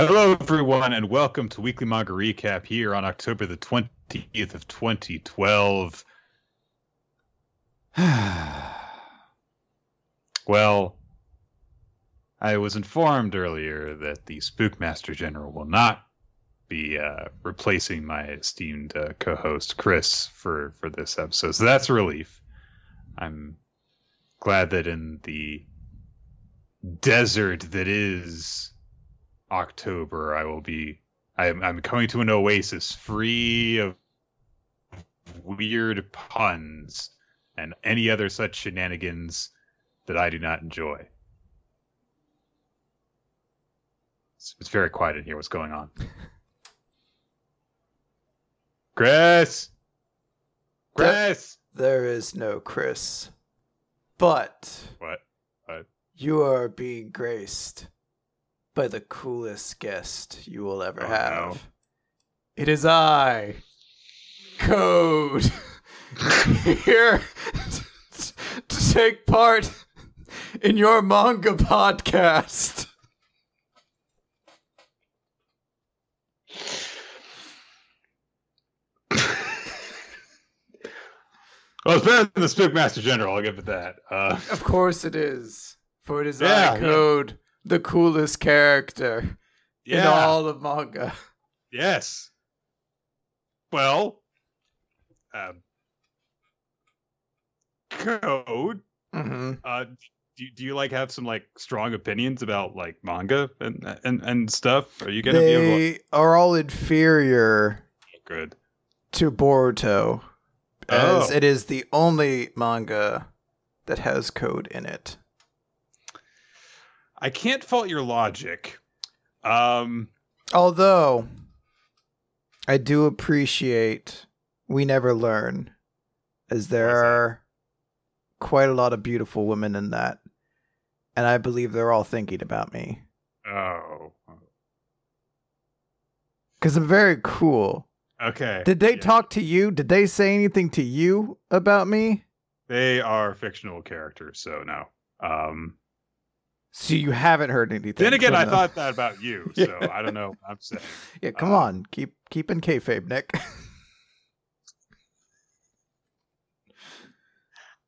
Hello, everyone, and welcome to Weekly Manga Recap here on October the 20th of 2012. well, I was informed earlier that the Spookmaster General will not be uh, replacing my esteemed uh, co-host Chris for for this episode, so that's a relief. I'm glad that in the desert that is October, I will be. I'm, I'm coming to an oasis free of weird puns and any other such shenanigans that I do not enjoy. It's, it's very quiet in here. What's going on? Chris! Chris! There is no Chris. But What? What? you are being graced by the coolest guest you will ever Oh, have. no. It is I, Code, here to take part in your manga podcast. Well, it's better than the Spookmaster General. I'll give it that. Uh, Of course it is, for it is Yeah, I. Code, the coolest character in all of manga. Yes. Well, um, code. hmm Uh, do, do you like have some like strong opinions about like manga and and and stuff? Are you gonna be able? They are all inferior Good. to Boruto, as Oh. it is the only manga that has code in it. I can't fault your logic. Um. Although, I do appreciate We Never Learn, as there What is that? are quite a lot of beautiful women in that. And I believe they're all thinking about me. Oh. Because I'm very cool. Okay. Did they Yeah. talk to you? Did they say anything to you about me? They are fictional characters, so no. Um. So you haven't heard anything. Then again, I thought that about you, so Yeah. I don't know. what I'm saying. Yeah, come Uh, on, keep keep in kayfabe, Nick.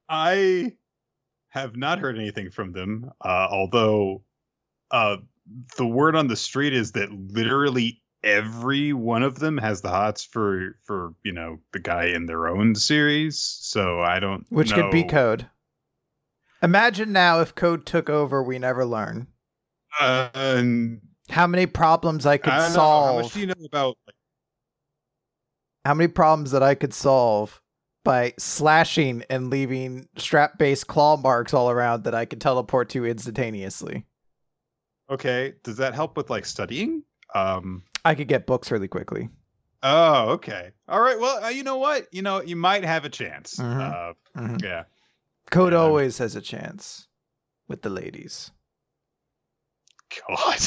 I have not heard anything from them, uh, although uh, the word on the street is that literally every one of them has the hots for for you know the guy in their own series. So I don't Which could be. Code. Imagine now if Code took over, we never learn. Uh, and How many problems I could I don't know, solve? How much do you know about? Like, how many problems that I could solve by slashing and leaving strap-based claw marks all around that I could teleport to instantaneously. okay, does that help with like studying? Um. I could get books really quickly. Oh, okay. All right. Well, uh, you know what? You know, you might have a chance. Mhm. Uh, Mhm. yeah. Code Yeah. always has a chance with the ladies. God.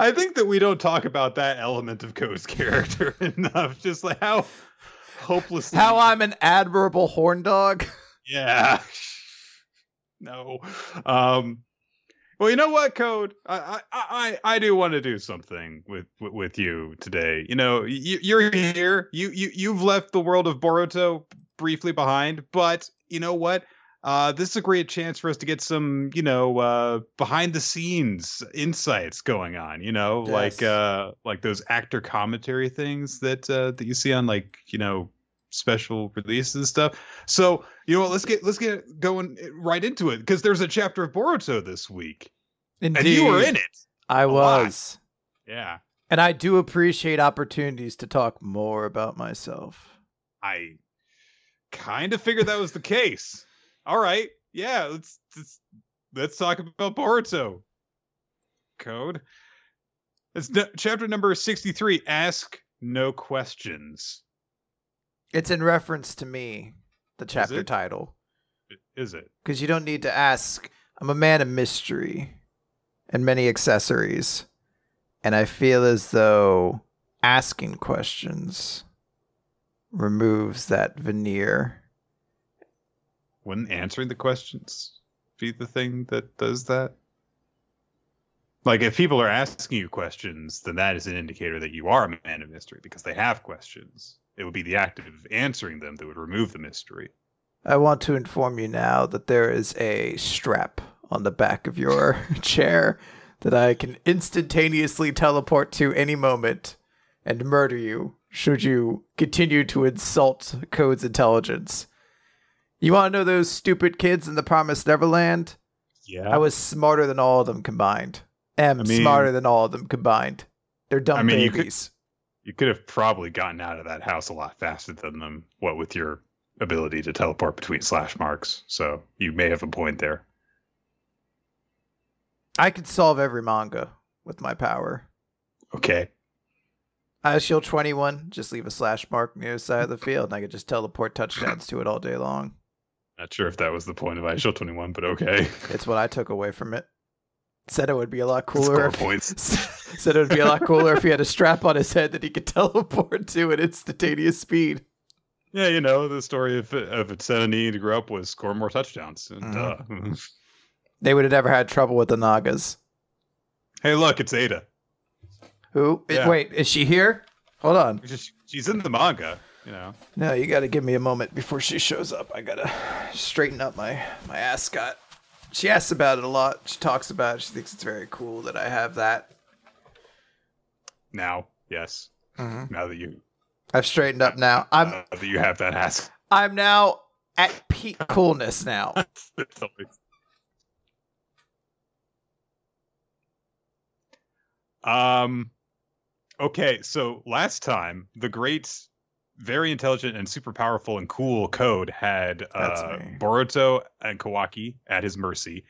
I think that we don't talk about that element of Code's character enough. Just like how hopelessly. How I'm an admirable horn dog. Yeah. No. Um. Well, you know what, Code? I I I, I do want to do something with with, with you today. You know, you, you're here. You you you've left the world of Boruto briefly behind, but you know what? Uh, this is a great chance for us to get some, you know, uh, behind the scenes insights going on. You know, like uh, like those actor commentary things that uh, that you see on like you know special releases and stuff. So you know what? Let's get let's get going right into it because there's a chapter of Boruto this week, Indeed. and you were in it. I lot. was. Yeah, And I do appreciate opportunities to talk more about myself. I kind of figured that was the case. All right, yeah, let's let's, let's talk about Boruto. Code. It's n- chapter number sixty-three. Ask no questions. It's in reference to me, the chapter it? title. Is it? Because you don't need to ask. I'm a man of mystery and many accessories. And I feel as though asking questions removes that veneer. Wouldn't answering the questions be the thing that does that? Like if people are asking you questions, then that is an indicator that you are a man of mystery because they have questions. It would be the act of answering them that would remove the mystery. I want to inform you now that there is a strap on the back of your chair that I can instantaneously teleport to any moment and murder you should you continue to insult Code's intelligence. You want to know those stupid kids in the Promised Neverland? Yeah. I was smarter than all of them combined. Am I mean- smarter than all of them combined. They're dumb I mean, you could- babies. you could have probably gotten out of that house a lot faster than them. What with your ability to teleport between slash marks, so you may have a point there. I could solve every manga with my power. Okay. Eyeshield 21, just leave a slash mark near the side of the field, and I could just teleport touchdowns to it all day long. Not sure if that was the point of Eyeshield 21, but okay. It's what I took away from it. Said it would be a lot cooler. If, points. said it would be a lot cooler if he had a strap on his head that he could teleport to at instantaneous speed. Yeah, you know the story of of Senani to grow up was score more touchdowns. And Mm-hmm. uh, They would have never had trouble with the Nagas. hey, look, it's Ada. Who? Yeah. Wait, is she here? Hold on. She's she's in the manga. You know. No, you got to give me a moment before she shows up. I gotta straighten up my my ascot. She asks about it a lot. She talks about it. She thinks it's very cool that I have that. Now, yes. Mhm. Now that you I've straightened up now. I'm uh, that you have that ass. I'm now at peak coolness now. Um. Okay, so last time the great, very intelligent and super powerful and cool Code had uh. Boruto and Kawaki at his mercy,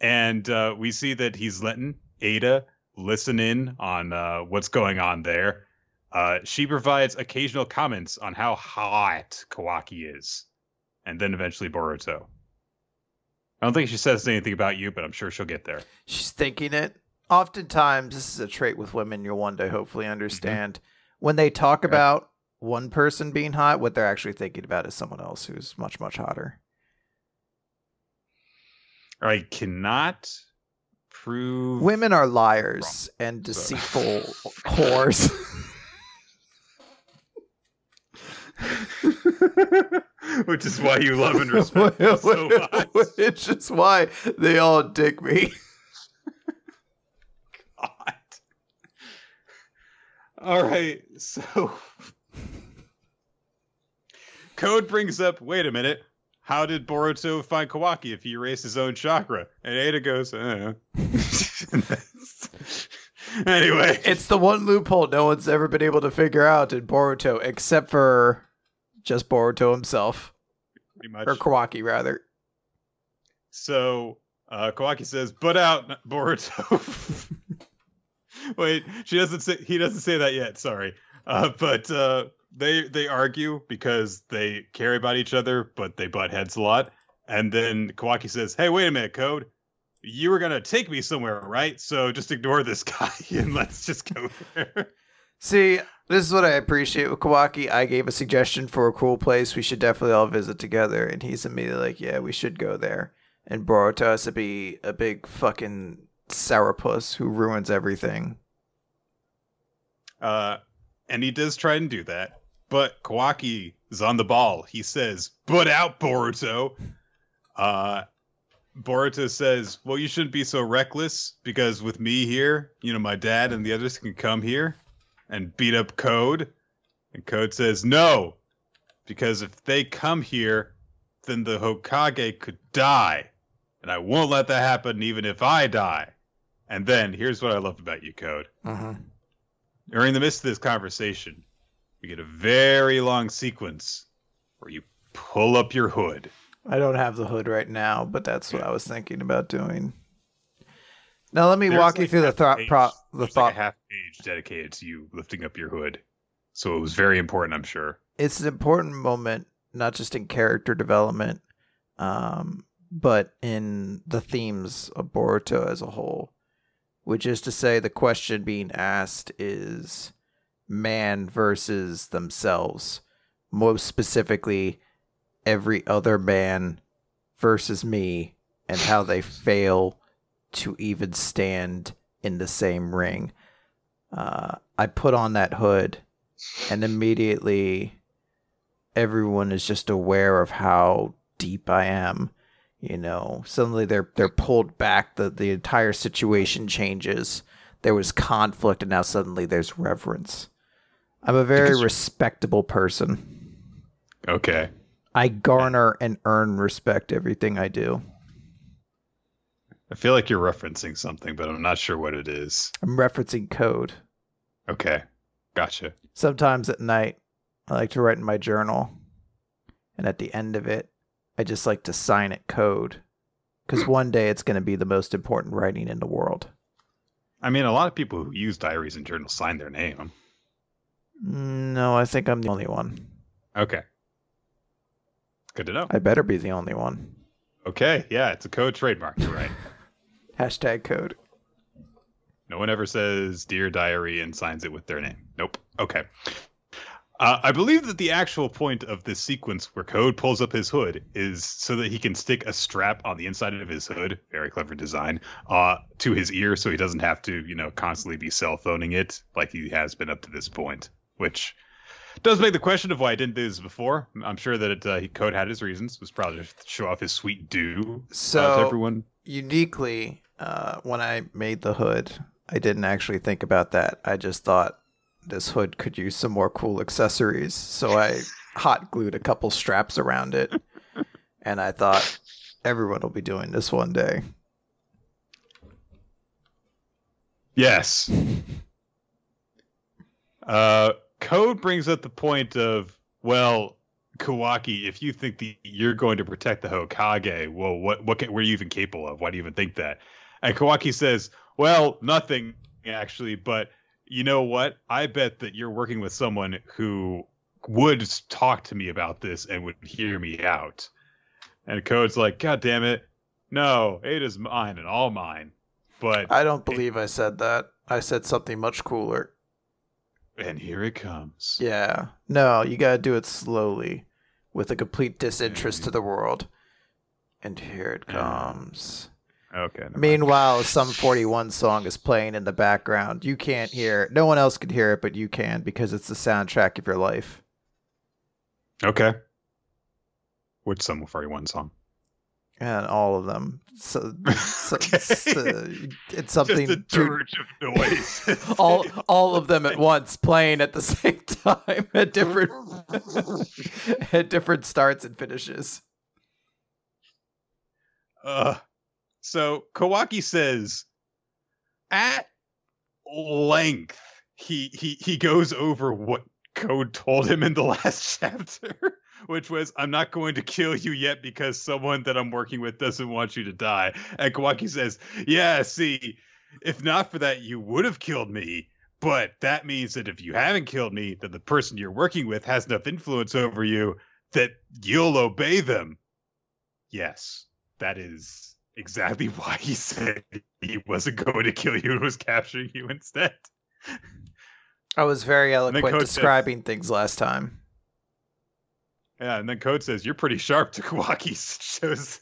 and uh, we see that he's letting Ada listen in on uh, what's going on there. Uh, she provides occasional comments on how hot Kawaki is, and then eventually Boruto. I don't think she says anything about you, but I'm sure she'll get there. She's thinking it. Oftentimes, this is a trait with women you'll one day hopefully mm-hmm. understand. When they talk Okay. about one person being hot, what they're actually thinking about is someone else who's much, much hotter. I cannot prove Women are liars and deceitful whores. Which is why you love and respect so much. Which is why they all dig me. God. All right, so Code brings up, wait a minute, how did Boruto find Kawaki if he erased his own chakra? And Ada goes, uh. anyway, It's the one loophole no one's ever been able to figure out in Boruto, except for just Boruto himself, pretty much. or Kawaki rather. So uh, Kawaki says, "But out, Boruto." Wait, she doesn't say. He doesn't say that yet. Sorry, uh, but uh, they they argue because they care about each other, but they butt heads a lot. And then Kawaki says, "Hey, wait a minute, Code. You were gonna take me somewhere, right? So just ignore this guy and let's just go there." See, this is what I appreciate with Kawaki. I gave a suggestion for a cool place we should definitely all visit together, and he's immediately like, "Yeah, we should go there." And Boruto has to be a big fucking sourpuss who ruins everything. Uh, and he does try and do that, but Kawaki is on the ball. He says, "But out, Boruto." Uh, Boruto says, "Well, you shouldn't be so reckless because with me here, you know, my dad and the others can come here and beat up Code." And Code says, "No, because if they come here, then the Hokage could die, and I won't let that happen, even if I die." And then here's what I love about you, Code Mm-hmm. during the midst of this conversation, we get a very long sequence where you pull up your hood. I don't have the hood right now, but that's what I was thinking about doing. Now let me There's walk you through the thought. Pro- the thought. like a half page dedicated to you lifting up your hood. So it was very important, I'm sure. it's an important moment, not just in character development, um, but in the themes of Boruto as a whole. Which is to say, the question being asked is man versus themselves. Most specifically, every other man versus me, and how they fail to even stand in the same ring. Uh, I put on that hood, and immediately everyone is just aware of how deep I am. You know, suddenly they're they're pulled back. the The entire situation changes. There was conflict, and now suddenly there's reverence. I'm a very respectable person. Okay. I garner and earn respect everything I do. I feel like you're referencing something, but I'm not sure what it is. I'm referencing code. Okay. Gotcha. Sometimes at night, I like to write in my journal, and at the end of it, I just like to sign it code. Because one day it's going to be the most important writing in the world. I mean, a lot of people who use diaries and journals sign their name. No, I think I'm the only one. Okay. Good to know. I better be the only one. Okay. Yeah, it's a code trademark. You're right. Hashtag code. No one ever says "Dear Diary" and signs it with their name. Nope. Okay. Uh, I believe that the actual point of this sequence where Code pulls up his hood is so that he can stick a strap on the inside of his hood, very clever design, uh, to his ear so he doesn't have to, you know, constantly be cell phoning it like he has been up to this point. Which does make the question of why I didn't do this before. I'm sure that it, uh, Code had his reasons. It was probably to show off his sweet do uh, So to everyone. uniquely, uh, when I made the hood, I didn't actually think about that. I just thought this hood could use some more cool accessories. So I hot glued a couple straps around it. And I thought everyone will be doing this one day. Yes. Uh, Code brings up the point of, well, Kawaki, if you think that you're going to protect the Hokage, well, what what can, were you even capable of? Why do you even think that? And Kawaki says, well, nothing actually, but you know what? I bet that you're working with someone who would talk to me about this and would hear me out. And Code's like, God damn it. No, Ada's mine and all mine. But I don't believe I said that. I said something much cooler. and here it comes. Yeah. No, you gotta do it slowly with a complete disinterest to the world. And here it comes. Okay. Meanwhile, Sum 41 song is playing in the background. You can't hear it. No one else can hear it, but you can because it's the soundtrack of your life. Okay. Which Sum 41 song? And all of them. So, so- Okay. so- it's something Just a to- dirge of noise. all all of them at once playing at the same time at different at different starts and finishes. Uh, so Kawaki says, at length, he he he goes over what Code told him in the last chapter, which was, "I'm not going to kill you yet because someone that I'm working with doesn't want you to die." And Kawaki says, "Yeah, see, if not for that, you would have killed me." But that means that if you haven't killed me, then the person you're working with has enough influence over you that you'll obey them. Yes, that is exactly why he said he wasn't going to kill you and was capturing you instead. I was very eloquent Code says- describing things last time. Yeah, and then Code says, You're pretty sharp to Kawaki. Shows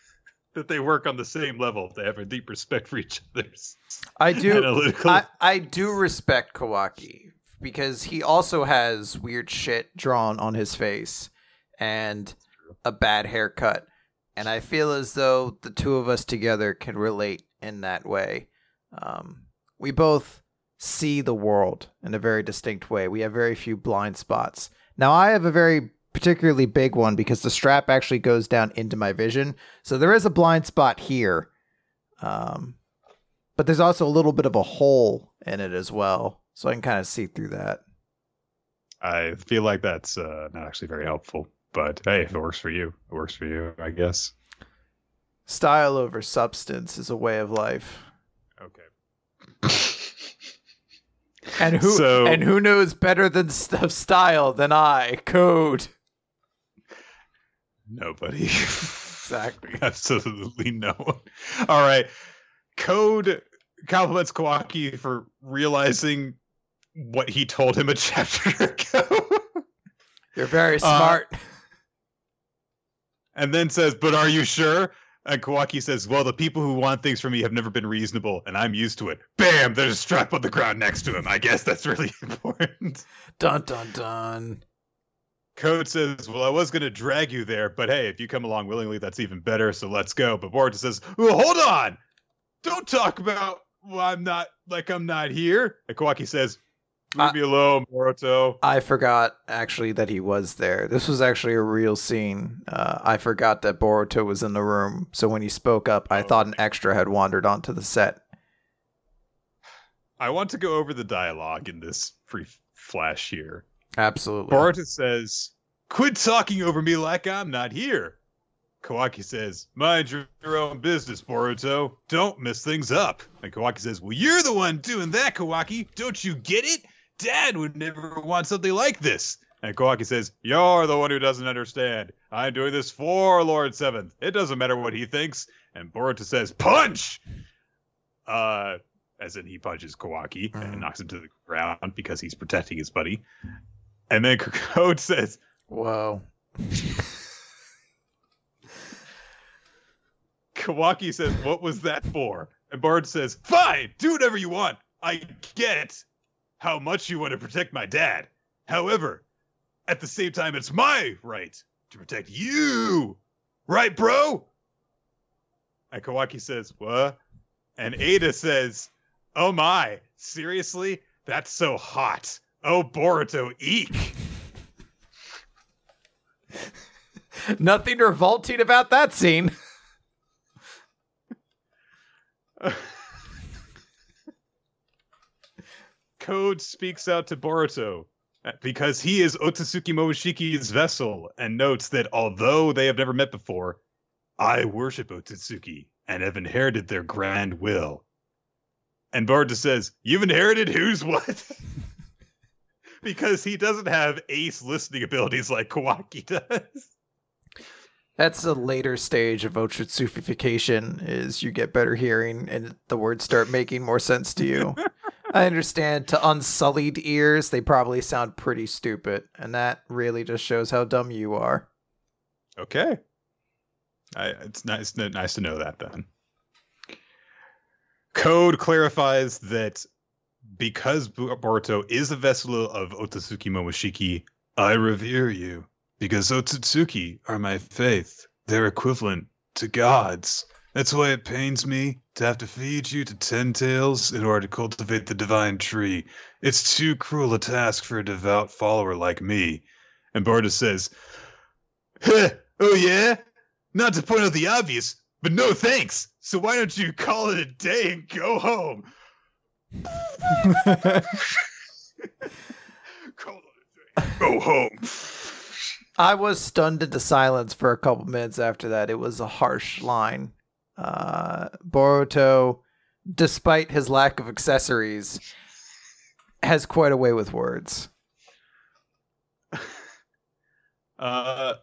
that they work on the same level. They have a deep respect for each other's I do. I, I do respect Kawaki because he also has weird shit drawn on his face and a bad haircut. And I feel as though the two of us together can relate in that way. Um, we both see the world in a very distinct way. We have very few blind spots. Now, I have a very particularly big one because the strap actually goes down into my vision. So there is a blind spot here. Um, but there's also a little bit of a hole in it as well. So I can kind of see through that. I feel like that's uh, not actually very helpful. But hey, if it works for you, it works for you, I guess. Style over substance is a way of life. Okay. And who So- and who knows better than st- style than I? Code. Nobody. Exactly. Absolutely no one. All right. Code compliments Kawaki for realizing what he told him a chapter ago. You're very Uh, smart. And then says, But are you sure? And Kawaki says, Well, the people who want things from me have never been reasonable, and I'm used to it. Bam! There's a strap on the ground next to him. I guess that's really important. Dun dun dun. Code says, Well, I was going to drag you there, but hey, if you come along willingly, that's even better, so let's go. But Boruto says, Well, hold on! Don't talk about, well, I'm not, like I'm not here. And Kawaki says, Leave me alone, Boruto. I forgot actually that he was there. This was actually a real scene. Uh, I forgot that Boruto was in the room. So when he spoke up, I Oh. thought an extra had wandered onto the set. I want to go over the dialogue in this free flash here. Absolutely. Boruto says, Quit talking over me like I'm not here. Kawaki says, Mind your own business, Boruto. Don't mess things up. And Kawaki says, Well, you're the one doing that, Kawaki. Don't you get it? Dad would never want something like this. And Kawaki says, You're the one who doesn't understand. I'm doing this for Lord Seventh. It doesn't matter what he thinks. And Boruto says, Punch! Uh, as in he punches Kawaki Mhm. and knocks him to the ground because he's protecting his buddy. And then Code says, Whoa. Kawaki says, What was that for? And Bard says, Fine, do whatever you want. I get how much you want to protect my dad. However, at the same time, it's my right to protect you. Right, bro? And Kawaki says, What? And Ada says, Oh my, seriously? That's so hot. Oh, Boruto, eek. Nothing revolting about that scene. Code speaks out to Boruto uh, because he is Otsutsuki Momoshiki's vessel and notes that although they have never met before, I worship Otsutsuki and have inherited their grand will. And Boruto says, You've inherited who's what? because he doesn't have ace listening abilities like Kawaki does. That's a later stage of Otsutsufication is you get better hearing and the words start making more sense to you. I understand to unsullied ears they probably sound pretty stupid and that really just shows how dumb you are. Okay. I, it's nice, nice to know that then. Code clarifies that because Boruto is a vessel of Otsutsuki Momoshiki, I revere you. Because Otsutsuki are my faith. They're equivalent to gods. That's why it pains me to have to feed you to ten tails in order to cultivate the divine tree. It's too cruel a task for a devout follower like me. And Boruto says, oh yeah? Not to point out the obvious, but no thanks. So why don't you call it a day and go home? Go home. I was stunned into silence for a couple minutes after that. It was a harsh line. Uh, Boruto, despite his lack of accessories, has quite a way with words. Uh,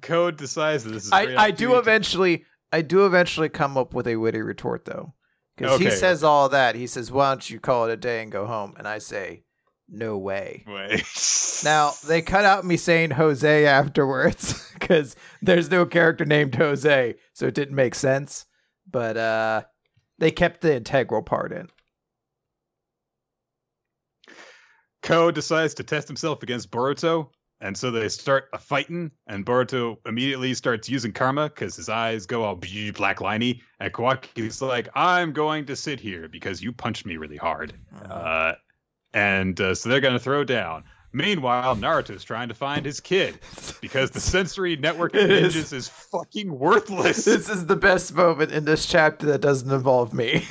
Code decides that this is. I, I do eventually I do eventually come up with a witty retort though. Because he says all that. He says, Why don't you call it a day and go home? And I say, No way. Wait. Now they cut out me saying Jose afterwards because there's no character named Jose, so it didn't make sense. But uh they kept the integral part in. Code decides to test himself against Boruto, and so they start a fighting, and Boruto immediately starts using karma because his eyes go all black liney, and Kawaki's like, I'm going to sit here because you punched me really hard. Uh, and uh, so they're going to throw down. Meanwhile, Naruto's trying to find his kid because the sensory network of ninjas is fucking worthless. this is the best moment in this chapter that doesn't involve me.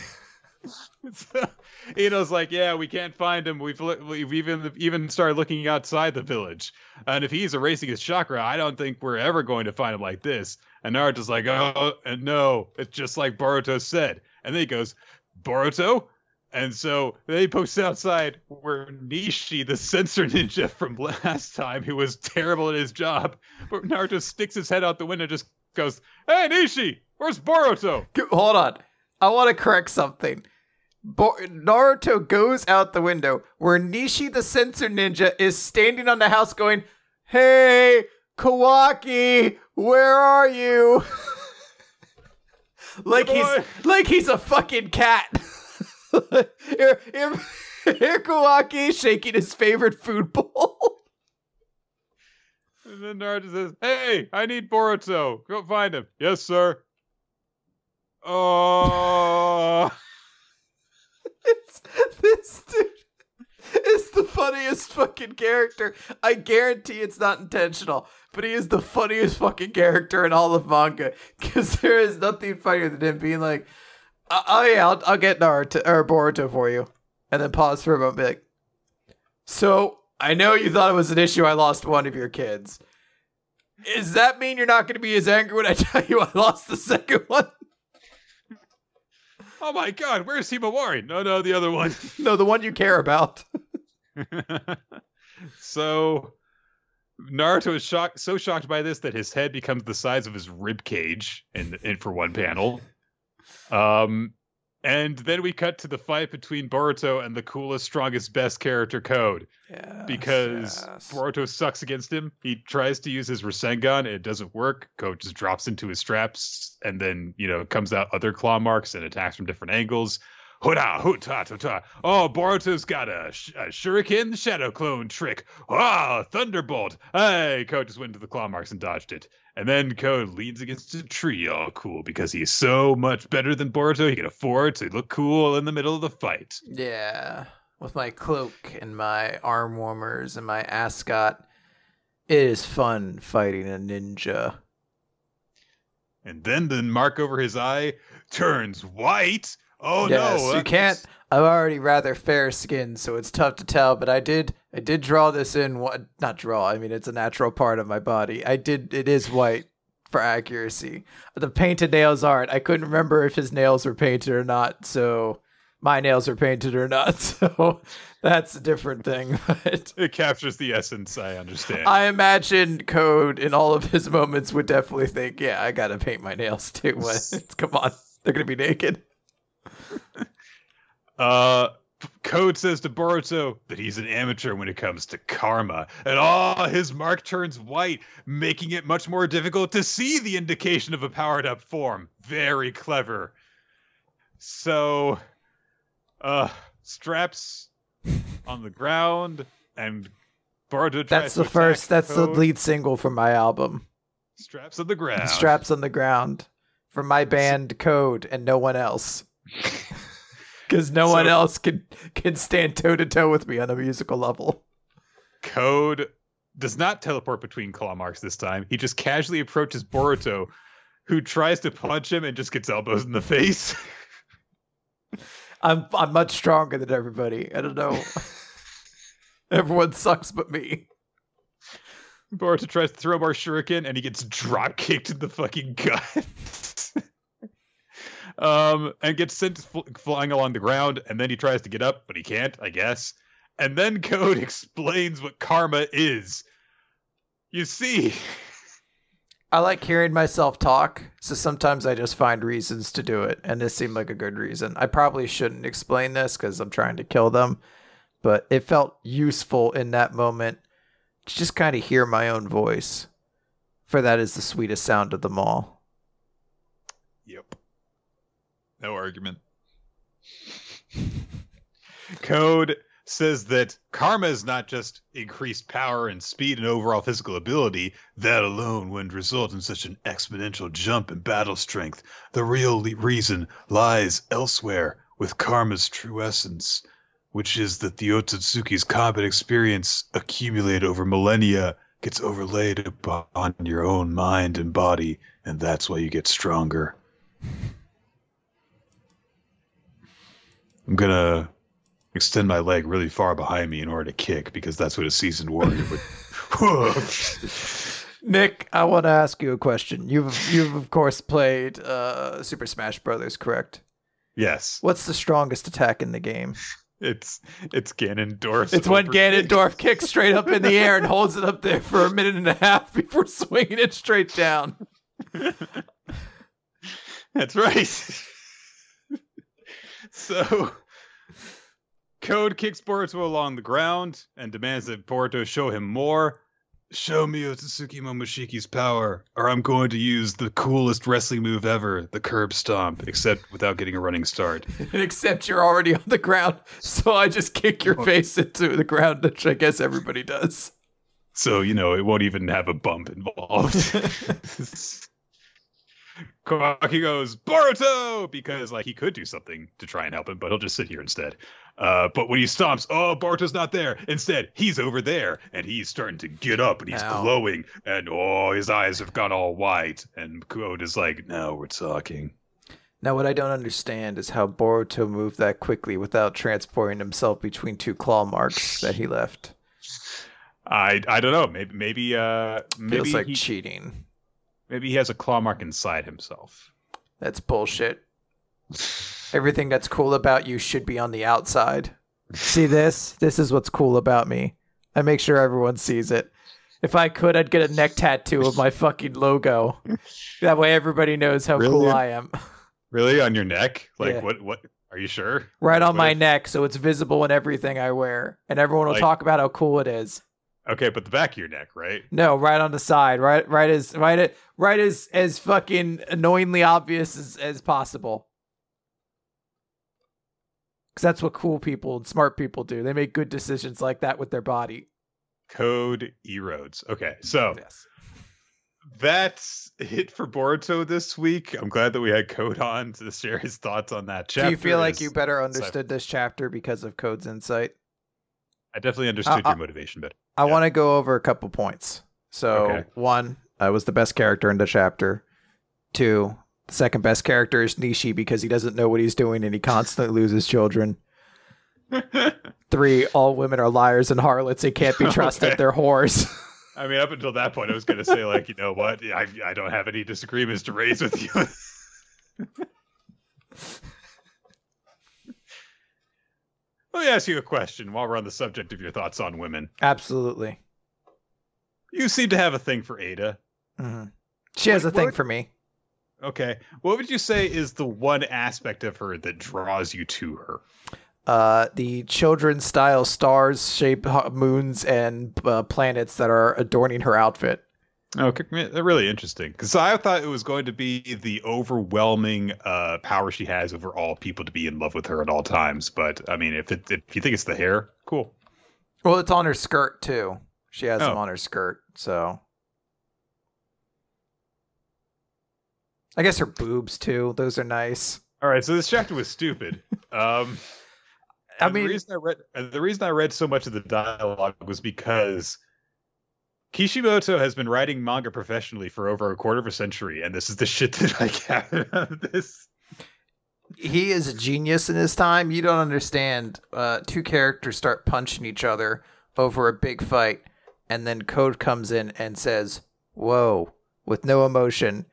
Ito's like, yeah, we can't find him. We've we've even even started looking outside the village, and if he's erasing his chakra, I don't think we're ever going to find him like this. And Naruto's like, oh, and no, it's just like Boruto said. And then he goes, Boruto. And so they post outside where Nishi, the sensor ninja from last time, who was terrible at his job, but Naruto sticks his head out the window, and just goes, "Hey Nishi, where's Boruto?" Hold on. I want to correct something. Bo- Naruto goes out the window where Nishi the Sensor Ninja is standing on the house going, Hey, Kawaki, where are you? like Good he's boy. like he's a fucking cat. here, here, here, Kawaki shaking his favorite food bowl. And then Naruto says, "Hey, I need Boruto. Go find him." Yes, sir. Oh, It's, this dude is the funniest fucking character. I guarantee it's not intentional, but he is the funniest fucking character in all of manga. Because there is nothing funnier than him being like, "Oh oh, yeah, I'll, I'll get Naruto or Boruto for you," and then pause for a moment, like, "So I know you thought it was an issue. I lost one of your kids. Does that mean you're not going to be as angry when I tell you I lost the second one?" oh my God, where's Himawari? No, no, the other one. no, the one you care about. so Naruto is shocked, so shocked by this that his head becomes the size of his rib cage in, in for one panel. Um, and then we cut to the fight between Boruto and the coolest, strongest, best character code Yeah, because Boruto sucks against him. He tries to use his Rasengan, it doesn't work. Code just drops into his straps and then you know comes out other claw marks and attacks from different angles. Huda, huta, ta, ta. Oh, Boruto's got a, sh- a shuriken shadow clone trick. Ah, thunderbolt. Hey, Code just went into the claw marks and dodged it. And then Code leans against a tree, all cool, because he's so much better than Boruto. He can afford to look cool in the middle of the fight. Yeah, with my cloak and my arm warmers and my ascot, it is fun fighting a ninja. And then the mark over his eye turns white. Oh yes, no! you that- can't. I'm already rather fair skinned, so it's tough to tell. But I did, I did draw this in. What? Not draw. I mean, it's a natural part of my body. I did. It is white for accuracy. The painted nails aren't. I couldn't remember if his nails were painted or not. So my nails are painted or not. So that's a different thing. But It captures the essence. I understand. I imagine Code in all of his moments would definitely think, "Yeah, I gotta paint my nails too." Come on, they're gonna be naked. Uh, Code says to Boruto that he's an amateur when it comes to karma, and oh, his mark turns white, making it much more difficult to see the indication of a powered up form. Very clever. So, uh, straps on the ground, and Boruto That's the first. That's the lead single from my album. Straps on the ground. Straps on the ground from my band Code and no one else. Because no one else can can stand toe to toe with me on a musical level. Code does not teleport between claw marks this time. He just casually approaches Boruto, who tries to punch him and just gets elbows in the face. I'm I'm much stronger than everybody. I don't know. Everyone sucks but me. Boruto tries to throw more shuriken and he gets drop kicked in the fucking gut. um, and gets sent fl- flying along the ground. And then he tries to get up, but he can't, I guess. And then Code explains what karma is. You see, I like hearing myself talk, so sometimes I just find reasons to do it, and this seemed like a good reason. I probably shouldn't explain this because I'm trying to kill them, but it felt useful in that moment to just kind of hear my own voice, for that is the sweetest sound of them all. Yep. No argument. Code says that karma is not just increased power and speed and overall physical ability. That alone wouldn't result in such an exponential jump in battle strength. The real le- reason lies elsewhere with karma's true essence, which is that the Otsutsuki's combat experience accumulated over millennia gets overlaid upon your own mind and body, and that's why you get stronger. I'm gonna extend my leg really far behind me in order to kick because that's what a seasoned warrior would. Nick, I want to ask you a question. You've you've of course played uh, Super Smash Brothers, correct? yes, What's the strongest attack in the game? it's it's Ganondorf. It's when Ganondorf kicks straight up in the air and holds it up there for a minute and a half before swinging it straight down. That's right. So, Code kicks Boruto along the ground and demands that Boruto show him more. Show me Otsutsuki Momoshiki's power, or I'm going to use the coolest wrestling move ever, the curb stomp, except without getting a running start. Except you're already on the ground, so I just kick your face into the ground, which I guess everybody does. So, you know, it won't even have a bump involved. Kawaki goes, Boruto! Because, like, he could do something to try and help him, but he'll just sit here instead. Uh, but when he stomps, oh, Boruto's not there. Instead, he's over there, and he's starting to get up, and he's Ow. glowing, and oh, his eyes have gone all white. And is like, now we're talking. Now, what I don't understand is how Boruto moved that quickly without transporting himself between two claw marks that he left. I I don't know. Maybe maybe uh maybe Feels like he, cheating. Maybe he has a claw mark inside himself. That's bullshit. Everything that's cool about you should be on the outside. See this? This is what's cool about me. I make sure everyone sees it. If I could, I'd get a neck tattoo of my fucking logo. That way everybody knows how cool I am. Really on your neck? Like Yeah. what? What? Are you sure? Right on What my if- neck, so it's visible in everything I wear. And everyone will Like- talk about how cool it is. Okay, but the back of your neck, right? No, right on the side, right, right as right, at, right as as fucking annoyingly obvious as, as possible. Because that's what cool people and smart people do. They make good decisions like that with their body. Code erodes. Okay, so Yes. that's it for Boruto this week. I'm glad that we had Code on to share his thoughts on that chapter. Do you feel like you better understood this chapter because of Code's insight? I definitely understood Uh, your uh, motivation better. I Yeah. want to go over a couple points. So, Okay. one, I was the best character in the chapter. Two, the second best character is Nishi because he doesn't know what he's doing and he constantly loses children. Three, all women are liars and harlots. They can't be trusted. Okay. They're whores. I mean, up until that point, I was going to say, like, you know what? I, I don't have any disagreements to raise with you. Let me ask you a question while we're on the subject of your thoughts on women. Absolutely. You seem to have a thing for Ada. hmm She has a Like, thing what- for me. Okay. What would you say is the one aspect of her that draws you to her? Uh, the children's style stars, shape moons, and uh, planets that are adorning her outfit. Okay, they're really interesting because I thought it was going to be the overwhelming uh, power she has over all people to be in love with her at all times. But I mean, if it, if you think it's the hair, cool. Well, it's on her skirt too. She has them Oh. on her skirt, so I guess her boobs too. Those are nice. All right, so this chapter was stupid. Um, I mean, the reason I read the reason I read so much of the dialogue was because Kishimoto has been writing manga professionally for over a quarter of a century, and this is the shit that I gathered out of this. he is a genius in his time. You don't understand. Uh, two characters start punching each other over a big fight, and then Code comes in and says, "Whoa," with no emotion,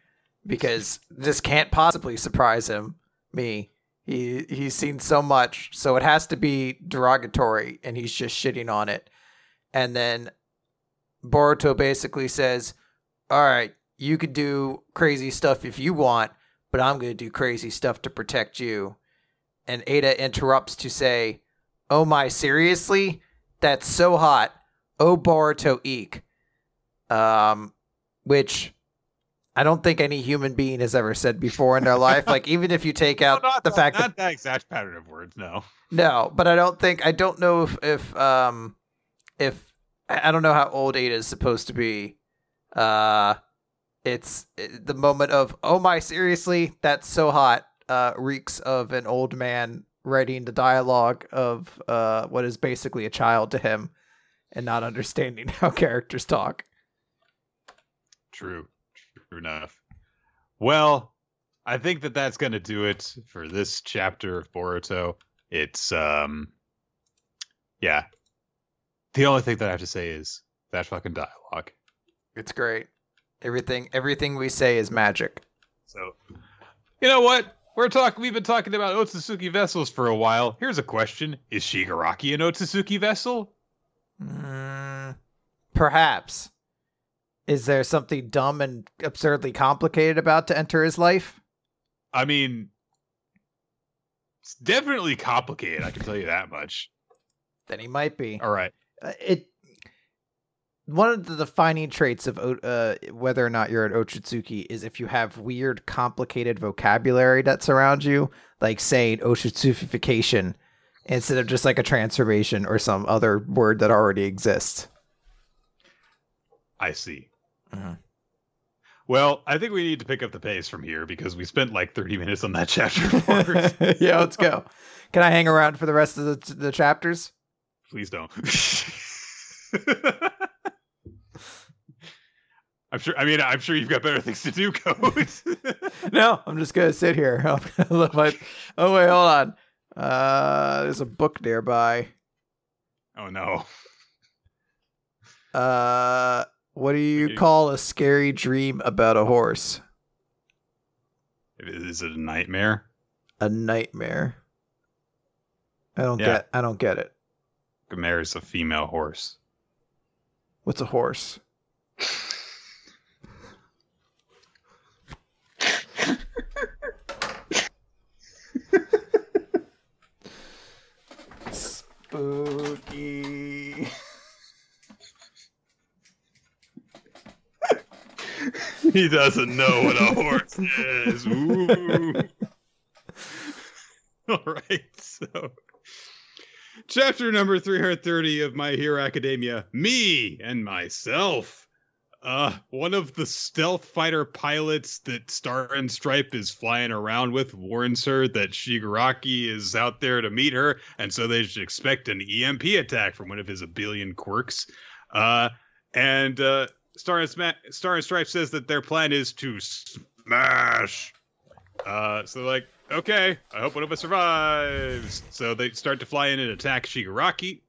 because this can't possibly surprise him. Me, he he's seen so much, so it has to be derogatory, and he's just shitting on it. And then Boruto basically says, "All right, you could do crazy stuff if you want." but I'm going to do crazy stuff to protect you. And Ada interrupts to say, Oh my, seriously? That's so hot. Oh Boruto eek. Um, which I don't think any human being has ever said before in their life. Like, even if you take out No, the that, fact that not that exact pattern of words. No. no, but I don't think I don't know if if um if I don't know how old Ada is supposed to be. Uh it's the moment of oh my seriously that's so hot uh reeks of an old man writing the dialogue of uh what is basically a child to him and not understanding how characters talk. True. True enough. Well, I think that that's going to do it for this chapter of Boruto. It's um yeah. The only thing that I have to say is that fucking dialogue. It's great. Everything everything we say is magic. So, you know what? We're talking. We've been talking about Otsutsuki vessels for a while. Here's a question: Is Shigaraki an Otsutsuki vessel? Mm, perhaps. Is there something dumb and absurdly complicated about to enter his life? I mean, it's definitely complicated. I can tell you that much. Then he might be. All right. Uh, It one of the defining traits of uh, whether or not you're an Otsutsuki is if you have weird, complicated vocabulary that surrounds you, like saying Otsutsukification instead of just like a transformation or some other word that already exists. I see. Mhm. Well, I think we need to pick up the pace from here because we spent like 30 minutes on that chapter. yeah, let's go. Can I hang around for the rest of the, the chapters? Please don't. I'm sure. I mean, I'm sure you've got better things to do, Code. No, I'm just gonna sit here. I'm gonna let my- oh wait, hold on. Uh, there's a book nearby. oh no. Uh, what do you call a scary dream about a horse? Is it a nightmare? A nightmare. I don't Yeah. get. I don't get it. A mare is a female horse. What's a horse? Spooky. he doesn't know what a horse is. All right, so chapter number 330 of My Hero Academia Me and Myself. Uh, one of the stealth fighter pilots that Star and Stripe is flying around with warns her that Shigaraki is out there to meet her, and so they should expect an EMP attack from one of his a billion quirks. Uh, and uh, Star and, Sma- Star and Stripe says that their plan is to smash. Uh, so like, okay, I hope one of us survives. So they start to fly in and attack Shigaraki.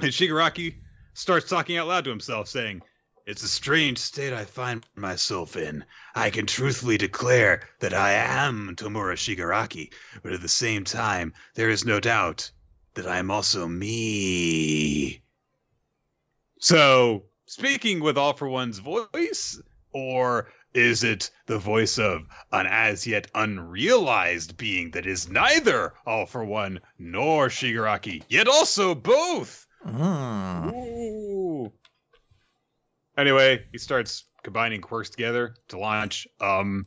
And Shigaraki starts talking out loud to himself, saying, It's a strange state I find myself in. I can truthfully declare that I am Tomura Shigaraki, but at the same time, there is no doubt that I am also me. So, speaking with All for One's voice, or is it the voice of an as yet unrealized being that is neither All for One nor Shigaraki, yet also both? Mm. Ooh. Anyway, he starts combining quirks together to launch um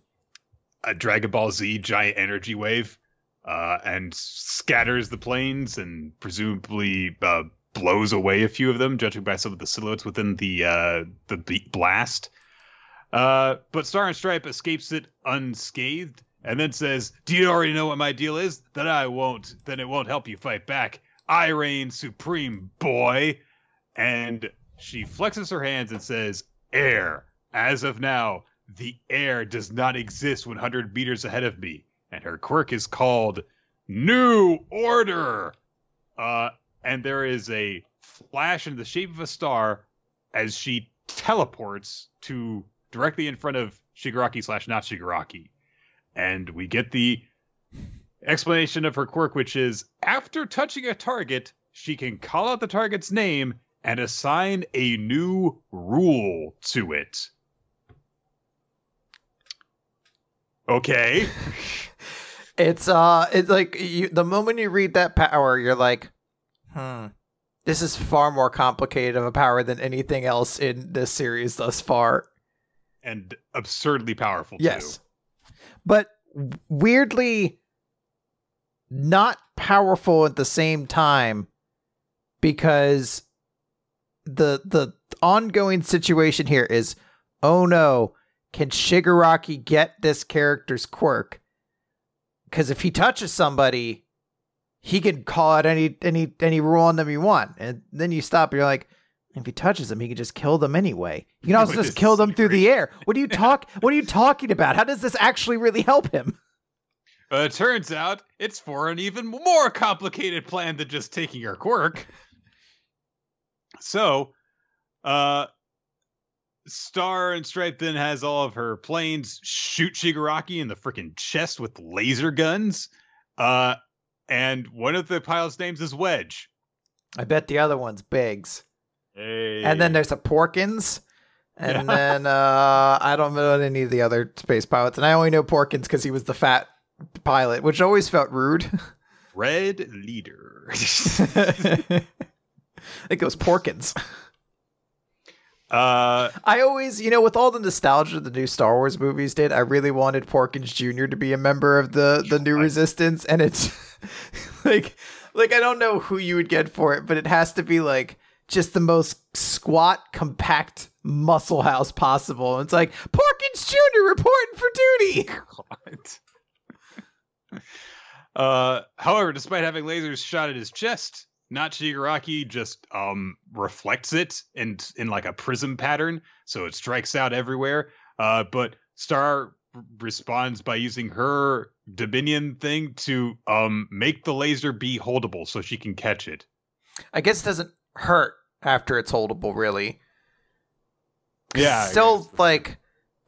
a Dragon Ball Z giant energy wave, uh, and scatters the planes and presumably uh, blows away a few of them, judging by some of the silhouettes within the uh, the blast. Uh, but Star and Stripe escapes it unscathed, and then says, "Do you already know what my deal is? Then I won't. Then it won't help you fight back. I reign supreme, boy." And she flexes her hands and says, "Air. As of now, the air does not exist 100 meters ahead of me." And her quirk is called New Order. Uh, and there is a flash in the shape of a star as she teleports to directly in front of Shigaraki slash not Shigaraki. And we get the explanation of her quirk, which is after touching a target, she can call out the target's name and assign a new rule to it. Okay. It's uh, it's like you. The moment you read that power, you're like, hmm, this is far more complicated of a power than anything else in this series thus far. And absurdly powerful, Yes, too. but weirdly not powerful at the same time because the the ongoing situation here is oh no can shigaraki get this character's quirk? Because if he touches somebody he can call out any any any rule on them you want. And then you stop and you're like if he touches them he can just kill them anyway you can also just kill them through the air what are you talk what are you talking about how does this actually really help him Uh, it turns out it's for an even more complicated plan than just taking her quirk. So, uh, Star and Stripe then has all of her planes shoot Shigaraki in the freaking chest with laser guns. Uh, and one of the pilots' names is Wedge. I bet the other one's Biggs. Hey. And then there's a Porkins. And Yeah. then uh, I don't know any of the other space pilots. And I only know Porkins because he was the fat pilot, which always felt rude. Red Leader. I think it was Porkins. Uh, I always, you know, with all the nostalgia the new Star Wars movies did, I really wanted Porkins Jr. to be a member of the the new Resistance, and it's like, like I don't know who you would get for it, but it has to be like just the most squat, compact muscle house possible. It's like Porkins Jr. reporting for duty. uh, however, despite having lasers shot at his chest, not Shigaraki just um reflects it in in like a prism pattern, so it strikes out everywhere. Uh, but Star responds by using her Dominion thing to um make the laser be holdable so she can catch it. I guess it doesn't hurt after it's holdable, really. Yeah, still like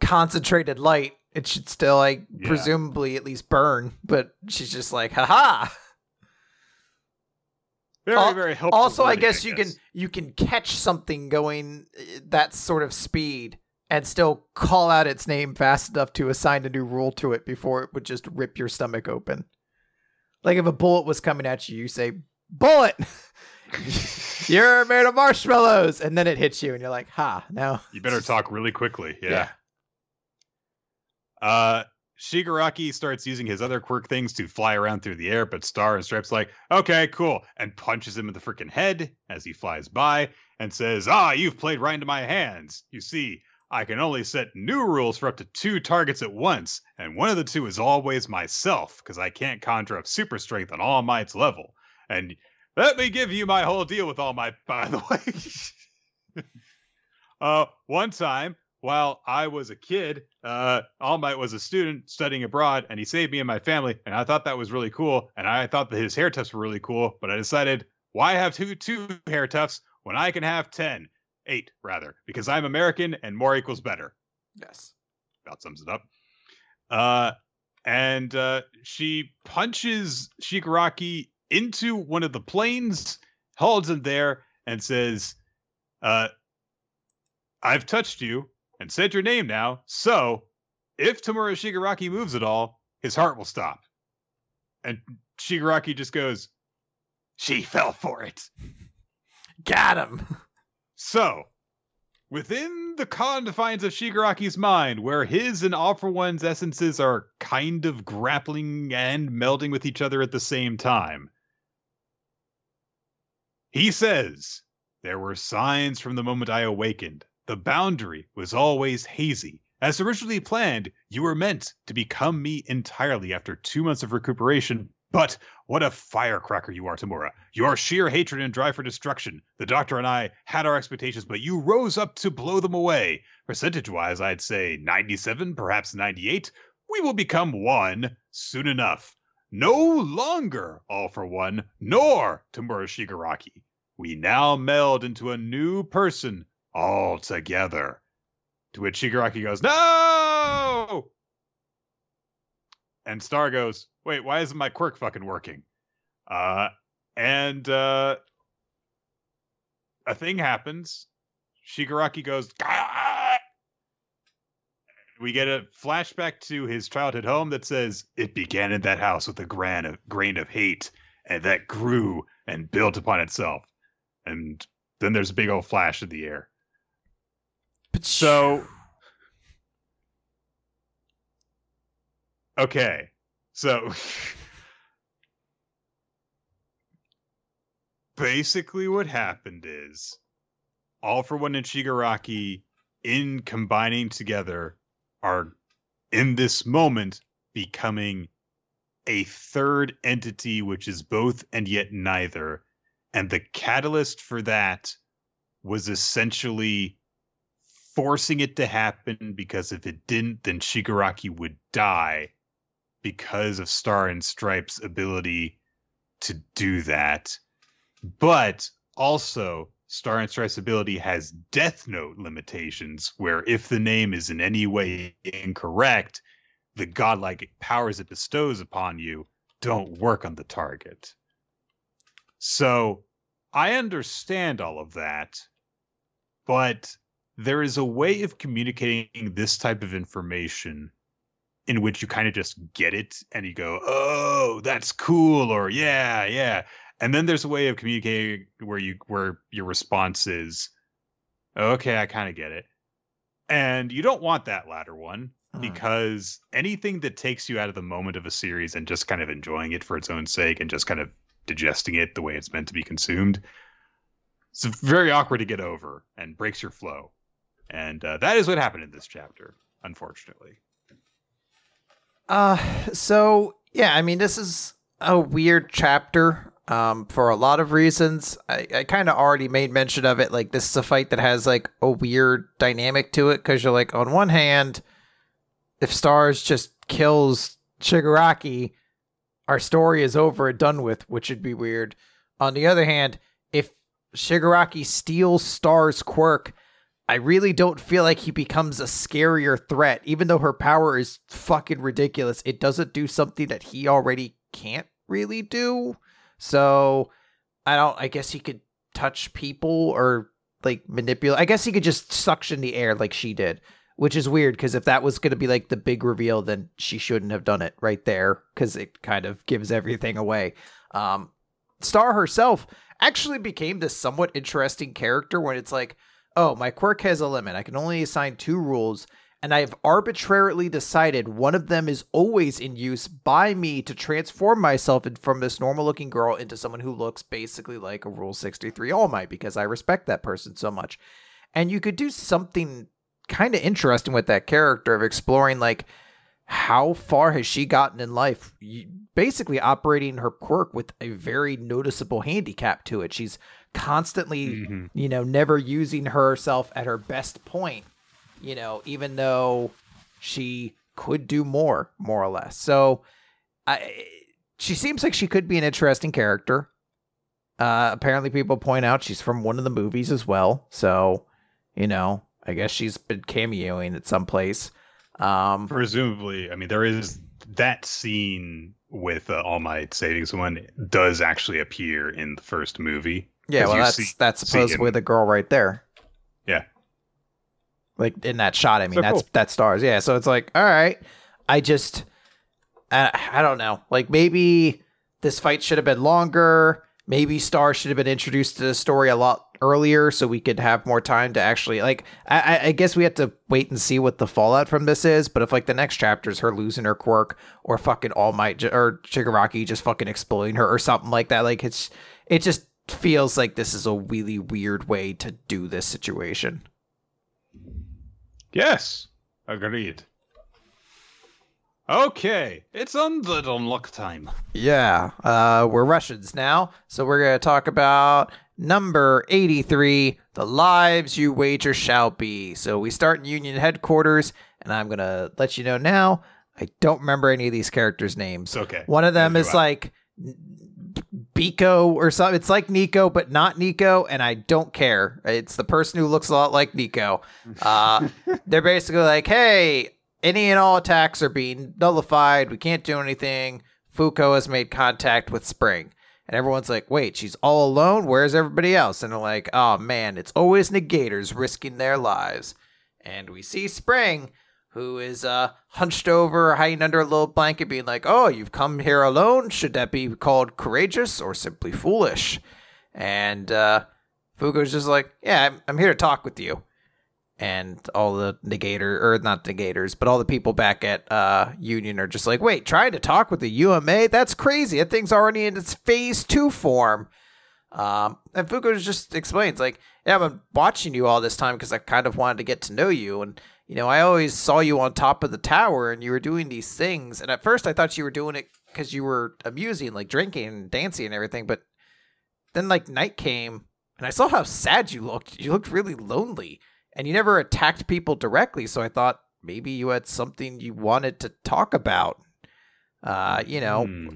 concentrated light. It should still like Yeah. presumably at least burn, but she's just like, haha. Very, Al- very helpful. also i guess you can you can catch something going uh, that sort of speed and still call out its name fast enough to assign a new rule to it before it would just rip your stomach open like if a bullet was coming at you you say bullet you're made of marshmallows and then it hits you and you're like ha now You better talk really quickly. Yeah. Uh Shigaraki starts using his other quirk things to fly around through the air, but Star and Stripes like, okay, cool, and punches him in the freaking head as he flies by and says, Ah, you've played right into my hands. You see, I can only set new rules for up to two targets at once, and one of the two is always myself, because I can't conjure up super strength on All Might's level. And let me give you my whole deal with All Might, by the way. uh, one time, while I was a kid, uh, All Might was a student studying abroad, and he saved me and my family, and I thought that was really cool. And I thought that his hair tufts were really cool, but I decided, why have two two hair tufts when I can have ten, eight rather, because I'm American and more equals better. yes About sums it up. Uh, and uh, she punches Shigaraki into one of the planes, holds him there, and says, uh, I've touched you and said your name now, so if Tomura Shigaraki moves at all, his heart will stop. And Shigaraki just goes, She fell for it. got him So, within the confines of Shigaraki's mind, where his and All for One's essences are kind of grappling and melding with each other at the same time, he says, There were signs from the moment I awakened. The boundary was always hazy. As originally planned, you were meant to become me entirely after two months of recuperation. But what a firecracker you are, Tomura. Your sheer hatred and drive for destruction. The doctor and I had our expectations, but you rose up to blow them away. Percentage wise, I'd say 97, perhaps 98. We will become one soon enough. No longer all for one, nor Tomura Shigaraki. We now meld into a new person all together. To which Shigaraki goes, No! And Star goes, Wait, why isn't my quirk fucking working? Uh, and uh, a thing happens. Shigaraki goes, "Gah!" We get a flashback to his childhood home that says, It began in that house with a grain of, grain of hate, and that grew and built upon itself. And then there's a big old flash in the air. So Okay. So basically what happened is All for One and Shigaraki in combining together are in this moment becoming a third entity which is both and yet neither. And the catalyst for that was essentially forcing it to happen because if it didn't, then Shigaraki would die because of Star and Stripe's ability to do that. But also, Star and Stripe's ability has Death Note limitations, where if the name is in any way incorrect, the godlike powers it bestows upon you don't work on the target. So I understand all of that, but there is a way of communicating this type of information in which you kind of just get it and you go, "Oh, that's cool," or "Yeah, yeah." And then there's a way of communicating where you where your response is, Okay, I kind of get it. And you don't want that latter one Mm. because anything that takes you out of the moment of a series and just kind of enjoying it for its own sake and just kind of digesting it the way it's meant to be consumed, it's very awkward to get over and breaks your flow. And uh, that is what happened in this chapter, unfortunately. Uh, so yeah, I mean, this is a weird chapter. Um, for a lot of reasons, I, I kind of already made mention of it. Like this is a fight that has like a weird dynamic to it because you're like, on one hand, if Stars just kills Shigaraki, our story is over and done with, which would be weird. On the other hand, if Shigaraki steals Star's quirk, I really don't feel like he becomes a scarier threat. Even though her power is fucking ridiculous, it doesn't do something that he already can't really do. So I don't I guess he could touch people or like manipulate. I guess he could just suction the air like she did, which is weird because if that was going to be like the big reveal, then she shouldn't have done it right there because it kind of gives everything away. Um, Star herself actually became this somewhat interesting character when it's like, oh, my quirk has a limit. I can only assign two rules, and I've arbitrarily decided one of them is always in use by me to transform myself from this normal looking girl into someone who looks basically like a Rule 63 All Might because I respect that person so much. And you could do something kind of interesting with that character of exploring like how far has she gotten in life basically operating her quirk with a very noticeable handicap to it she's constantly Mhm. you know never using herself at her best point you know even though she could do more more or less. So i she seems like she could be an interesting character. Uh apparently people point out she's from one of the movies as well. So you know i guess she's been cameoing at some place. Um Presumably, I mean, there is that scene with uh, All Might saving someone does actually appear in the first movie. Yeah, well that's see- that's supposedly the girl right there. Yeah. Like in that shot i mean So that's cool. that stars. Yeah so it's like all right i just I, I don't know. Like maybe this fight should have been longer. Maybe star should have been introduced to the story a lot earlier so we could have more time to actually like I, I- I guess we have to wait and see what the fallout from this is but if like the next chapter is her losing her quirk or fucking all might or shigaraki just fucking exploding her or something like that like it's it just feels like this is a really weird way to do this situation Yes, agreed. Okay, it's on the unlock time. Yeah, uh, we're Russians now, so we're gonna talk about number eighty-three: the lives you wager shall be. So we start in Union headquarters, and I'm gonna let you know now. I don't remember any of these characters' names. Okay. One of them is like Biko or something. It's like Nico, but not Nico, and I don't care. It's the person who looks a lot like Nico. Uh, they're basically like, hey, any and all attacks are being nullified. We can't do anything. Fuko has made contact with Spring. And everyone's like, wait, she's all alone? Where's everybody else? And they're like, oh man, it's always negators risking their lives. And we see Spring, who is uh, hunched over, hiding under a little blanket, being like, oh, you've come here alone? Should that be called courageous or simply foolish? And uh, Fuko's just like, yeah, I'm, I'm here to talk with you and all the negator or not negators, but all the people back at uh Union are just like, wait, trying to talk with the UMA? That's crazy. That thing's already in its phase two form. Um, and Fuko just explains, like, yeah, I've been watching you all this time because I kind of wanted to get to know you. And, you know, I always saw you on top of the tower and you were doing these things. And at first I thought you were doing it because you were amusing, like drinking and dancing and everything. But then, like, night came and I saw how sad you looked. You looked really lonely and you never attacked people directly. So I thought maybe you had something you wanted to talk about. Uh, you know, Hmm.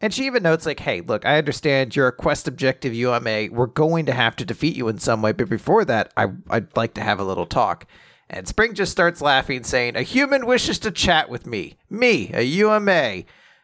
and she even notes, like, hey, look, I understand you're a quest objective UMA. We're going to have to defeat you in some way. But before that, I, I'd like to have a little talk. And Spring just starts laughing, saying, A human wishes to chat with me. Me, a UMA.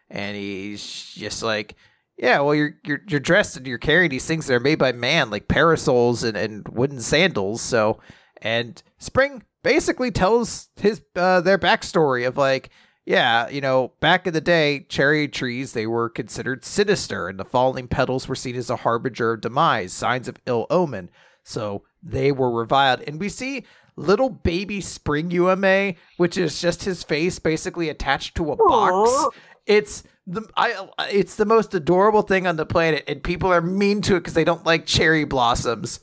And he's just like, Yeah, well, you're you're you're dressed and you're carrying these things that are made by man, like parasols and, and wooden sandals. So and Spring basically tells his uh, their backstory of like, yeah, you know, back in the day, cherry trees they were considered sinister, and the falling petals were seen as a harbinger of demise, signs of ill omen. So they were reviled. And we see little baby Spring UMA, which is just his face basically attached to a box. It's the I it's the most adorable thing on the planet, and people are mean to it because they don't like cherry blossoms.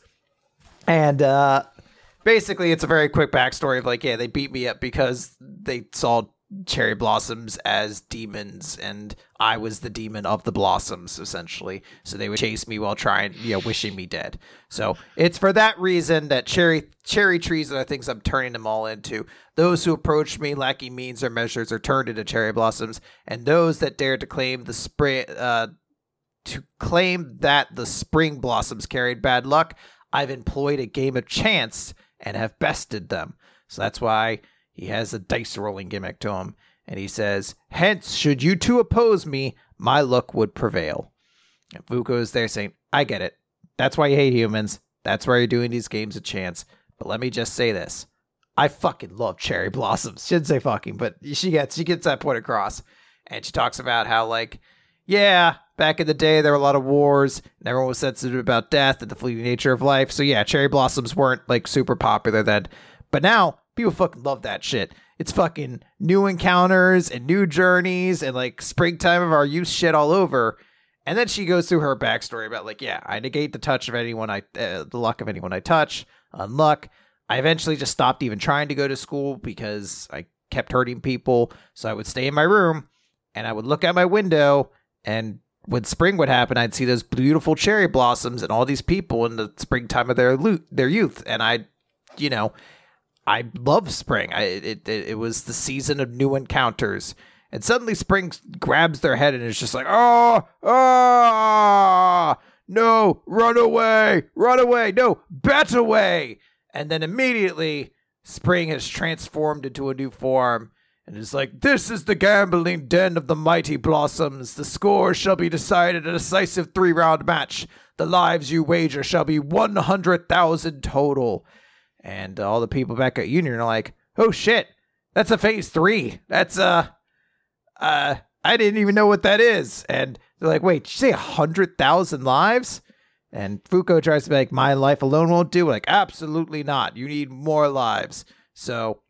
And uh basically it's a very quick backstory of like, yeah, they beat me up because they saw cherry blossoms as demons and I was the demon of the blossoms essentially. So they would chase me while trying, you know, wishing me dead. So it's for that reason that cherry cherry trees are things I'm turning them all into. Those who approach me lacking means or measures are turned into cherry blossoms, and those that dare to claim the spring uh to claim that the spring blossoms carried bad luck, I've employed a game of chance and have bested them. So that's why he has a dice rolling gimmick to him. And he says, Hence, should you two oppose me, my luck would prevail. And Fuko is there saying, I get it. That's why you hate humans. That's why you're doing these games of chance. But let me just say this. I fucking love cherry blossoms. She didn't say fucking, but she gets she gets that point across. And she talks about how like, yeah, back in the day there were a lot of wars and everyone was sensitive about death and the fleeting nature of life. So yeah, cherry blossoms weren't like super popular then. But now People fucking love that shit. It's fucking new encounters and new journeys and like springtime of our youth shit all over. And then she goes through her backstory about like, yeah, I negate the touch of anyone I, uh, the luck of anyone I touch, unluck. I eventually just stopped even trying to go to school because I kept hurting people. So I would stay in my room and I would look out my window and when spring would happen, I'd see those beautiful cherry blossoms and all these people in the springtime of their lo- their youth, and I, you know, I love spring. I, it, it, it was the season of new encounters. And suddenly spring grabs their head and is just like, oh, oh, no, run away, run away, no, bet away. And then immediately spring has transformed into a new form and is like, this is the gambling den of the mighty blossoms. The score shall be decided in a decisive three round match. The lives you wager shall be 100,000 total. And all the people back at Union are like, "Oh shit, that's a phase three. That's uh, uh, I didn't even know what that is." And they're like, "Wait, you say a hundred thousand lives?" And Fuko tries to be like, "My life alone won't do." Like, absolutely not. You need more lives. So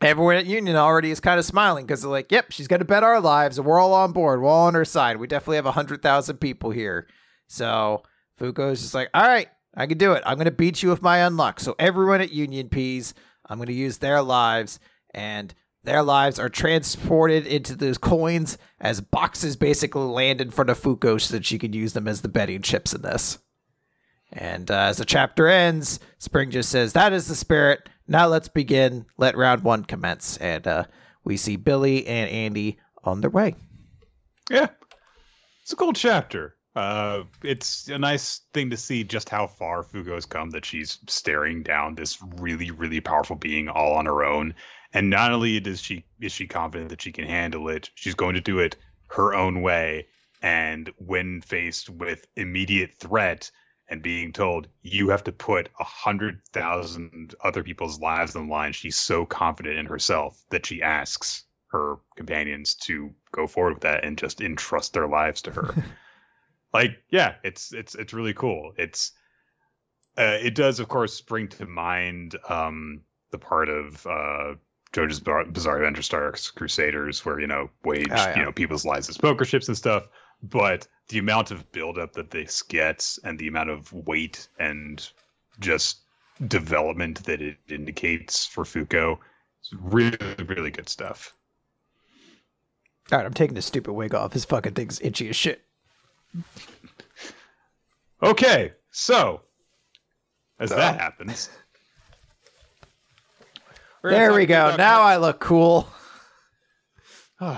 everyone at Union already is kind of smiling because they're like, "Yep, she's gonna bet our lives, and we're all on board. We're all on her side. We definitely have a hundred thousand people here." So Fuko's just like, "All right, I can do it. I'm going to beat you with my unluck. So everyone at Union Peas, I'm going to use their lives, and their lives are transported into those coins as boxes basically land in front of Fuko so that she can use them as the betting chips in this. And uh, as the chapter ends, Spring just says, That is the spirit. Now let's begin. Let round one commence. And uh, we see Billy and Andy on their way. Yeah. It's a cool chapter. Uh, it's a nice thing to see just how far Fuko's come that she's staring down this really, really powerful being all on her own. And not only does she is she confident that she can handle it, she's going to do it her own way. And when faced with immediate threat and being told you have to put a hundred thousand other people's lives on the line, she's so confident in herself that she asks her companions to go forward with that and just entrust their lives to her. like yeah it's it's it's really cool it's uh, it does of course bring to mind um the part of uh JoJo's Bizarre Adventure Stardust Crusaders, where you know wage oh, yeah. you know people's lives as poker chips and stuff. But the amount of buildup that this gets, and the amount of weight and just development that it indicates for Fuko, is really really good stuff. All right, I'm taking this stupid wig off. His fucking thing's itchy as shit. Okay, so as that happens, there we go. Now I look cool.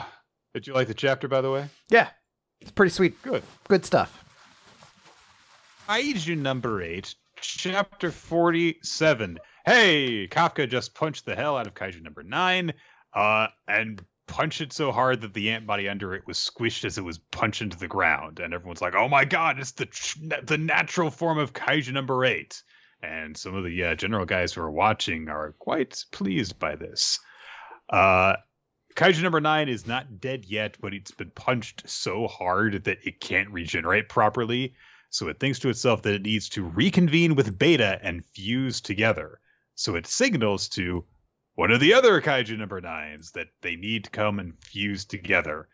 Did you like the chapter, by the way? Yeah, it's pretty sweet. Good. Good stuff. Kaiju number eight, chapter 47. Hey, Kafka just punched the hell out of Kaiju number nine. Uh, and punch it so hard that the ant body under it was squished as it was punched into the ground, and everyone's like, "Oh my god, it's the the natural form of kaiju number eight. And some of the uh, general guys who are watching are quite pleased by this. Uh, kaiju number nine is not dead yet, but it's been punched so hard that it can't regenerate properly. So it thinks to itself that it needs to reconvene with Beta and fuse together. So it signals to one of the other kaiju number nines that they need to come and fuse together.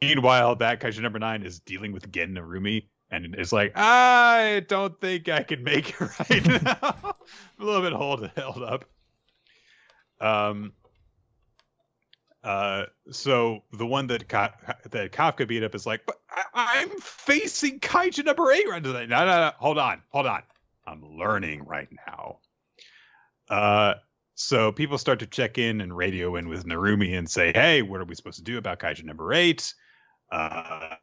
Meanwhile, that kaiju number nine is dealing with Gen Narumi and is like, I don't think I can make it right now. a little bit hold, held up. Um, uh, so the one that Ka- that Kafka beat up is like, but I- am facing Kaiju number eight right now. No, no, no, hold on, hold on. I'm learning right now. Uh, so people start to check in and radio in with Narumi and say, "Hey, what are we supposed to do about Kaiju number eight? Uh,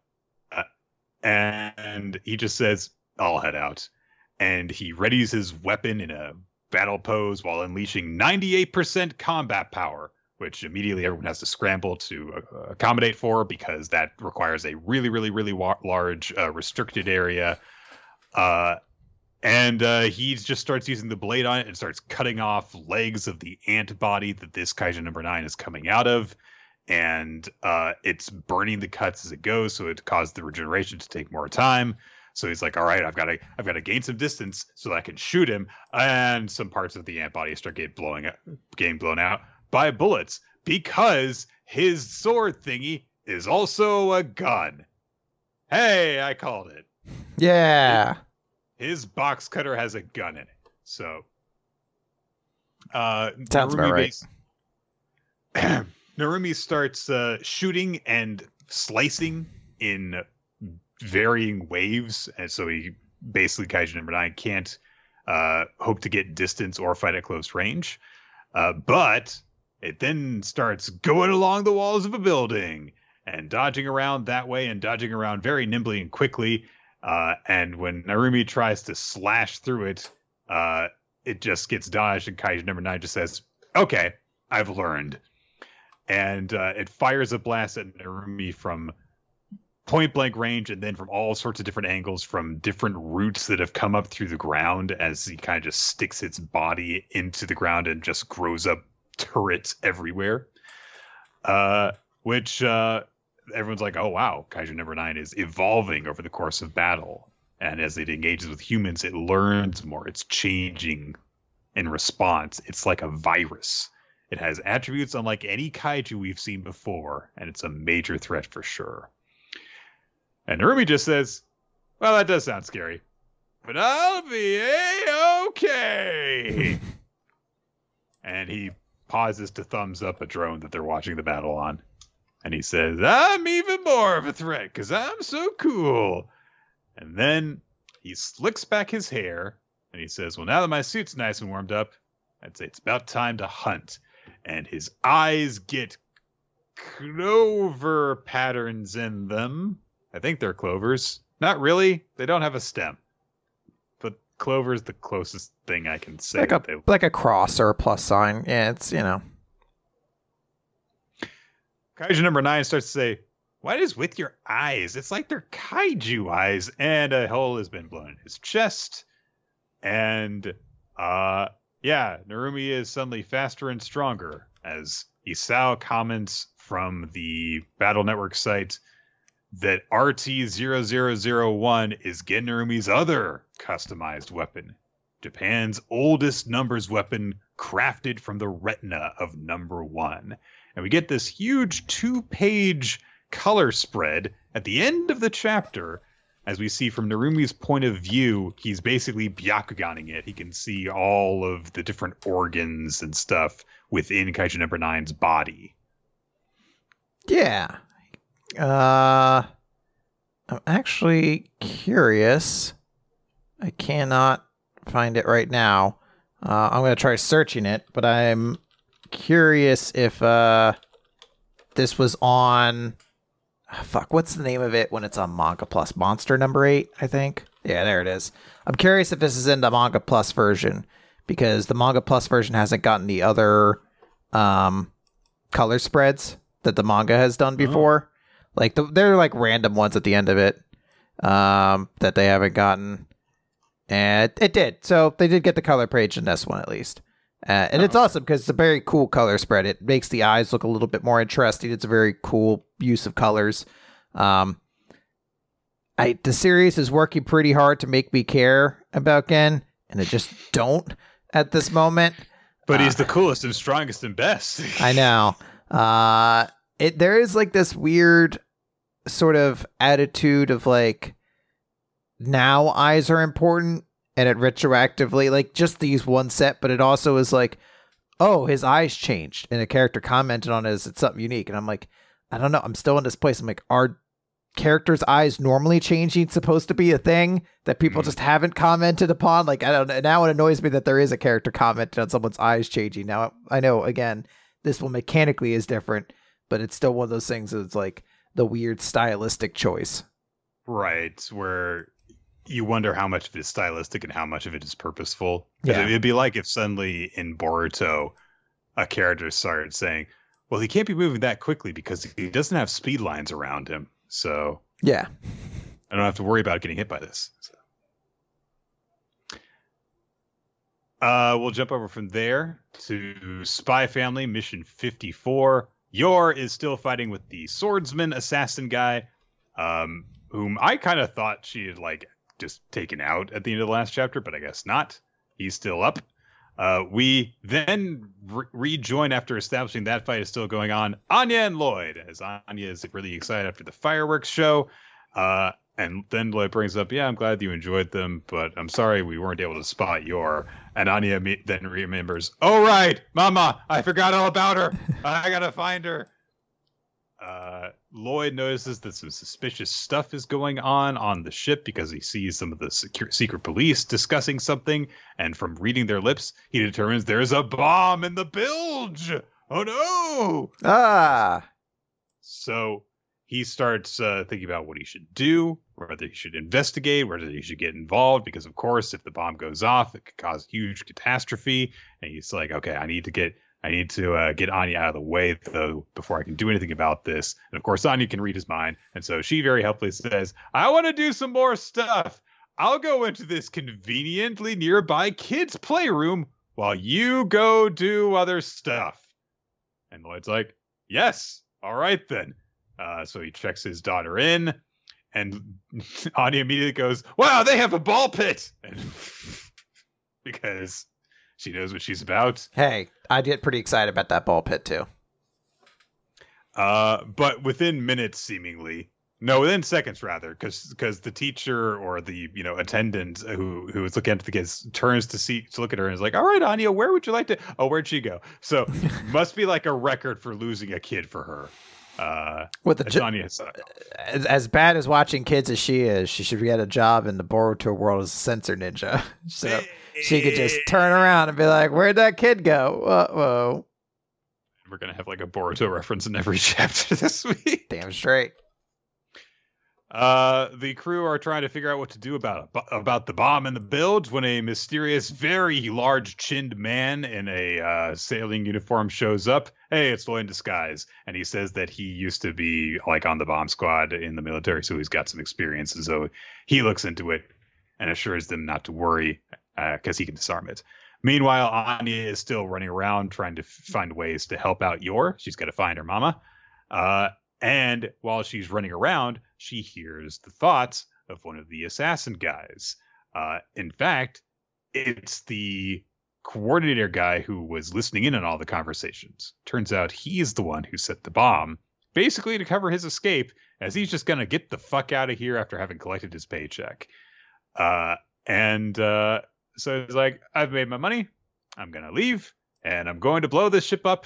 and he just says, "I'll head out." And he readies his weapon in a battle pose while unleashing 98% combat power which immediately everyone has to scramble to uh, accommodate for because that requires a really, really, really wa- large uh, restricted area. Uh, and uh, he just starts using the blade on it and starts cutting off legs of the ant body that this Kaiju number nine is coming out of. And uh, it's burning the cuts as it goes, so it caused the regeneration to take more time. So he's like, "All right, I've got to, I've got to gain some distance so that I can shoot him." And some parts of the ant body start getting blowing, getting blown out by bullets because his sword thingy is also a gun. Hey, I called it. Yeah. His box cutter has a gun in it. So uh sounds about right. Narumi starts uh, shooting and slicing in varying waves, and so he basically Kaiju number nine can't uh, hope to get distance or fight at close range. Uh, but it then starts going along the walls of a building and dodging around that way and dodging around very nimbly and quickly. Uh, and when Narumi tries to slash through it, uh, it just gets dodged, and Kaiju number nine just says, "Okay, I've learned." And uh, it fires a blast at Narumi from point blank range, and then from all sorts of different angles, from different roots that have come up through the ground as he kind of just sticks its body into the ground and just grows up turrets everywhere. Uh, which uh, everyone's like, oh wow, Kaiju number nine is evolving over the course of battle, and as it engages with humans, it learns more. It's changing in response. It's like a virus. It has attributes unlike any kaiju we've seen before, and it's a major threat for sure. And Narumi just says, "Well, that does sound scary, but I'll be a okay." and he pauses to thumbs up a drone that they're watching the battle on. And he says, I'm even more of a threat because I'm so cool. And then he slicks back his hair and he says, Well, now that my suit's nice and warmed up, I'd say it's about time to hunt. And his eyes get clover patterns in them. I think they're clovers. Not really. They don't have a stem But clover is the closest thing I can say. Like a they... like a cross or a plus sign. Yeah, it's you know. Kaiju number nine starts to say, "What is with your eyes? It's like they're kaiju eyes." And a hole has been blown in his chest, and uh, yeah, Narumi is suddenly faster and stronger as Isao comments from the Battle Network site that RT0001 is Gen Narumi's other customized weapon. Japan's oldest numbers weapon crafted from the retina of number one. And we get this huge two page color spread at the end of the chapter. As we see from Narumi's point of view, he's basically Byakuganing it. He can see all of the different organs and stuff within Kaiju number nine's body. Yeah. Uh, I'm actually curious. I cannot find it right now. Uh, I'm gonna try searching it, but I'm curious if uh, this was on. Ah, fuck, what's the name of it when it's on Manga Plus? Monster number eight, I think. Yeah, there it is. I'm curious if this is in the Manga Plus version because the Manga Plus version hasn't gotten the other um, color spreads that the manga has done oh. before. Like the, they're like random ones at the end of it um, that they haven't gotten, and it, it did. So they did get the color page in this one at least, uh, and oh. it's awesome because it's a very cool color spread. It makes the eyes look a little bit more interesting. It's a very cool use of colors. Um, I the series is working pretty hard to make me care about Gen, and I just don't at this moment. But he's uh, the coolest and strongest and best. I know. Uh it there is like this weird sort of attitude of like now eyes are important and it retroactively like just these one set, but it also is like, oh, his eyes changed and a character commented on it as it's something unique. And I'm like, I don't know. I'm still in this place. I'm like, are characters' eyes normally changing supposed to be a thing that people mm-hmm. just haven't commented upon? Like, I don't know. Now it annoys me that there is a character commented on someone's eyes changing. Now I know again, this one mechanically is different, but it's still one of those things that's like the weird stylistic choice. Right. Where you wonder how much of it is stylistic and how much of it is purposeful. Yeah. It'd be like if suddenly in Boruto, a character started saying, well, he can't be moving that quickly because he doesn't have speed lines around him. So yeah, I don't have to worry about getting hit by this. So. Uh, we'll jump over from there to Spy Family Mission 54. Yor is still fighting with the swordsman assassin guy, um, whom I kind of thought she had like just taken out at the end of the last chapter, but I guess not. He's still up. Uh, we then re- rejoin after establishing that fight is still going on. Anya and Lloyd, as Anya is really excited after the fireworks show. Uh, and then Lloyd brings up, "Yeah, I'm glad you enjoyed them, but I'm sorry we weren't able to spot your. And Anya me- then remembers, "Oh right, Mama, I forgot all about her. I gotta find her." Uh, Lloyd notices that some suspicious stuff is going on on the ship because he sees some of the secure, secret police discussing something, and from reading their lips, he determines there's a bomb in the bilge. Oh no! Ah. So he starts uh, thinking about what he should do, whether he should investigate, whether he should get involved, because of course, if the bomb goes off, it could cause huge catastrophe. And he's like, okay, I need to get I need to uh, get Anya out of the way, though, before I can do anything about this. And of course, Anya can read his mind. And so she very helpfully says, I want to do some more stuff. I'll go into this conveniently nearby kids' playroom while you go do other stuff. And Lloyd's like, Yes, all right then. Uh, so he checks his daughter in, and Anya immediately goes, Wow, they have a ball pit! And because she knows what she's about. Hey, I get pretty excited about that ball pit too. Uh, but within minutes, seemingly, no, within seconds rather, because because the teacher or the you know attendant who who is looking at the kids turns to see to look at her and is like, "All right, Anya, where would you like to? Oh, where'd she go? So must be like a record for losing a kid for her. Uh, With the jo- as, as bad as watching kids as she is, she should get a job in the Boruto world as a sensor ninja. So she could just turn around and be like, "Where'd that kid go?" Whoa. We're gonna have like a Boruto reference in every chapter this week. Damn straight. Uh, the crew are trying to figure out what to do about about the bomb and the bilge when a mysterious, very large-chinned man in a uh, sailing uniform shows up. Hey, it's Lloyd in disguise, and he says that he used to be like on the bomb squad in the military, so he's got some experience, and so he looks into it and assures them not to worry because uh, he can disarm it. Meanwhile, Anya is still running around trying to find ways to help out Yor. She's got to find her mama. Uh, and while she's running around, she hears the thoughts of one of the assassin guys. Uh, in fact, it's the coordinator guy who was listening in on all the conversations. Turns out he's the one who set the bomb, basically to cover his escape, as he's just going to get the fuck out of here after having collected his paycheck. Uh, and uh, so he's like, I've made my money. I'm going to leave, and I'm going to blow this ship up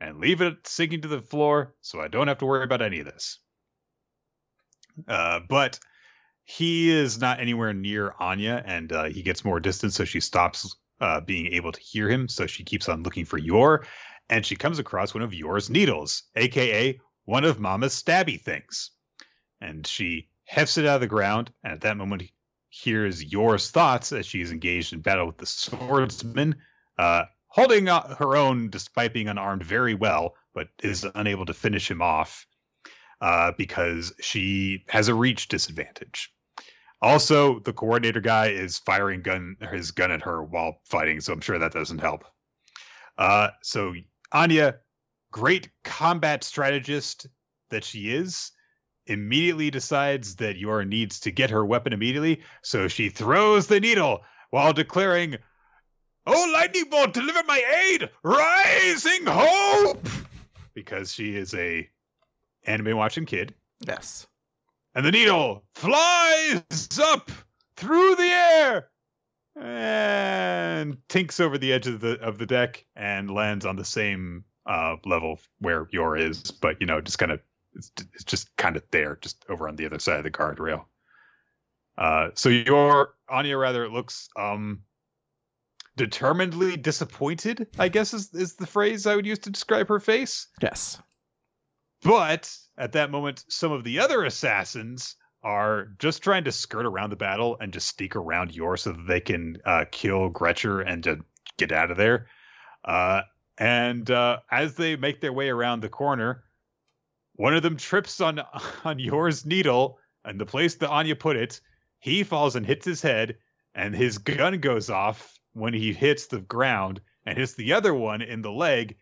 and leave it sinking to the floor so I don't have to worry about any of this. Uh, but he is not anywhere near Anya, and uh, he gets more distance, so she stops uh, being able to hear him. So she keeps on looking for Yor, and she comes across one of Yor's needles, aka one of Mama's stabby things. And she hefts it out of the ground, and at that moment hears Yor's thoughts as she's engaged in battle with the swordsman. Uh, holding her own despite being unarmed very well, but is unable to finish him off uh, because she has a reach disadvantage. Also, the coordinator guy is firing gun his gun at her while fighting, so I'm sure that doesn't help. Uh, so Anya, great combat strategist that she is, immediately decides that Yor needs to get her weapon immediately, so she throws the needle while declaring, Oh, lightning bolt, deliver my aid! Rising hope! Because she is a anime watching kid. Yes. And the needle flies up through the air and tinks over the edge of the of the deck and lands on the same uh, level where Yor is, but you know, just kind of it's, it's just kind of there, just over on the other side of the guardrail. Uh, so your Anya rather looks um determinedly disappointed. I guess is is the phrase I would use to describe her face. Yes. But at that moment, some of the other assassins are just trying to skirt around the battle and just sneak around Yor so that they can uh, kill Gretcher and just get out of there. Uh, and uh, as they make their way around the corner, one of them trips on on Yor's needle and the place that Anya put it. He falls and hits his head, and his gun goes off when he hits the ground and hits the other one in the leg,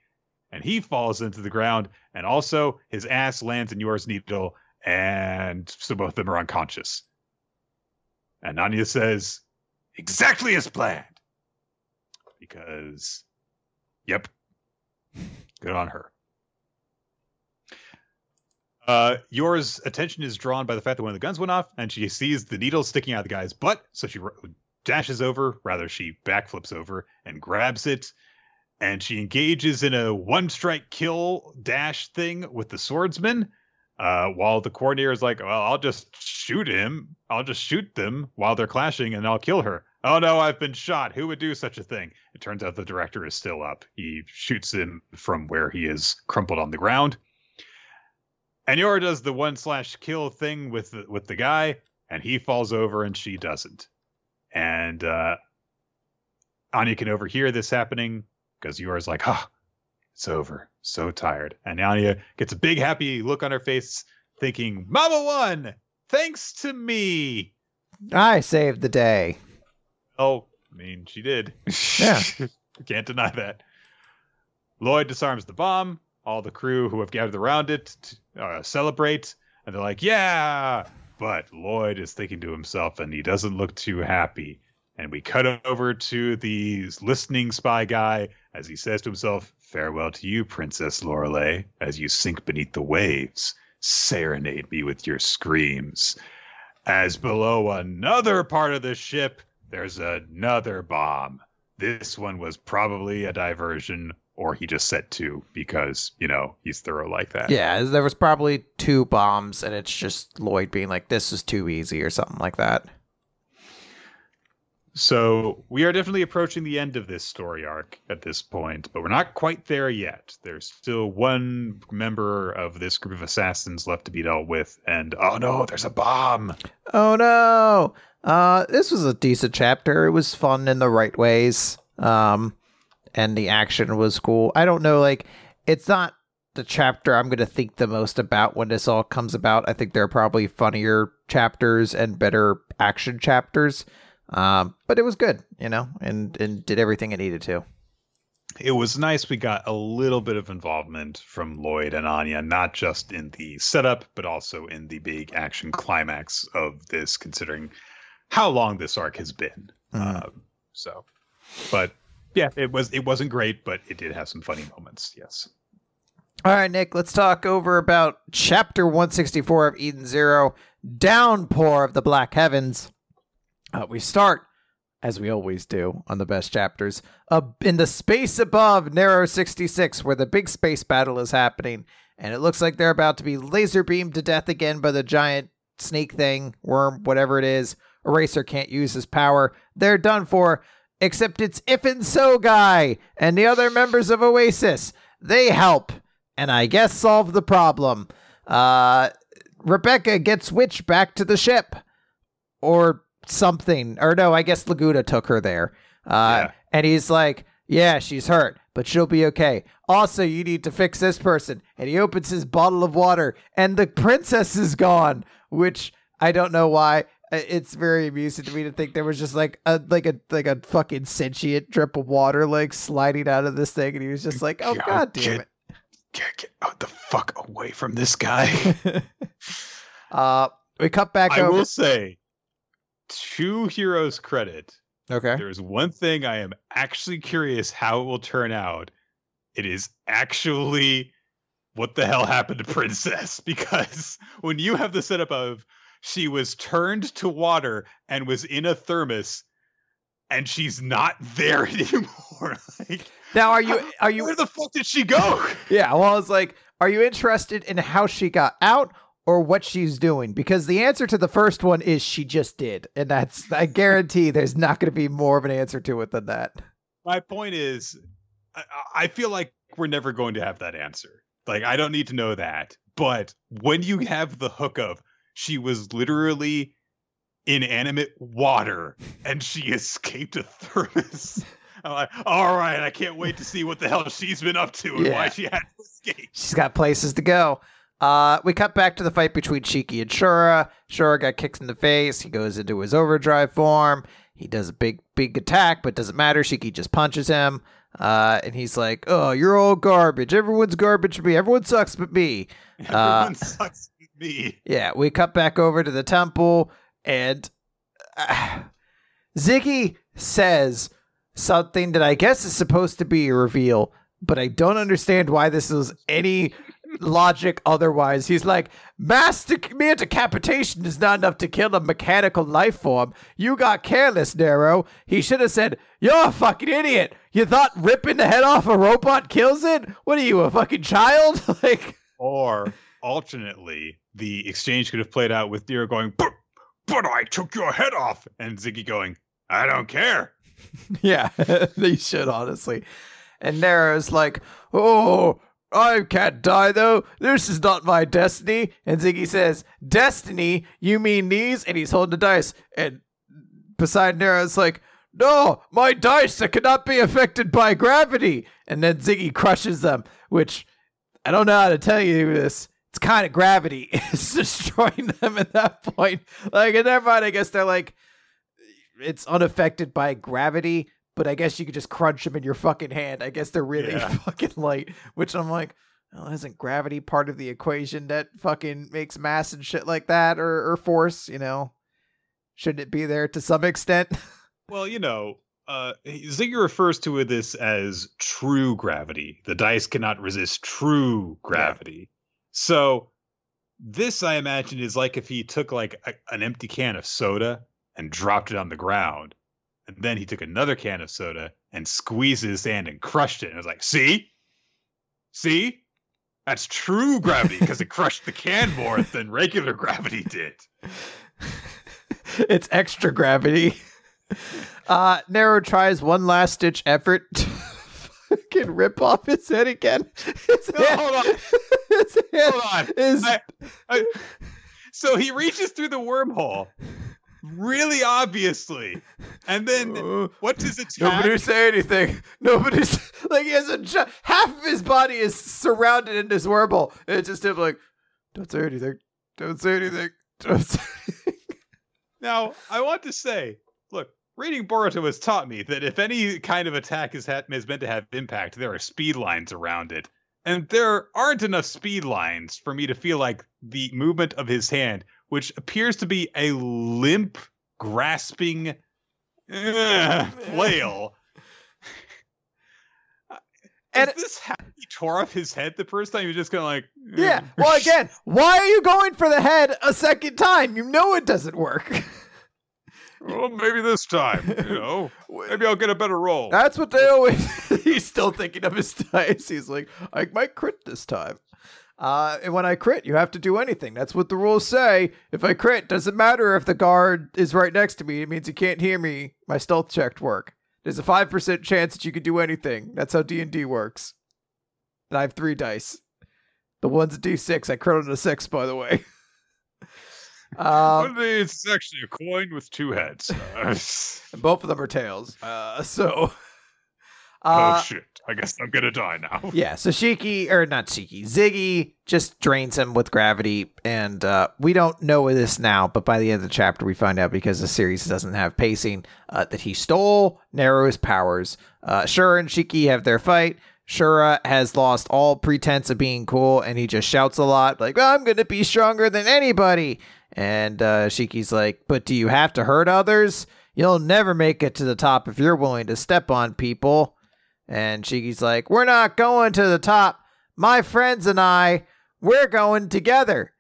and he falls into the ground. And also, his ass lands in Yor's needle, and so both of them are unconscious. And Anya says, "Exactly as planned," because, yep, good on her. Uh, Yor's attention is drawn by the fact that one of the guns went off, and she sees the needle sticking out of the guy's butt. So she dashes over, rather, she backflips over and grabs it. And she engages in a one strike kill dash thing with the swordsman. Uh, while the coordinator is like, well, I'll just shoot him. I'll just shoot them while they're clashing and I'll kill her. Oh no, I've been shot. Who would do such a thing? It turns out the director is still up. He shoots him from where he is crumpled on the ground. And Yor does the one slash kill thing with the, with the guy, and he falls over and she doesn't. And uh, Anya can overhear this happening because Yor's like, ah, it's over. So tired. And Anya gets a big happy look on her face, thinking, Mama won! Thanks to me. I saved the day. Oh, I mean, she did. Yeah. Can't deny that. Loid disarms the bomb. All the crew who have gathered around it t- uh, celebrate, and they're like, "Yeah!" But Loid is thinking to himself, and he doesn't look too happy. And we cut over to the listening spy guy as he says to himself, "Farewell to you, Princess Lorelei, as you sink beneath the waves. Serenade me with your screams." As below another part of the ship, there's another bomb. This one was probably a diversion, or he just set two because, you know, he's thorough like that. Yeah, there was probably two bombs, and it's just Loid being like, "This is too easy" or something like that. So we are definitely approaching the end of this story arc at this point, but we're not quite there yet. There's still one member of this group of assassins left to be dealt with, and oh no, there's a bomb. Oh no! Uh, this was a decent chapter. It was fun in the right ways. Um, and the action was cool. I don't know, like it's not the chapter I'm going to think the most about when this all comes about. I think there are probably funnier chapters and better action chapters. Um, but it was good, you know, and and did everything it needed to. It was nice we got a little bit of involvement from Loid and Anya, not just in the setup, but also in the big action climax of this, considering how long this arc has been. Mhm. Uh, so, but yeah, it was it wasn't great, but it did have some funny moments. Yes. All right, Nick, let's talk over about chapter 164 of Eden Zero Downpour of the Black Heavens. Uh, we start, as we always do on the best chapters, uh, in the space above Narrow 66, where the big space battle is happening. And it looks like they're about to be laser beamed to death again by the giant snake thing, worm, whatever it is. Eraser can't use his power. They're done for, except it's If and So Guy and the other members of Oasis. They help and I guess solve the problem. Uh, Rebecca gets Witch back to the ship, or something. Or no, I guess Laguna took her there. Uh, Yeah. And he's like, "Yeah, she's hurt, but she'll be okay." Also, you need to fix this person. And he opens his bottle of water, and the princess is gone. Which I don't know why. It's very amusing to me to think there was just like a like a like a fucking sentient drip of water like sliding out of this thing, and he was just like, "Oh Yeah, god damn get- it." Get, get out the fuck away from this guy. Uh, we cut back I over. will say, to Hiro's credit, okay. there's one thing I am actually curious how it will turn out. It is actually what the hell happened to Princess? Because when you have the setup of she was turned to water and was in a thermos and she's not there anymore. like, Now, are you are you where the fuck did she go? Yeah, well, I was like, are you interested in how she got out or what she's doing? Because the answer to the first one is she just did. And that's, I guarantee there's not going to be more of an answer to it than that. My point is, I, I feel like we're never going to have that answer. Like, I don't need to know that. But when you have the hook of she was literally inanimate water and she escaped a thermos, I'm like, all right, I can't wait to see what the hell she's been up to and Yeah. why she had to escape. She's got places to go. Uh, we cut back to the fight between Shiki and Shura. Shura got kicked in the face. He goes into his overdrive form. He does a big, big attack, but doesn't matter. Shiki just punches him. Uh, and he's like, "Oh, you're all garbage. Everyone's garbage to me. Everyone sucks but me." Everyone sucks me. Yeah, we cut back over to the temple, and uh, Ziggy says something that I guess is supposed to be a reveal, but I don't understand why this is any logic otherwise. He's like, mass de- mere decapitation is not enough to kill a mechanical life form. You got careless, Nero. He should have said, You're a fucking idiot. You thought ripping the head off a robot kills it? What are you, a fucking child? like, Or alternately, the exchange could have played out with Nero going, but, but I took your head off. And Ziggy going, I don't care. Yeah, they should honestly. And Nero's like, "Oh, I can't die though. This is not my destiny." And Ziggy says, "Destiny? You mean these?" And he's holding the dice. And beside Nero's like, "No, my dice that cannot be affected by gravity." And then Ziggy crushes them, which I don't know how to tell you this. It's kind of gravity. It's destroying them at that point. Like in their mind, I guess they're like, it's unaffected by gravity, but I guess you could just crunch them in your fucking hand. I guess they're really Yeah. fucking light, which I'm like, well, isn't gravity part of the equation that fucking makes mass and shit like that or, or force, you know? Shouldn't it be there to some extent? Well, you know, uh, Ziggy refers to this as true gravity. The dice cannot resist true gravity. So, this, I imagine, is like if he took like a, an empty can of soda and dropped it on the ground. And then he took another can of soda and squeezed his hand and crushed it. And it was like, see? See? That's true gravity because it crushed the can more than regular gravity did. it's extra gravity. Uh, Nero tries one last ditch effort fucking rip off his head again. His No, hand- hold on. his hand Hold on. is I- I- so he reaches through the wormhole, really obviously, and then Uh, what does it Nobody say anything. Nobody's like he has a half of his body is surrounded in this wormhole. And it's just him like, don't say anything. Don't say anything. Don't say anything. Now I want to say, reading Boruto has taught me that if any kind of attack is, ha- is meant to have impact, there are speed lines around it, and there aren't enough speed lines for me to feel like the movement of his hand, which appears to be a limp, grasping uh, flail. And- Is this how he tore off his head the first time? He was just kind of like, Yeah. "Mm." Well, again, why are you going for the head a second time? You know it doesn't work. well, maybe this time, you know, maybe I'll get a better roll. That's what they always. he's still thinking of his dice. He's like, I might crit this time. Uh, and when I crit, you have to do anything. That's what the rules say. If I crit, doesn't matter if the guard is right next to me. It means he can't hear me. My stealth checked work. There's a five percent chance that you can do anything. That's how D and D works. And I have three dice. The one's a D six. I crit on a six, by the way. Um, is actually a coin with two heads. And both of them are tails. Uh, so. oh Uh, shit! I guess I'm gonna die now. Yeah, so Shiki or not Shiki, Ziggy just drains him with gravity, and uh, we don't know this now, but by the end of the chapter, we find out because the series doesn't have pacing uh, that he stole Nero's powers. Uh, Shura and Shiki have their fight. Shura has lost all pretense of being cool and he just shouts a lot, like, I'm going to be stronger than anybody. And uh, Shiki's like, But do you have to hurt others? You'll never make it to the top if you're willing to step on people. And Shiki's like, We're not going to the top. My friends and I, we're going together.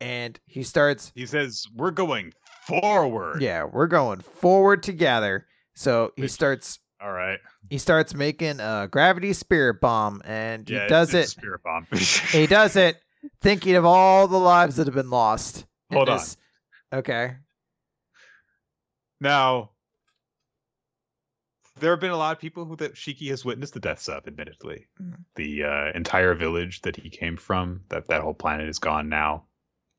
And he starts, He says, We're going forward. Yeah, we're going forward together. So he Which- starts All right. he starts making a gravity spirit bomb and he does it Spirit bomb. he does it thinking of all the lives that have been lost Hold on. okay Now, there have been a lot of people who that Shiki has witnessed the deaths of. Admittedly, Mhm. the uh, entire village that he came from, that that whole planet is gone now.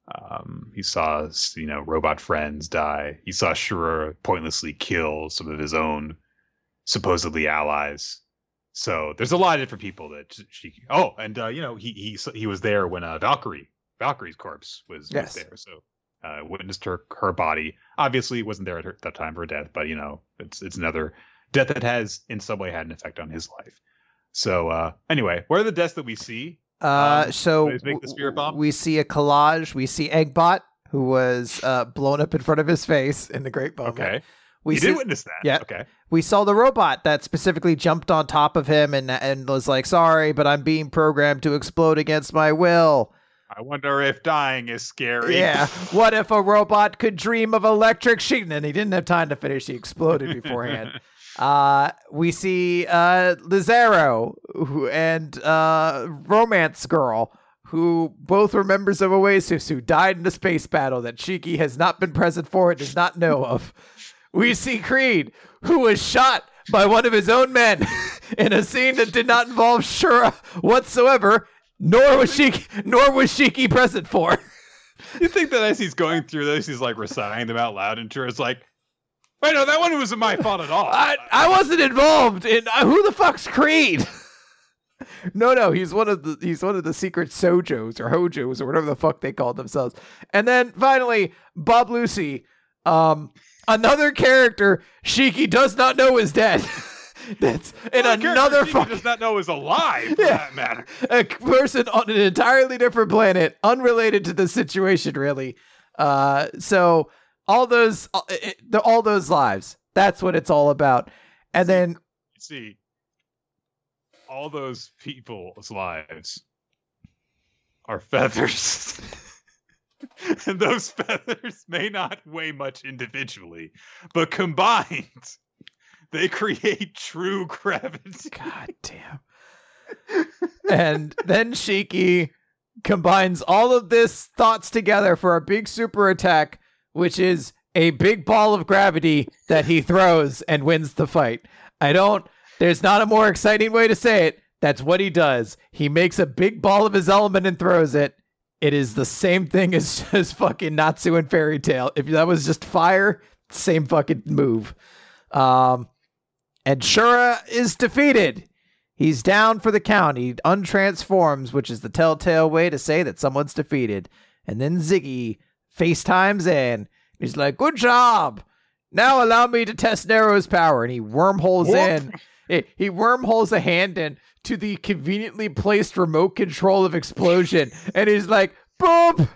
Um, he saw, you know, robot friends die. He saw Shura pointlessly kill some of his own supposedly allies. So there's a lot of different people that Shiki. Oh, and uh, you know, he he he was there when uh, Valkyrie Valkyrie's corpse was, Yes. was there. So uh, witnessed her her body. Obviously, wasn't there at her, that time of her death, but you know, it's it's another death that has in some way had an effect on his life. So uh, anyway, what are the deaths that we see? uh Um, so make the spirit bomb. we see a collage we see eggbot who was uh blown up in front of his face in the great moment Okay, we you see, did witness that. Yeah. Okay. we saw the robot that specifically jumped on top of him and and was like sorry but i'm being programmed to explode against my will I wonder if dying is scary. Yeah. What if a robot could dream of electric sheep? And he didn't have time to finish. He exploded beforehand. uh, we see uh, Lizaro who, and uh, Romance Girl, who both were members of Oasis who died in a space battle that Shiki has not been present for and does not know of. We see Creed, who was shot by one of his own men in a scene that did not involve Shura whatsoever, nor was Shiki, nor was Shiki present for. You think that as he's going through this, he's like reciting them out loud, and Shura's like, "Wait, no, that one wasn't my fault at all." I, I wasn't involved in uh, who the fuck's Creed. no, no, he's one of the he's one of the secret sojos or hojos or whatever the fuck they called themselves. And then finally, Bob Lucy, um, another character Shiki does not know is dead. That's in character another fucking does not know is alive. For Yeah. that matter. a person on an entirely different planet, unrelated to the situation, really. Uh, so all those, uh, it, the, all those lives. That's what it's all about. And then see, all those people's lives are feathers. and those feathers may not weigh much individually, but combined, they create true gravity. God damn. and then Shiki combines all of this thoughts together for a big super attack, which is a big ball of gravity that he throws and wins the fight. I don't, there's not a more exciting way to say it. That's what he does. He makes a big ball of his element and throws it. It is the same thing as, as fucking Natsu and Fairy Tail. If that was just fire, same fucking move. Um, and Shura is defeated. He's down for the count. He untransforms, which is the telltale way to say that someone's defeated. And then Ziggy FaceTimes in. He's like, Good job. Now allow me to test Nero's power. And he wormholes Whoop. in. He, he wormholes a hand in to the conveniently placed remote control of explosion. And he's like, Boop!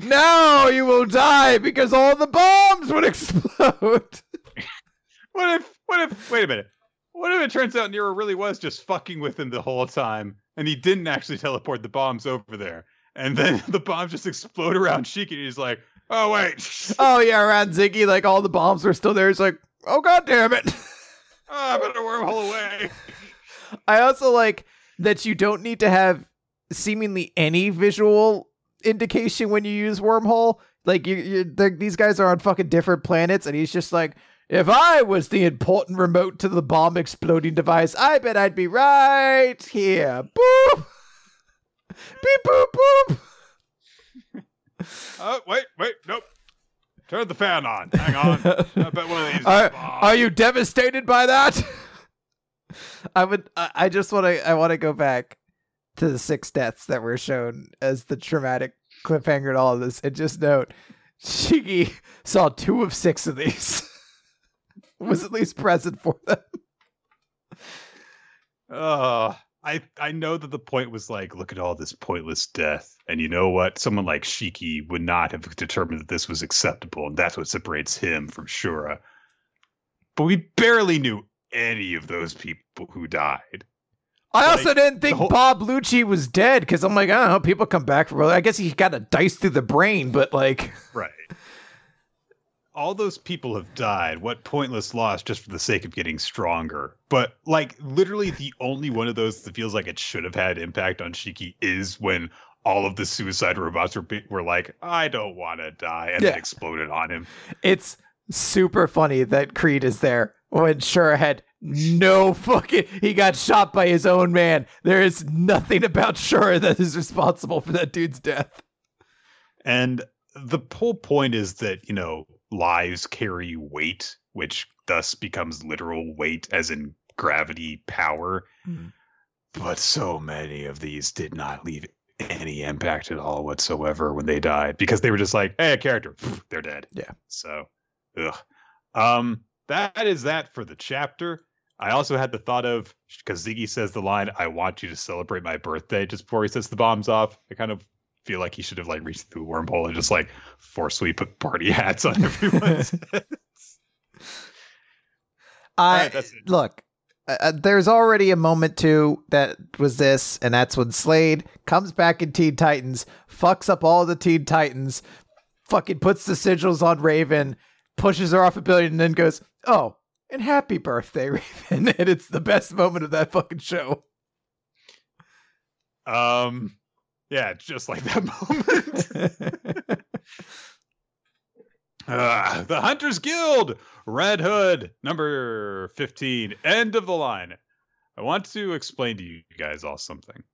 Now you will die because all the bombs would explode. What if, what if, wait a minute. What if it turns out Nero really was just fucking with him the whole time and he didn't actually teleport the bombs over there? And then the bombs just explode around Shiki and he's like, oh, wait. oh yeah, around Ziggy, like all the bombs were still there. He's like, oh god damn it. Oh, I better wormhole away. I also like that you don't need to have seemingly any visual indication when you use wormhole. Like you, you these guys are on fucking different planets, and he's just like, if I was the important remote to the bomb exploding device, I bet I'd be right here. Boop. Beep boop boop. Oh, wait, wait, nope. Turn the fan on. Hang on. I bet one of these. is Are, are you devastated by that? I would. I I just want to. I want to go back to the six deaths that were shown as the traumatic cliffhanger to all of this, and just note, Shiki saw two of six of these. Was at least present for them. Oh, I I know that the point was like, look at all this pointless death, and you know what? Someone like Shiki would not have determined that this was acceptable, and that's what separates him from Shura. But we barely knew any of those people who died. I also Like, didn't think whole- Bob Lucci was dead because I'm like, I don't know, people come back from. I guess he got a dice through the brain, but like, Right. All those people have died. What pointless loss just for the sake of getting stronger. But like literally the only one of those that feels like it should have had impact on Shiki is when all of the suicide robots were were like, I don't want to die, and Yeah. then exploded on him. it's super funny that Creed is there when Shura had no fucking. He got shot by his own man. There is nothing about Shura that is responsible for that dude's death. And the whole point is that, you know, lives carry weight, which thus becomes literal weight, as in gravity power. Mhm. But so many of these did not leave any impact at all whatsoever when they died because they were just like, hey, a character, they're dead. Yeah. So, ugh. Um, that is that for the chapter. I also had the thought of because Ziggy says the line, "I want you to celebrate my birthday" just before he sets the bombs off. I kind of feel like he should have like reached through the wormhole and just like forcefully put party hats on everyone's heads. I right, look. Uh, uh, there's already a moment too that was this, and that's when Slade comes back in Teen Titans, fucks up all the Teen Titans, fucking puts the sigils on Raven, pushes her off a building, and then goes, "Oh, and happy birthday, Raven!" and it's the best moment of that fucking show. Um, yeah, just like that moment. Ah, the Hunters Guild, Red Hood, number 15, end of the line. I want to explain to you guys all something.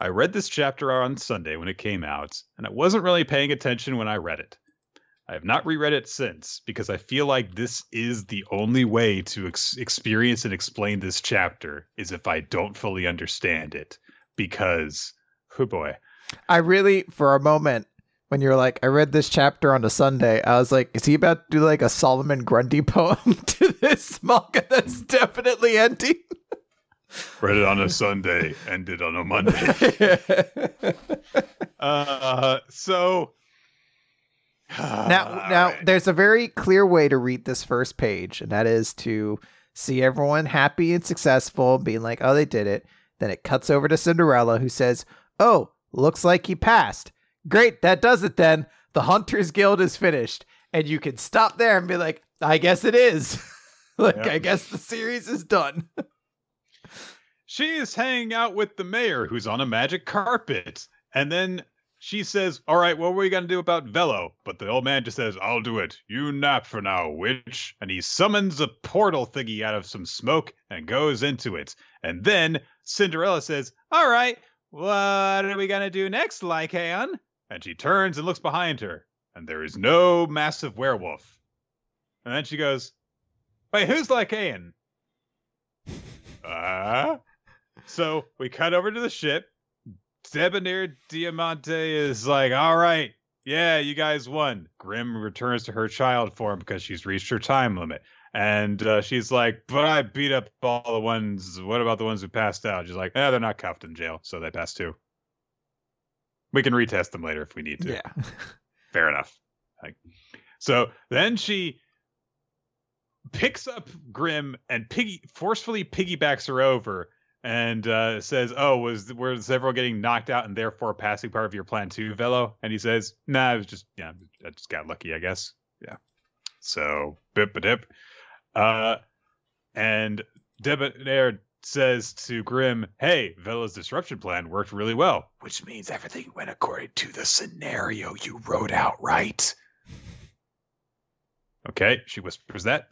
I read this chapter on Sunday when it came out, and I wasn't really paying attention when I read it. I have not reread it since because I feel like this is the only way to ex- experience and explain this chapter is if I don't fully understand it. Because, oh boy, I really, for a moment, when you're like, I read this chapter on a Sunday, I was like, is he about to do like a Solomon Grundy poem to this manga that's definitely ending? read it on a Sunday, ended on a Monday. Uh, so now, now there's a very clear way to read this first page, and that is to see everyone happy and successful, being like, "Oh, they did it." Then it cuts over to Cinderella, who says, "Oh, looks like he passed. Great, that does it. Then the Hunters Guild is finished, and you can stop there and be like, I guess it is. like, Yep. I guess the series is done." she is hanging out with the mayor who's on a magic carpet. And then she says, All right, what were we going to do about Velo? But the old man just says, I'll do it. You nap for now, witch. And he summons a portal thingy out of some smoke and goes into it. And then Cinderella says, All right, what are we going to do next, Lycaon? And she turns and looks behind her. And there is no massive werewolf. And then she goes, Wait, who's Lycaon? Ah. So we cut over to the ship. Debonair Diamante is like, all right, yeah, you guys won. Grim returns to her child form because she's reached her time limit. And uh, she's like, but I beat up all the ones. What about the ones who passed out? She's like, yeah, they're not cuffed in jail, so they passed too. We can retest them later if we need to. Yeah. Fair enough. Like, so then she picks up Grim and piggy forcefully piggybacks her over and uh, says, "Oh, was were several getting knocked out and therefore passing part of your plan too, Velo?" And he says, "Nah, it was just yeah, I just got lucky, I guess." Yeah. So bip dip. Uh, and Debonair says to Grim, "Hey, Velo's disruption plan worked really well, which means everything went according to the scenario you wrote out, right?" Okay, she whispers that.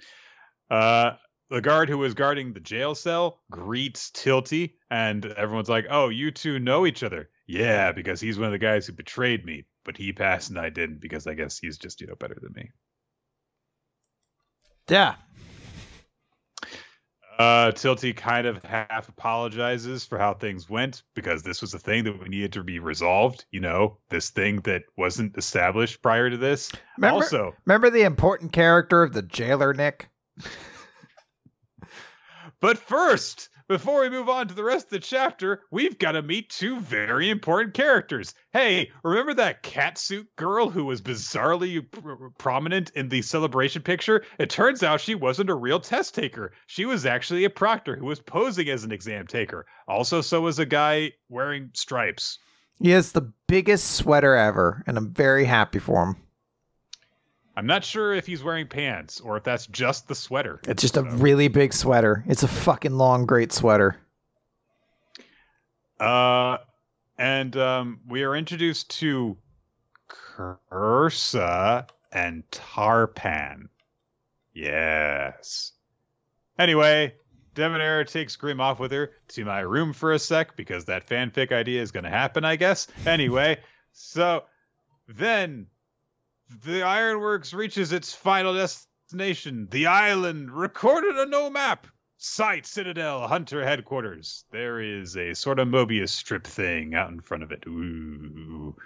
Uh, the guard who was guarding the jail cell greets Tilty, and everyone's like, "Oh, you two know each other." Yeah, because he's one of the guys who betrayed me, but he passed and I didn't because I guess he's just you know better than me. Yeah. Uh, Tilty kind of half apologizes for how things went because this was a thing that we needed to be resolved. You know, this thing that wasn't established prior to this. Remember, Also, remember the important character of the jailer, Nick? But first, before we move on to the rest of the chapter, we've got to meet two very important characters. Hey, remember that catsuit girl who was bizarrely pr- prominent in the celebration picture? It turns out she wasn't a real test taker. She was actually a proctor who was posing as an exam taker. Also, so was a guy wearing stripes. He has the biggest sweater ever, and I'm very happy for him. I'm not sure if he's wearing pants or if that's just the sweater. It's just a really big sweater. It's a fucking long, great sweater. Uh, and um, we are introduced to Cursa and Tarpan. Yes. Anyway, Debonair takes Grim off with her to my room for a sec because that fanfic idea is going to happen, I guess. Anyway, so then the Ironworks reaches its final destination, the island recorded on no map. Site Citadel Hunter headquarters. There is a sort of Mobius strip thing out in front of it. Ooh.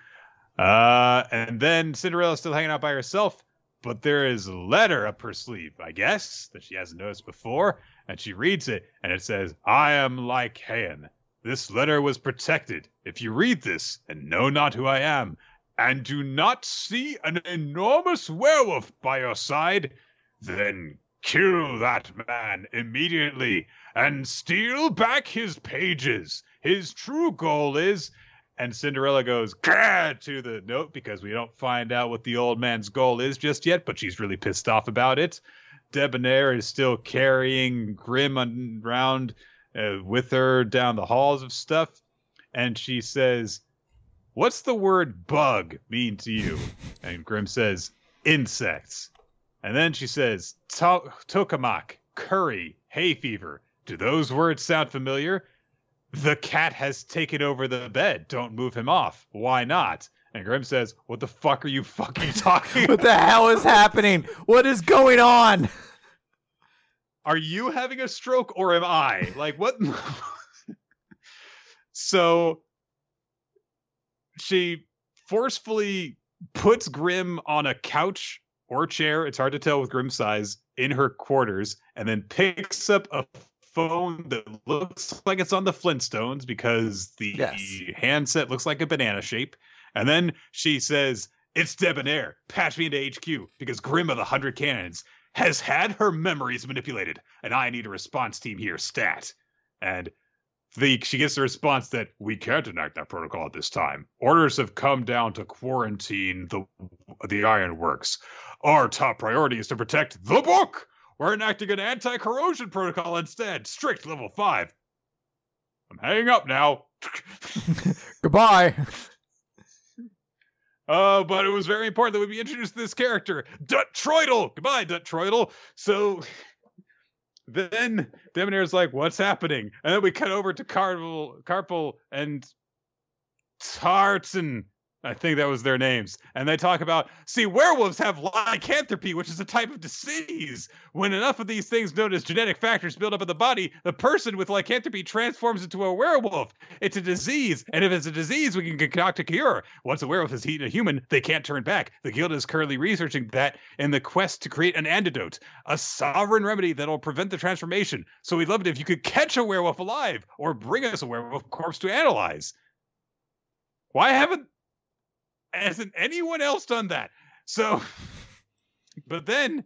Uh, and then Cinderella's still hanging out by herself, but there is a letter up her sleeve, I guess, that she hasn't noticed before. And she reads it, and it says, I am Lycaon. This letter was protected. If you read this and know not who I am, and do not see an enormous werewolf by your side, then kill that man immediately and steal back his pages. His true goal is. And Cinderella goes to the note because we don't find out what the old man's goal is just yet, but she's really pissed off about it. Debonair is still carrying Grim around uh, with her down the halls of stuff. And she says, What's the word bug mean to you? And Grim says, Insects. And then she says, to- tokamak, curry, hay fever. Do those words sound familiar? The cat has taken over the bed. Don't move him off. Why not? And Grim says, What the fuck are you fucking talking What the hell is happening? What is going on? Are you having a stroke or am I? Like, what? so she forcefully puts Grim on a couch or chair, it's hard to tell with Grim's size, in her quarters, and then picks up a phone that looks like it's on the Flintstones because the Yes. handset looks like a banana shape. And then she says, It's Debonair. Patch me into HQ because Grim of the Hundred Cannons has had her memories manipulated, and I need a response team here, stat. And the she gets the response that we can't enact that protocol at this time. Orders have come down to quarantine the the ironworks. Our top priority is to protect the book. We're enacting an anti-corrosion protocol instead, strict level five. I'm hanging up now. Goodbye. Uh, but it was very important that we be introduced to this character, Dut Troidel. Goodbye, Dut Troidel. So then Debonair's like, "What's happening?" And then we cut over to Carvel, Carpel, and Tartan. I think that was their names. And they talk about, see, werewolves have lycanthropy, which is a type of disease. When enough of these things known as genetic factors build up in the body, the person with lycanthropy transforms into a werewolf. It's a disease. And if it's a disease, we can concoct a cure. Once a werewolf has eaten a human, they can't turn back. The guild is currently researching that in the quest to create an antidote, a sovereign remedy that'll prevent the transformation. So we'd love it if you could catch a werewolf alive or bring us a werewolf corpse to analyze. Why haven't hasn't anyone else done that? So, but then,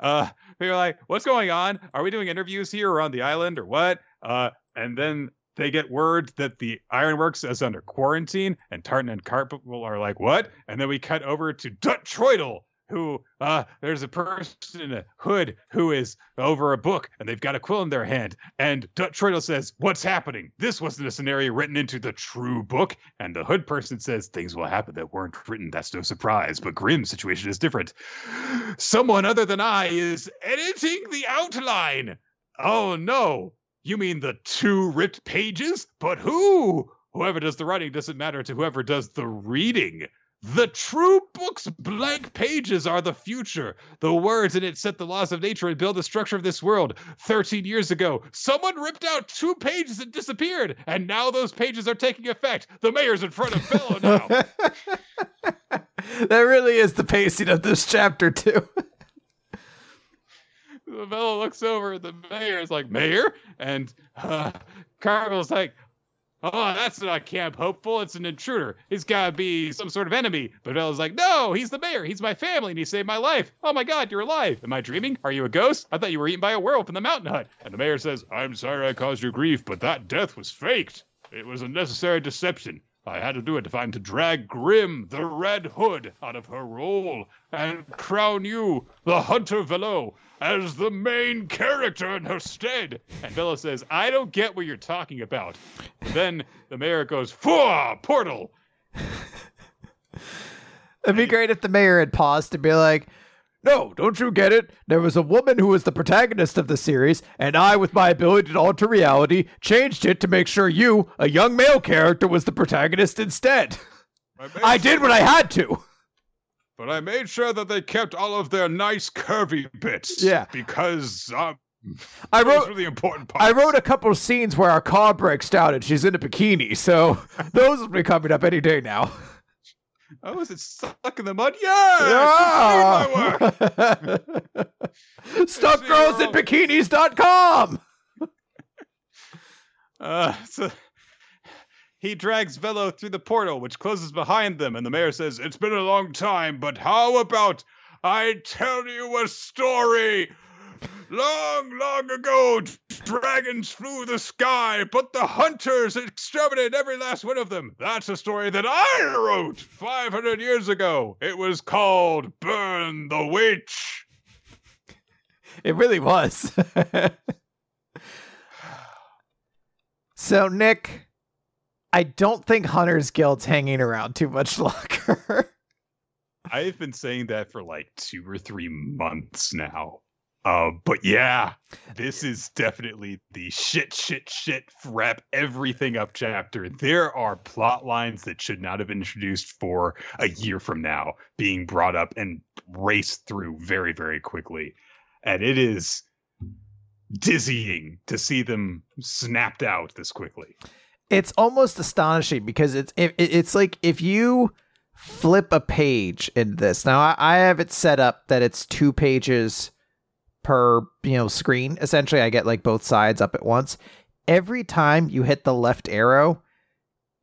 uh, we were like, "What's going on? Are we doing interviews here or on the island or what?" Uh, and then they get word that the Ironworks is under quarantine, and Tartan and Carpel are like, "What?" And then we cut over to Dut Troidel, who uh, there's a person in a hood who is over a book, and they've got a quill in their hand. And Dut Troidel says, "What's happening? This wasn't a scenario written into the true book." And the hood person says, "Things will happen that weren't written. That's no surprise. But Grim's situation is different. Someone other than I is editing the outline. Oh no." You mean the two ripped pages? But who? Whoever does the writing doesn't matter to whoever does the reading. The true book's blank pages are the future. The words in it set the laws of nature and build the structure of this world. 13 years ago, someone ripped out two pages and disappeared, and now those pages are taking effect. The mayor's in front of Bello now. that really is the pacing of this chapter too. Bella looks over at the mayor. Is like, Mayor? And uh, Cargill's like, Oh, that's not Camp Hopeful. It's an intruder. He's got to be some sort of enemy. But Bella's like, no, he's the mayor. He's my family, and he saved my life. Oh my God, you're alive. Am I dreaming? Are you a ghost? I thought you were eaten by a werewolf in the mountain hut. And the mayor says, I'm sorry I caused you grief, but that death was faked. It was a necessary deception. I had to do it to find to drag Grim, the Red Hood, out of her role and crown you, the Hunter Velo, as the main character in her stead. And Bella says, I don't get what you're talking about. then the mayor goes, Fua, portal. It'd be great if the mayor had paused to be like, no, don't you get it? There was a woman who was the protagonist of the series, and I, with my ability to alter reality, changed it to make sure you, a young male character, was the protagonist instead. I, I did what I had to. But I made sure that they kept all of their nice curvy bits. Yeah. Because um, I wrote really important parts. I wrote a couple of scenes where our car breaks down and she's in a bikini, so those will be coming up any day now. Oh, is it stuck in the mud? Yeah! yeah. Stuck girls at bikinis.com. Uh, so he drags Velo through the portal, which closes behind them, and the mayor says, It's been a long time, but how about I tell you a story? Long, long ago, dragons flew the sky, but the hunters exterminated every last one of them. That's a story that I wrote 500 years ago. It was called Burn the Witch. It really was. so, Nick, I don't think Hunter's Guild's hanging around too much longer. I've been saying that for like two or three months now. Uh, but yeah, this is definitely the shit, shit, shit, wrap everything up chapter. There are plot lines that should not have been introduced for a year from now being brought up and raced through very, very quickly. And it is dizzying to see them snapped out this quickly. It's almost astonishing because it's it, it's like if you flip a page in this. Now I, I have it set up that it's two pages per you know screen. Essentially i get like both sides up at once. Every time you hit the left arrow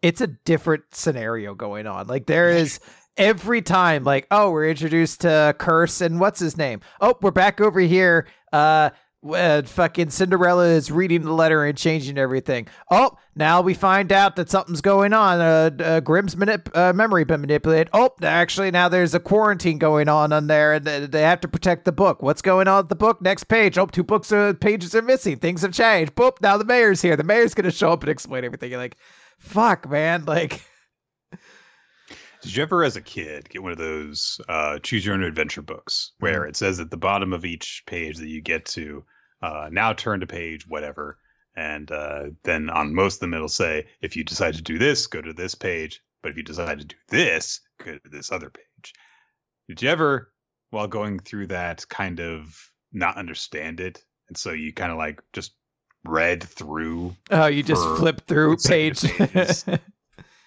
it's a different scenario going on. Like there is every time like oh we're introduced to curse and what's his name? Oh we're back over here. Uh uh, fucking Cinderella is reading the letter and changing everything. Oh, now we find out that something's going on. Uh, uh, Grim's manip- uh, memory been manipulated. Oh, actually, now there's a quarantine going on on there, and they have to protect the book. What's going on with the book? Next page. Oh, two books uh, pages are missing. Things have changed. Boop. Now the mayor's here. The mayor's gonna show up and explain everything. You're like, fuck, man. Like. Did you ever, as a kid, get one of those uh, choose your own adventure books where it says at the bottom of each page that you get to uh, now turn to page whatever, and uh, then on most of them it'll say if you decide to do this, go to this page. But if you decide to do this, go to this other page. Did you ever, while going through that, kind of not understand it, and so you kind of like just read through? Oh, you just flip through page.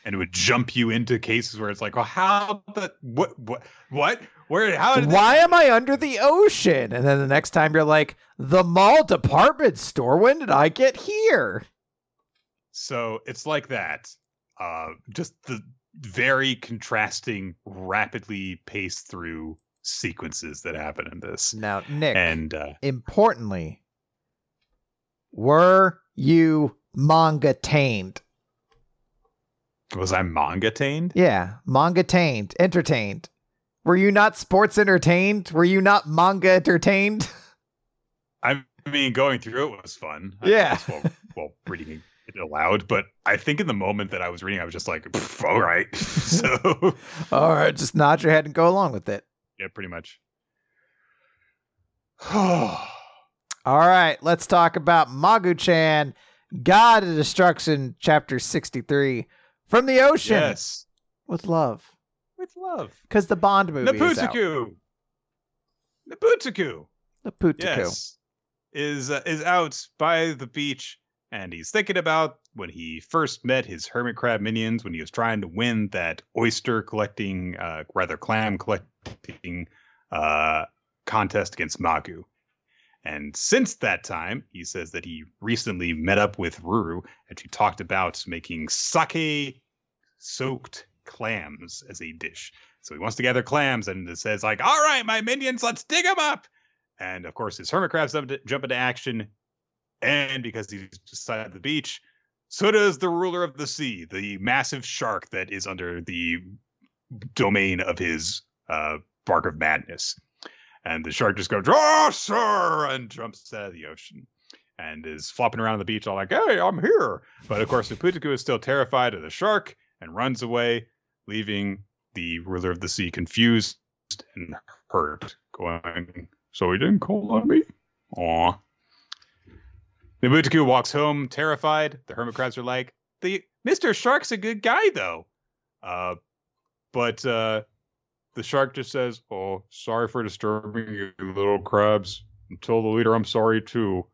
and it would jump you into cases where it's like, well, how the what what what where how why am I under the ocean? And then the next time you're like, the mall department store. When did I get here? So it's like that. Uh, just the very contrasting, rapidly paced through sequences that happen in this. Now, Nick, and uh, importantly, were you manga tained? Was I manga tained? Yeah, manga tained, entertained. Were you not sports entertained? Were you not manga entertained? I mean, going through it was fun. Yeah. Well, well, reading it aloud, but I think in the moment that I was reading, I was just like, all right. so, all right, just nod your head and go along with it. Yeah, pretty much. all right, let's talk about Magu-chan, God of Destruction, chapter 63. From the ocean. Yes. With love. With love. Because the Bond movie Naputaku. Naputaku. Naputaku. Yes. Is uh, is out by the beach and he's thinking about when he first met his hermit crab minions when he was trying to win that oyster collecting uh, rather clam collecting uh, contest against Magu. And since that time, he says that he recently met up with Ruru and she talked about making sake soaked clams as a dish. So he wants to gather clams and it says, like, all right, my minions, let's dig them up. And of course, his hermit crabs jump into action. And because he's beside the beach, so does the ruler of the sea, the massive shark that is under the domain of his uh, bark of madness. And the shark just goes, oh, sir, and jumps out of the ocean and is flopping around on the beach, all like, hey, I'm here. But of course, Naputaku is still terrified of the shark and runs away, leaving the ruler of the sea confused and hurt, going, So he didn't call on me? Aw. Nabutaku walks home terrified. The hermit crabs are like, the Mr. Shark's a good guy though. Uh, but uh, the shark just says, "Oh, sorry for disturbing you, little crabs. Tell the leader I'm sorry too.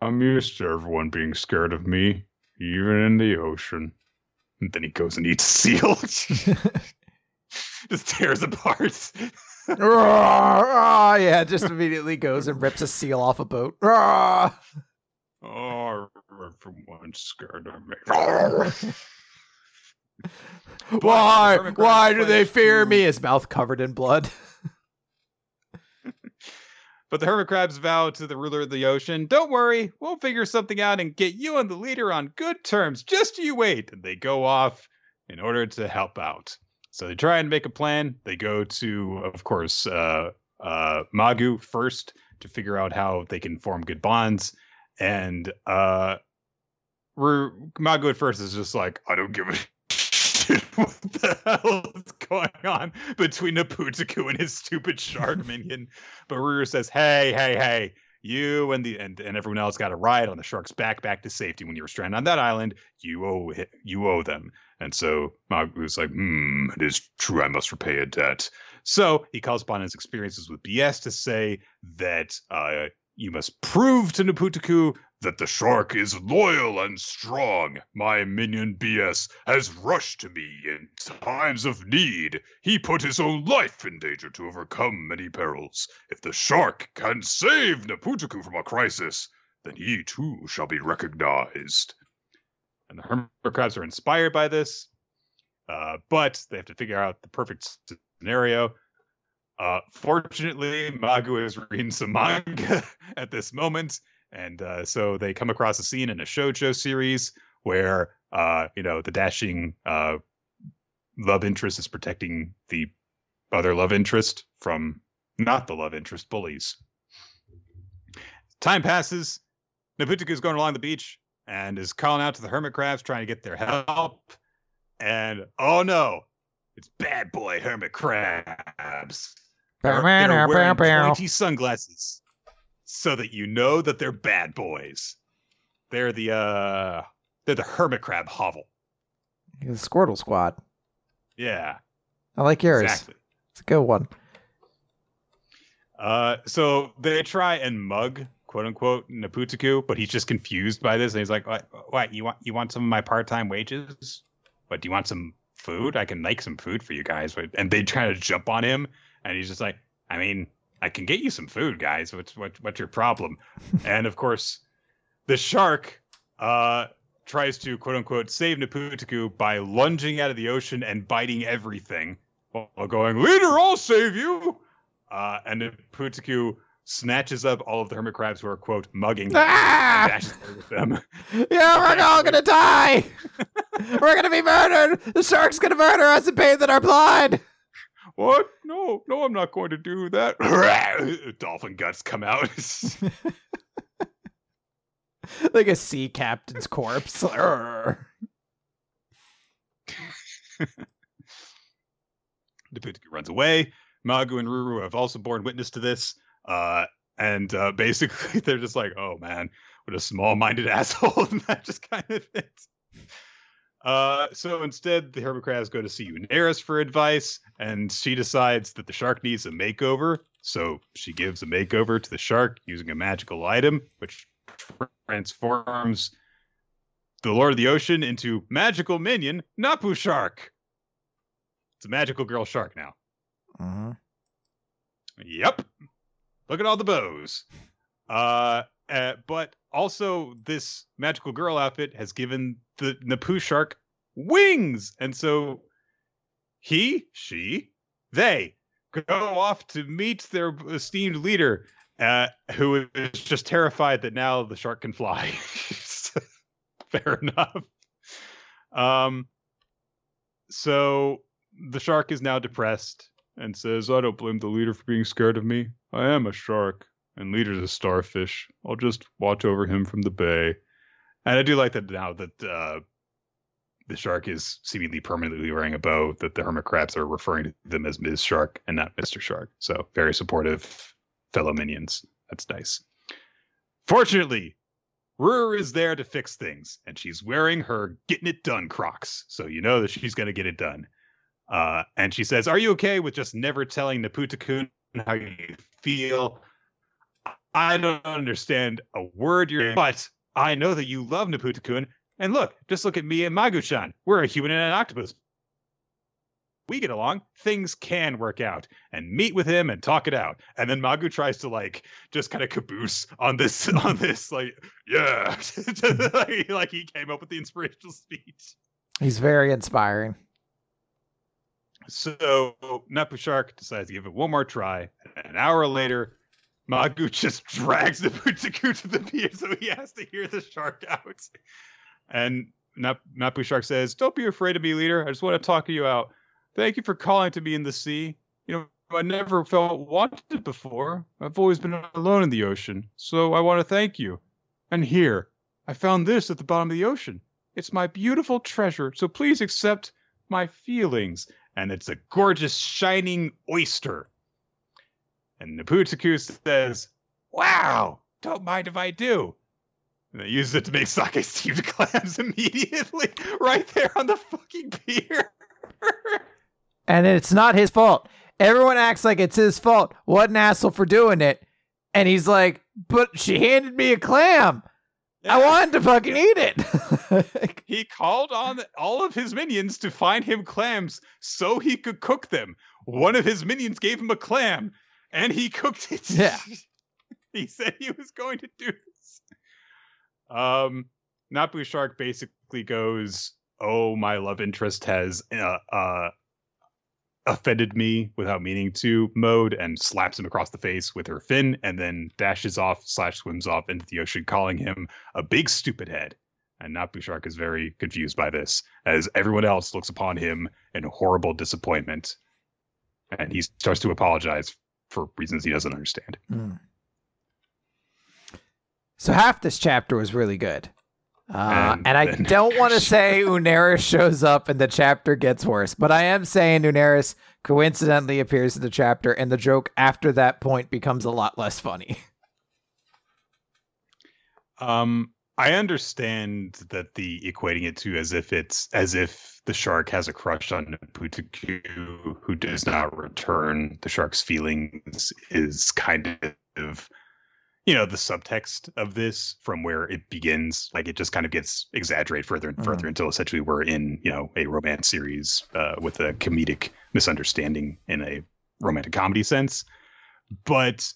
I'm used to everyone being scared of me, even in the ocean." And then he goes and eats a seal. just tears apart. oh, yeah, just immediately goes and rips a seal off a boat. Oh, everyone's scared of me. why? Why do they fear me? His mouth covered in blood. but the hermit crabs vow to the ruler of the ocean, "Don't worry, we'll figure something out and get you and the leader on good terms. Just you wait." And they go off in order to help out. So they try and make a plan. They go to, of course, uh, uh, Magu first to figure out how they can form good bonds and uh Magu at first is just like, I don't give a what the hell is going on between Naputaku and his stupid shark minion. But Ruru says, Hey, hey, hey, you and the and, and everyone else got a ride on the shark's back back to safety when you were stranded on that island. You owe you owe them. And so Magu's like, hmm, it is true, I must repay a debt. So he calls upon his experiences with BS to say that uh, you must prove to Naputaku that the shark is loyal and strong. My minion BS has rushed to me in times of need. He put his own life in danger to overcome many perils. If the shark can save Naputaku from a crisis, then he too shall be recognized. And the hermit crabs are inspired by this, uh, but they have to figure out the perfect scenario. Uh, fortunately, Magu is reading some manga at this moment, and uh, so they come across a scene in a shoujo series where uh, you know the dashing uh, love interest is protecting the other love interest from not the love interest bullies. Time passes. Naputaku is going along the beach and is calling out to the hermit crabs trying to get their help. And oh no, it's bad boy hermit crabs. They're, they're wearing pointy sunglasses so that you know that they're bad boys. They're the uh they're the hermit crab hovel. The Squirtle Squad. Yeah. I like yours. Exactly. It's a good one. Uh so they try and mug quote unquote Naputaku, but he's just confused by this and he's like, What what, you want you want some of my part time wages? What do you want some food? I can make some food for you guys. And they try to jump on him and he's just like, I mean, I can get you some food, guys. What's what, what's your problem? and of course, the shark uh, tries to quote unquote save Naputaku by lunging out of the ocean and biting everything while going, "Leader, I'll save you." Uh, and Naputaku snatches up all of the hermit crabs who are quote mugging ah! them. yeah, we're all gonna die. we're gonna be murdered. The shark's gonna murder us and bathe in our blood. What? No, no, I'm not going to do that. Dolphin guts come out. like a sea captain's corpse. Naputaku runs away. Magu and Ruru have also borne witness to this. Uh, and uh, basically, they're just like, oh man, what a small minded asshole. and that just kind of fits. Uh, so instead, the hermit crabs go to see Unaris for advice, and she decides that the shark needs a makeover. So she gives a makeover to the shark using a magical item, which transforms the Lord of the Ocean into magical minion Napu Shark. It's a magical girl shark now. Uh-huh. Yep. Look at all the bows. Uh, uh, but also this magical girl outfit has given the Napu shark wings, and so he, she, they go off to meet their esteemed leader, uh, who is just terrified that now the shark can fly. Fair enough. Um, so the shark is now depressed and says, I don't blame the leader for being scared of me. I am a shark, and leader's a starfish. I'll just watch over him from the bay. And I do like that now that uh, the shark is seemingly permanently wearing a bow, that the hermit crabs are referring to them as Ms. Shark and not Mr. Shark. So very supportive fellow minions. That's nice. Fortunately, Ruru is there to fix things, and she's wearing her getting it done Crocs, so you know that she's going to get it done. Uh, and she says, "Are you okay with just never telling Naputakun how you feel? I don't understand a word you're, saying, but I know that you love Naputakun. And look, just look at me and Maguchan. We're a human and an octopus. We get along. Things can work out. And meet with him and talk it out. And then Magu tries to like just kind of caboose on this on this like yeah, like he came up with the inspirational speech. He's very inspiring. So Napu Shark decides to give it one more try. An hour later, Magu just drags the Butaku to the pier, so he has to hear the shark out. And Nap- Napu Shark says, Don't be afraid of me, leader. I just want to talk to you out. Thank you for calling to me in the sea. You know, I never felt wanted before. I've always been alone in the ocean. So I want to thank you. And here, I found this at the bottom of the ocean. It's my beautiful treasure, so please accept my feelings. And it's a gorgeous, shining oyster. And Naputaku says, Wow, don't mind if I do. And they use it to make sake steamed clams immediately, right there on the fucking pier. and it's not his fault. Everyone acts like it's his fault. What an asshole for doing it. And he's like, but she handed me a clam. I wanted to fucking eat it. he called on all of his minions to find him clams so he could cook them. One of his minions gave him a clam and he cooked it. Yeah. he said he was going to do this. Um, Napu Shark basically goes, "Oh, my love interest has uh, uh, offended me without meaning to." Mode and slaps him across the face with her fin, and then dashes off slash swims off into the ocean, calling him a big stupid head. And Napu Shark is very confused by this, as everyone else looks upon him in horrible disappointment. And he starts to apologize for reasons he doesn't understand. Mm. So half this chapter was really good. Uh, and, and I don't want to say Unaris shows up and the chapter gets worse, but I am saying Unaris coincidentally appears in the chapter, and the joke after that point becomes a lot less funny. Um, I understand that the equating it to as if it's as if the shark has a crush on Putaku who does not return the shark's feelings is kind of you know the subtext of this from where it begins like it just kind of gets exaggerated further and further mm. until essentially we're in you know a romance series uh, with a comedic misunderstanding in a romantic comedy sense but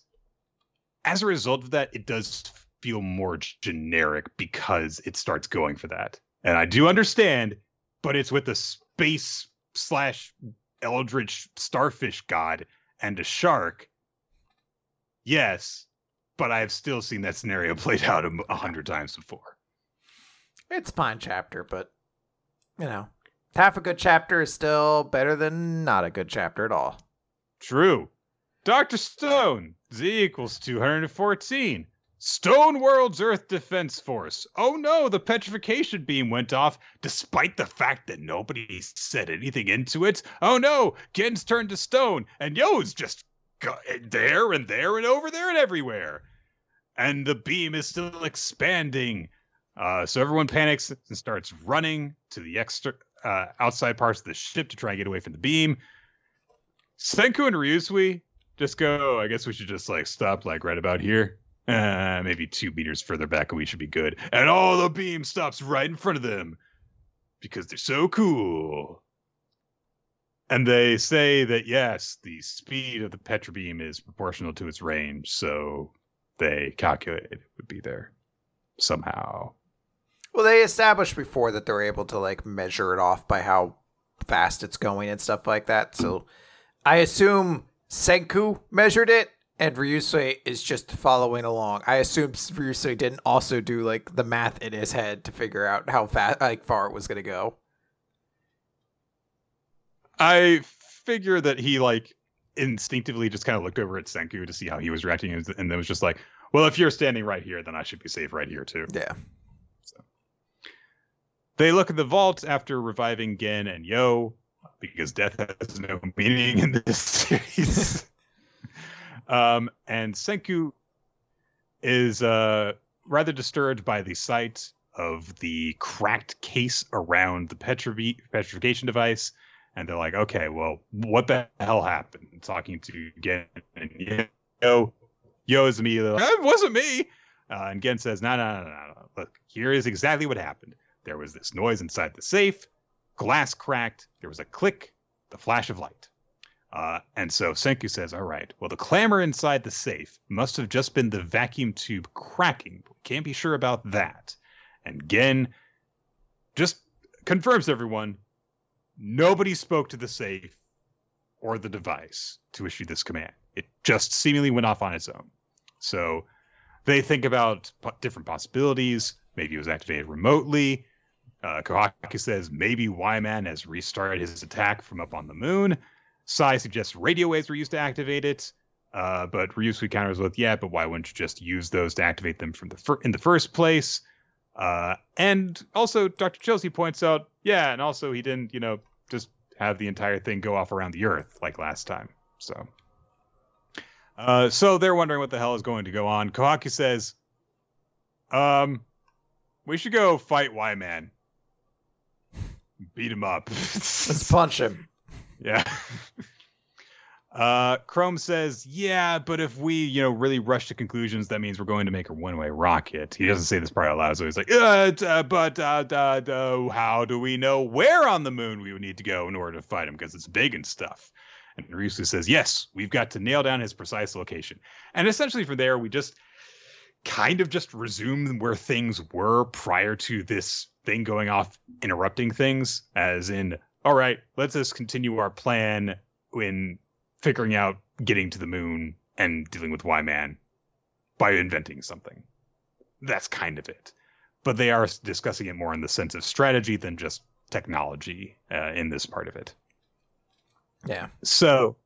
as a result of that it does feel more generic because it starts going for that and i do understand but it's with a space slash eldritch starfish god and a shark yes but I have still seen that scenario played out a hundred times before. It's a fine chapter, but you know, half a good chapter is still better than not a good chapter at all. True. Dr. Stone, Z equals 214. Stone World's Earth Defense Force. Oh no, the petrification beam went off despite the fact that nobody said anything into it. Oh no, Gen's turned to stone and Yo's just there and there and over there and everywhere and the beam is still expanding. Uh, so everyone panics and starts running to the extra uh, outside parts of the ship to try and get away from the beam. Senku and Ryusui just go. I guess we should just like stop like right about here. Uh, maybe two meters further back, and we should be good. And all the beam stops right in front of them because they're so cool. And they say that yes, the speed of the Petra beam is proportional to its range. So they calculated it would be there somehow. Well, they established before that they're able to like measure it off by how fast it's going and stuff like that. So I assume Senku measured it and Ryusui is just following along. I assume Ryusui didn't also do like the math in his head to figure out how fast like far it was going to go. I figure that he like instinctively just kind of looked over at Senku to see how he was reacting and then was just like, well, if you're standing right here, then I should be safe right here too. Yeah. So they look at the vault after reviving Gen and Yo because death has no meaning in this series. Um, and Senku is uh, rather disturbed by the sight of the cracked case around the petrifi- petrification device. And they're like, okay, well, what the hell happened? Talking to Gen and Yo, Yo is immediately like, it wasn't me. Uh, and Gen says, no, no, no, no. Look, here is exactly what happened. There was this noise inside the safe, glass cracked, there was a click, the flash of light. Uh, and so Senku says, all right, well, the clamor inside the safe must have just been the vacuum tube cracking. We can't be sure about that. And Gen just confirms everyone nobody spoke to the safe or the device to issue this command. It just seemingly went off on its own. So they think about different possibilities. Maybe it was activated remotely. Uh, Kohaku says maybe Why-Man has restarted his attack from up on the moon. Sai suggests radio waves were used to activate it, uh, but Ryusui counters with, yeah, but why wouldn't you just use those to activate them from the fir- in the first place? Uh, and also, Dr. Chelsea points out, yeah, and also he didn't, you know, just have the entire thing go off around the Earth like last time. So, uh, so they're wondering what the hell is going to go on. Kohaku says, um, we should go fight Why-Man. Beat him up. Let's punch him. Yeah. Uh, Chrome says, "Yeah, but if we, you know, really rush to conclusions, that means we're going to make a one-way rocket." He doesn't say this part out loud, so he's like, uh, "But uh, uh, uh, how do we know where on the moon we would need to go in order to fight him? Because it's big and stuff." And Ryusui says, "Yes, we've got to nail down his precise location." And essentially, from there, we just kind of just resume where things were prior to this thing going off, interrupting things. As in, all right, let's just continue our plan in figuring out getting to the moon and dealing with Why-Man by inventing something. That's kind of it. But they are discussing it more in the sense of strategy than just technology uh, in this part of it. Yeah. So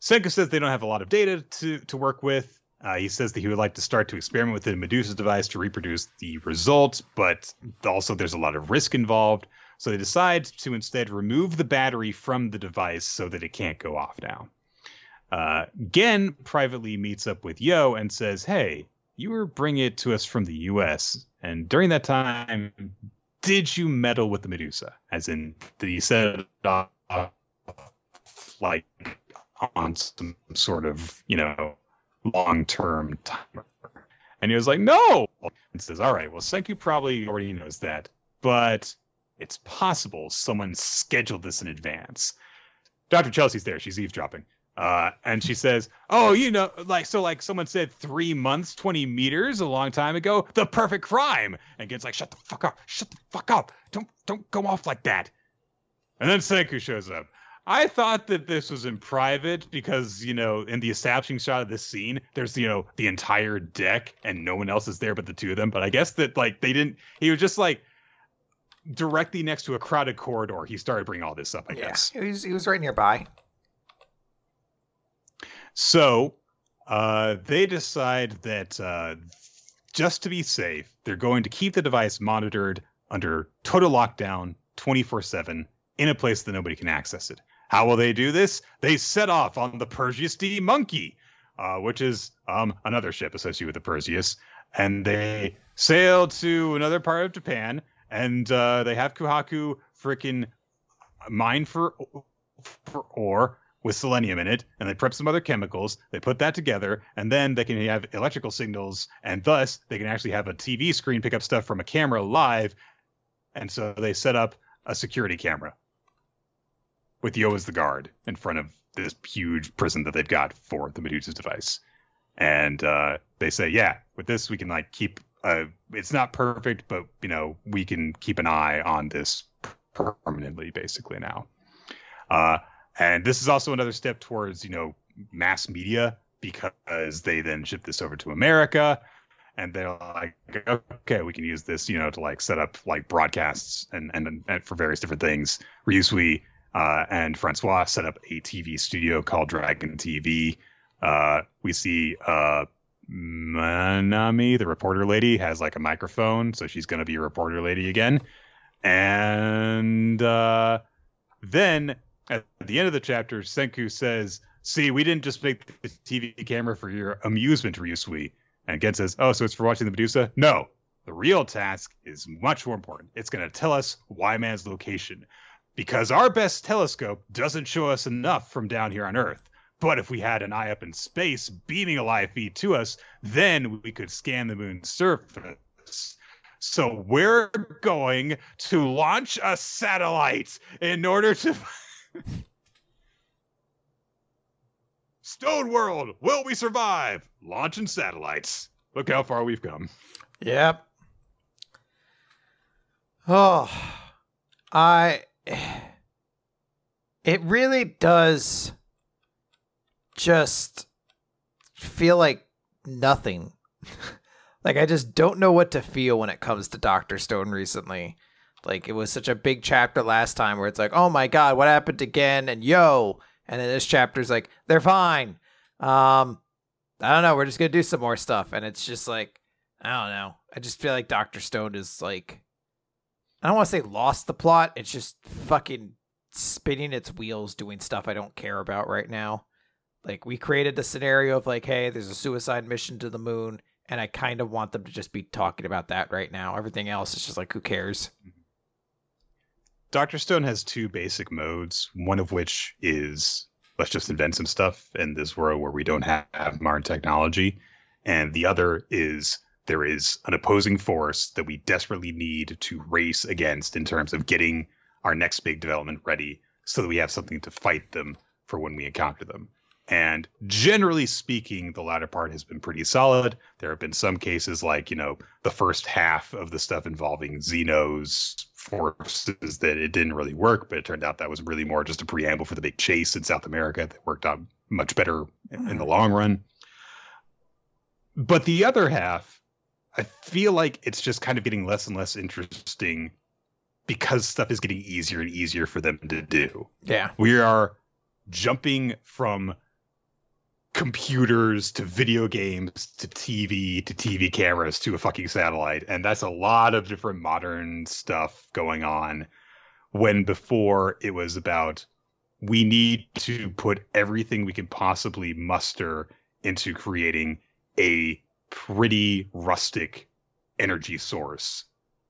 Senku says they don't have a lot of data to, to work with. Uh, he says that he would like to start to experiment with the Medusa device to reproduce the results, but also there's a lot of risk involved. So they decide to instead remove the battery from the device so that it can't go off now. Uh, Gen privately meets up with Yo and says, Hey, you were bringing it to us from the US. And during that time, did you meddle with the Medusa? As in, did you set off like on some sort of, you know, long term timer? And he was like, No. And says, All right, well, Senku probably already knows that. But it's possible someone scheduled this in advance. Dr. Chelsea's there. She's eavesdropping. Uh, and she says, "Oh, you know, like so, like someone said, three months, twenty meters, a long time ago, the perfect crime." And Gen's like, "Shut the fuck up! Shut the fuck up! Don't don't go off like that." And then Senku shows up. I thought that this was in private because you know, in the establishing shot of this scene, there's you know the entire deck and no one else is there but the two of them. But I guess that like they didn't. He was just like directly next to a crowded corridor, he started bringing all this up, I yeah. guess. He was, he was right nearby. So uh, they decide that uh, just to be safe, they're going to keep the device monitored under total lockdown 24 7 in a place that nobody can access it. How will they do this? They set off on the Perseus D Monkey, uh, which is um, another ship associated with the Perseus, and they sail to another part of Japan and uh, they have Kohaku freaking mine for for ore with selenium in it, and they prep some other chemicals. They put that together, and then they can have electrical signals, and thus they can actually have a TV screen pick up stuff from a camera live. And so they set up a security camera with Yo as the guard in front of this huge prison that they've got for the Medusa's device. and uh, they say, yeah, with this we can like keep. Uh, it's not perfect, but you know we can keep an eye on this permanently, basically now. Uh, and this is also another step towards you know mass media because they then ship this over to America and they're like, okay, we can use this, you know, to like set up like broadcasts and and, and for various different things. Ryusui uh, and Francois set up a TV studio called Dragon TV. Uh, we see uh, Minami, the reporter lady, has like a microphone, so she's to be a reporter lady again. And uh, then at the end of the chapter, Senku says, "See, we didn't just make the TV camera for your amusement, Ryusui." And Gen says, "Oh, so it's for watching the Medusa?" No, the real task is much more important. It's to tell us Why-Man's location, because our best telescope doesn't show us enough from down here on Earth. But if we had an eye up in space beaming a live feed to us, then we could scan the moon's surface. So we're going to launch a satellite in order to. Stone World, will we survive? Launching satellites. Look how far we've come. Yep. Oh, I. It really does just feel like nothing. like, I just don't know what to feel when it comes to Dr. Stone recently. Like, it was such a big chapter last time where it's like, oh my god, what happened again? And yo. And then this chapter's like, they're fine. Um, I don't know. We're just gonna do some more stuff, and it's just like I don't know. I just feel like Doctor Stone is like I don't want to say lost the plot. It's just fucking spinning its wheels, doing stuff I don't care about right now. Like we created the scenario of like, hey, there's a suicide mission to the moon, and I kind of want them to just be talking about that right now. Everything else is just like, who cares? Mm-hmm. Doctor Stone has two basic modes, one of which is let's just invent some stuff in this world where we don't have modern technology. And the other is there is an opposing force that we desperately need to race against in terms of getting our next big development ready so that we have something to fight them for when we encounter them. And generally speaking, the latter part has been pretty solid. There have been some cases like, you know, the first half of the stuff involving Xeno's forces that it didn't really work, but it turned out that was really more just a preamble for the big chase in South America that worked out much better in the long run. But the other half, I feel like it's just kind of getting less and less interesting because stuff is getting easier and easier for them to do. Yeah. We are jumping from computers to video games to TV to TV cameras to a fucking satellite. And that's a lot of different modern stuff going on. When before it was about we need to put everything we can possibly muster into creating a pretty rustic energy source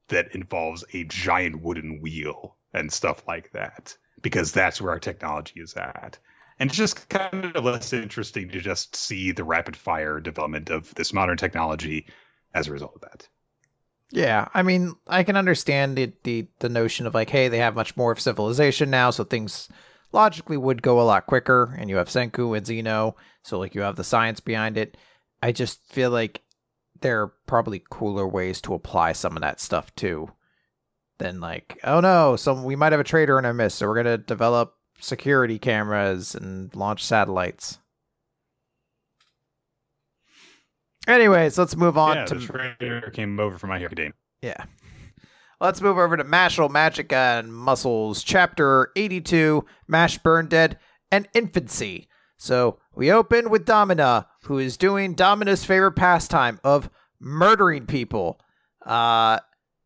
that involves a giant wooden wheel and stuff like that because that's where our technology is at and it's just kind of less interesting to just see the rapid fire development of this modern technology as a result of that. Yeah, I mean, I can understand the, the the notion of like, hey, they have much more of civilization now, so things logically would go a lot quicker, and you have Senku and Xeno, so like you have the science behind it. I just feel like there are probably cooler ways to apply some of that stuff too than like, oh no, some we might have a traitor in our midst, so we're gonna develop security cameras and launch satellites. Anyways, let's move on yeah, to the trader came over from My Hero Academia. yeah. Let's move over to Mashle, Magic, and Muscles, Chapter 82, Mash Burnedead, and Infancy. So we open with Domina, who is doing Domina's favorite pastime of murdering people. Uh,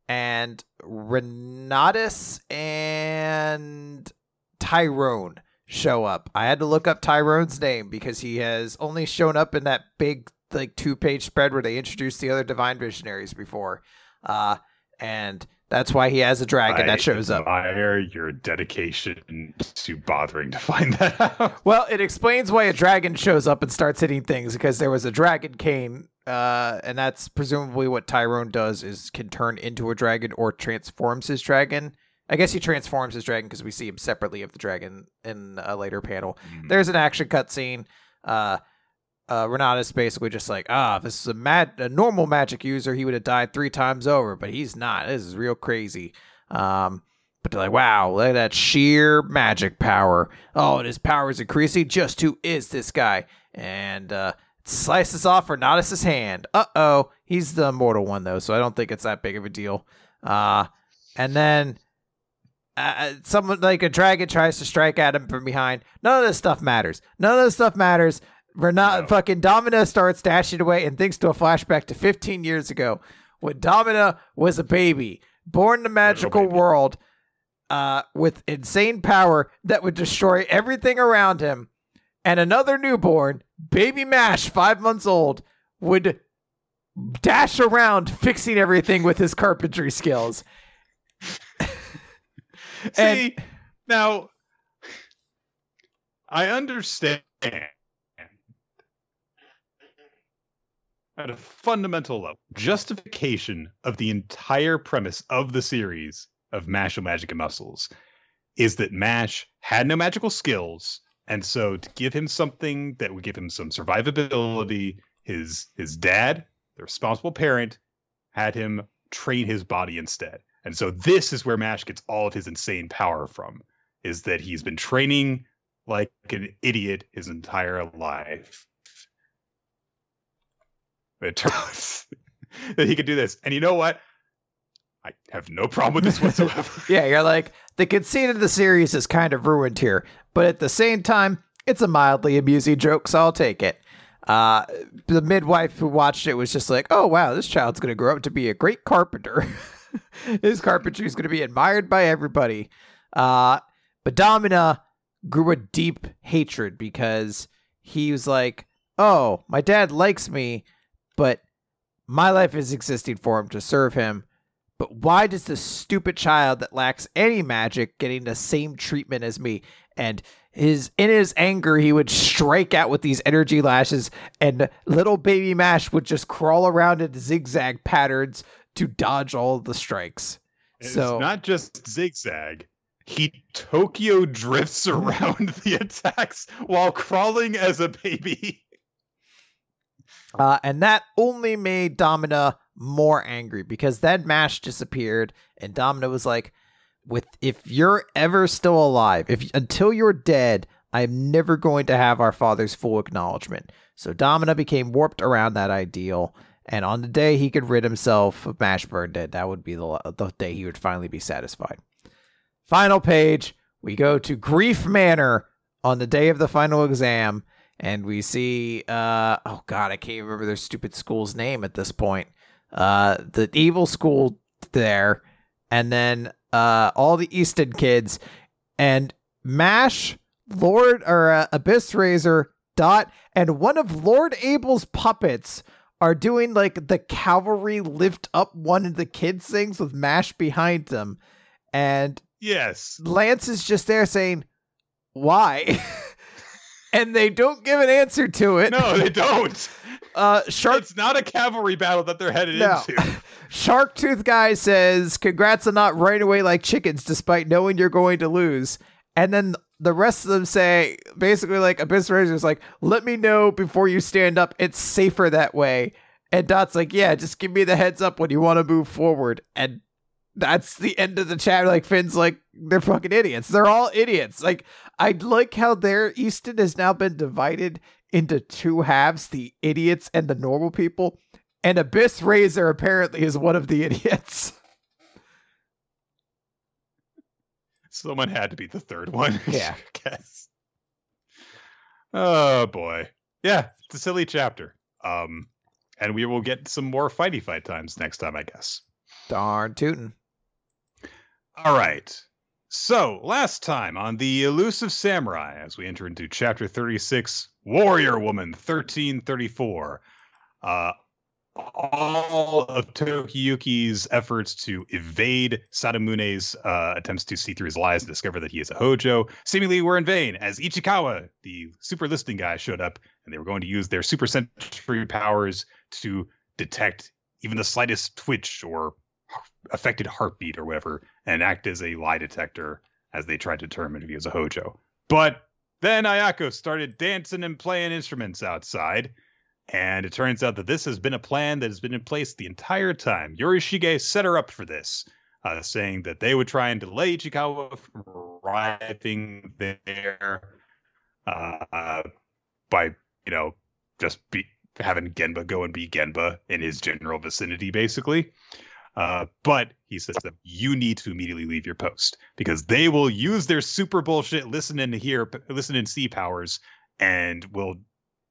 and Renatus and Tyrone show up. I had to look up Tyrone's name because he has only shown up in that big like two page spread where they introduced the other divine visionaries before. Uh and that's why he has a dragon I that shows up. I admire your dedication to bothering to find that out. Well, it explains why a dragon shows up and starts hitting things because there was a dragon cane, uh, and that's presumably what Tyrone does is can turn into a dragon or transforms his dragon. I guess he transforms his dragon because we see him separately of the dragon in a later panel. Mm. There's an action cutscene. Uh, uh, Renatus basically just like, ah, this is a mad, a normal magic user, he would have died three times over, but he's not. This is real crazy. Um, but they're like, wow, look at that sheer magic power. Oh, and his power is increasing. Just who is this guy? And uh, slices off Renatus's hand. Uh oh, he's the immortal one though, so I don't think it's that big of a deal. Uh, and then uh, someone like a dragon tries to strike at him from behind. None of this stuff matters. None of this stuff matters. We're not No. fucking Domina starts dashing away and thinks to a flashback to 15 years ago when Domina was a baby, born in a magical world, uh, with insane power that would destroy everything around him. And another newborn, baby Mash, five months old, would dash around fixing everything with his carpentry skills. And- See, now I understand at a fundamental level justification of the entire premise of the series of Mash of Magic and Muscles is that Mash had no magical skills, and so to give him something that would give him some survivability, his his dad, the responsible parent, had him train his body instead. And so this is where Mash gets all of his insane power from, is that he's been training like an idiot his entire life. It turns that he could do this. And you know what? I have no problem with this whatsoever. Yeah, you're like, the conceit of the series is kind of ruined here, but at the same time, it's a mildly amusing joke, so I'll take it. Uh, the midwife who watched it was just like, oh, wow, this child's going to grow up to be a great carpenter. His carpentry is going to be admired by everybody. Uh, but Domina grew a deep hatred because he was like, oh, my dad likes me, but my life is existing for him to serve him. But why does this stupid child that lacks any magic getting the same treatment as me? And his in his anger, he would strike out with these energy lashes, and little baby Mash would just crawl around in zigzag patterns to dodge all the strikes. It's So- not just zigzag. He Tokyo drifts around the attacks while crawling as a baby. Uh, and that only made Domina more angry because then Mash disappeared, and Domina was like, "With if you're ever still alive, if until you're dead, I'm never going to have our father's full acknowledgement." So Domina became warped around that ideal, and on the day he could rid himself of Mash Burnedead, that would be the the day he would finally be satisfied. Final page, we go to Grief Manor on the day of the final exam and we see uh oh god i can't remember their stupid school's name at this point. Uh the evil school there and then uh all the easton kids and mash lord or uh, abyss razor dot and one of lord abel's puppets are doing like the cavalry lift up one of the kids things with mash behind them and Yes. Lance is just there saying, "Why?" and they don't give an answer to it. No, they don't. Uh, Shark It's not a cavalry battle that they're headed No. into. Shark Tooth guy says, "Congrats on not running away like chickens, despite knowing you're going to lose." And then the rest of them say, basically, like Abyss Razor is like, "Let me know before you stand up. It's safer that way." And Dot's like, "Yeah, just give me the heads up when you want to move forward." And that's the end of the chat. Like Finn's like, they're fucking idiots. They're all idiots. Like I like how their Easton has now been divided into two halves: the idiots and the normal people. And Abyss Razor apparently is one of the idiots. Someone had to be the third one. Yeah. I guess. Oh boy. Yeah, it's a silly chapter. Um, and we will get some more fighty fight times next time, I guess. Darn tootin'. All right. So, last time on the Elusive Samurai, as we enter into chapter 36, Warrior Woman 1334, uh, all of Tokiyuki's efforts to evade Sadamune's uh, attempts to see through his lies and discover that he is a Hojo seemingly were in vain, as Ichikawa, the super listing guy, showed up and they were going to use their super sensory powers to detect even the slightest twitch or affected heartbeat or whatever and act as a lie detector as they tried to determine if he was a Hojo. But Then Ayako started dancing and playing instruments outside. And it turns out that this has been a plan that has been in place the entire time. Yorishige set her up for this, uh, saying that they would try and delay Ichikawa from arriving there uh, by, you know, just be having Genba go and be Genba in his general vicinity, basically. Uh, but he says that you need to immediately leave your post because they will use their super bullshit listen and hear, listen and see powers, and will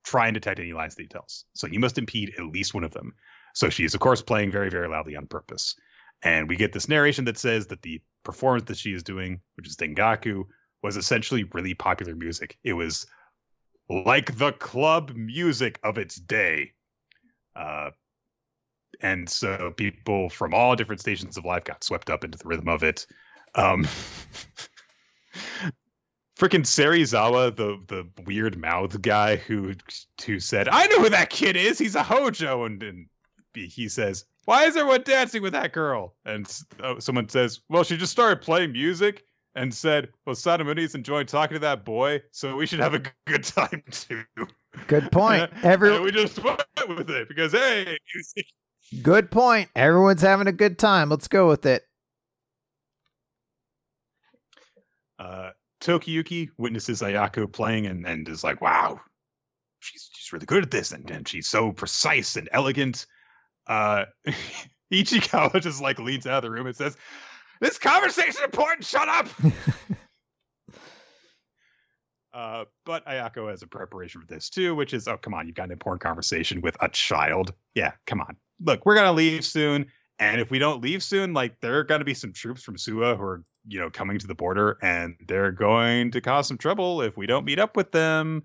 try and detect any lies details. So you must impede at least one of them. So she's of course playing very very loudly on purpose, and we get this narration that says that the performance that she is doing, which is Dengaku, was essentially really popular music. It was like the club music of its day. Uh, and so people from all different stations of life got swept up into the rhythm of it. Um, freaking Serizawa, the the weird mouth guy who who said, "I know who that kid is. He's a Hojo," and, and he says, "Why is everyone dancing with that girl?" And uh, someone says, "Well, she just started playing music." And said, "Well, Sadamune's enjoying talking to that boy, so we should have a good time too." Good point. Every we just went with it because hey, Good point. Everyone's having a good time. Let's go with it. Uh, Tokiyuki witnesses Ayako playing and, and is like, wow, she's, she's really good at this. And, and she's so precise and elegant. Uh, Ichikawa just like leans out of the room and says, this conversation important. Shut up. Uh, but Ayako has a preparation for this too, which is, oh, come on, you've got an important conversation with a child. Yeah, come on. Look, we're going to leave soon. And if we don't leave soon, like there are going to be some troops from Suwa who are, you know, coming to the border and they're going to cause some trouble if we don't meet up with them.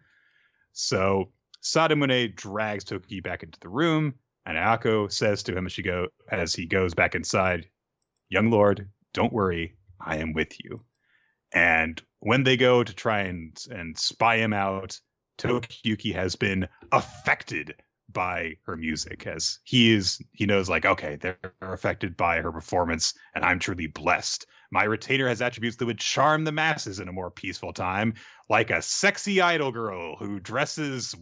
So Sadamune drags Toki back into the room and Ayako says to him as she go as he goes back inside, Young Lord, don't worry, I am with you. And when they go to try and and spy him out, Tokiyuki has been affected by her music as he is he knows like okay they're affected by her performance and i'm truly blessed my retainer has attributes that would charm the masses in a more peaceful time like a sexy idol girl who dresses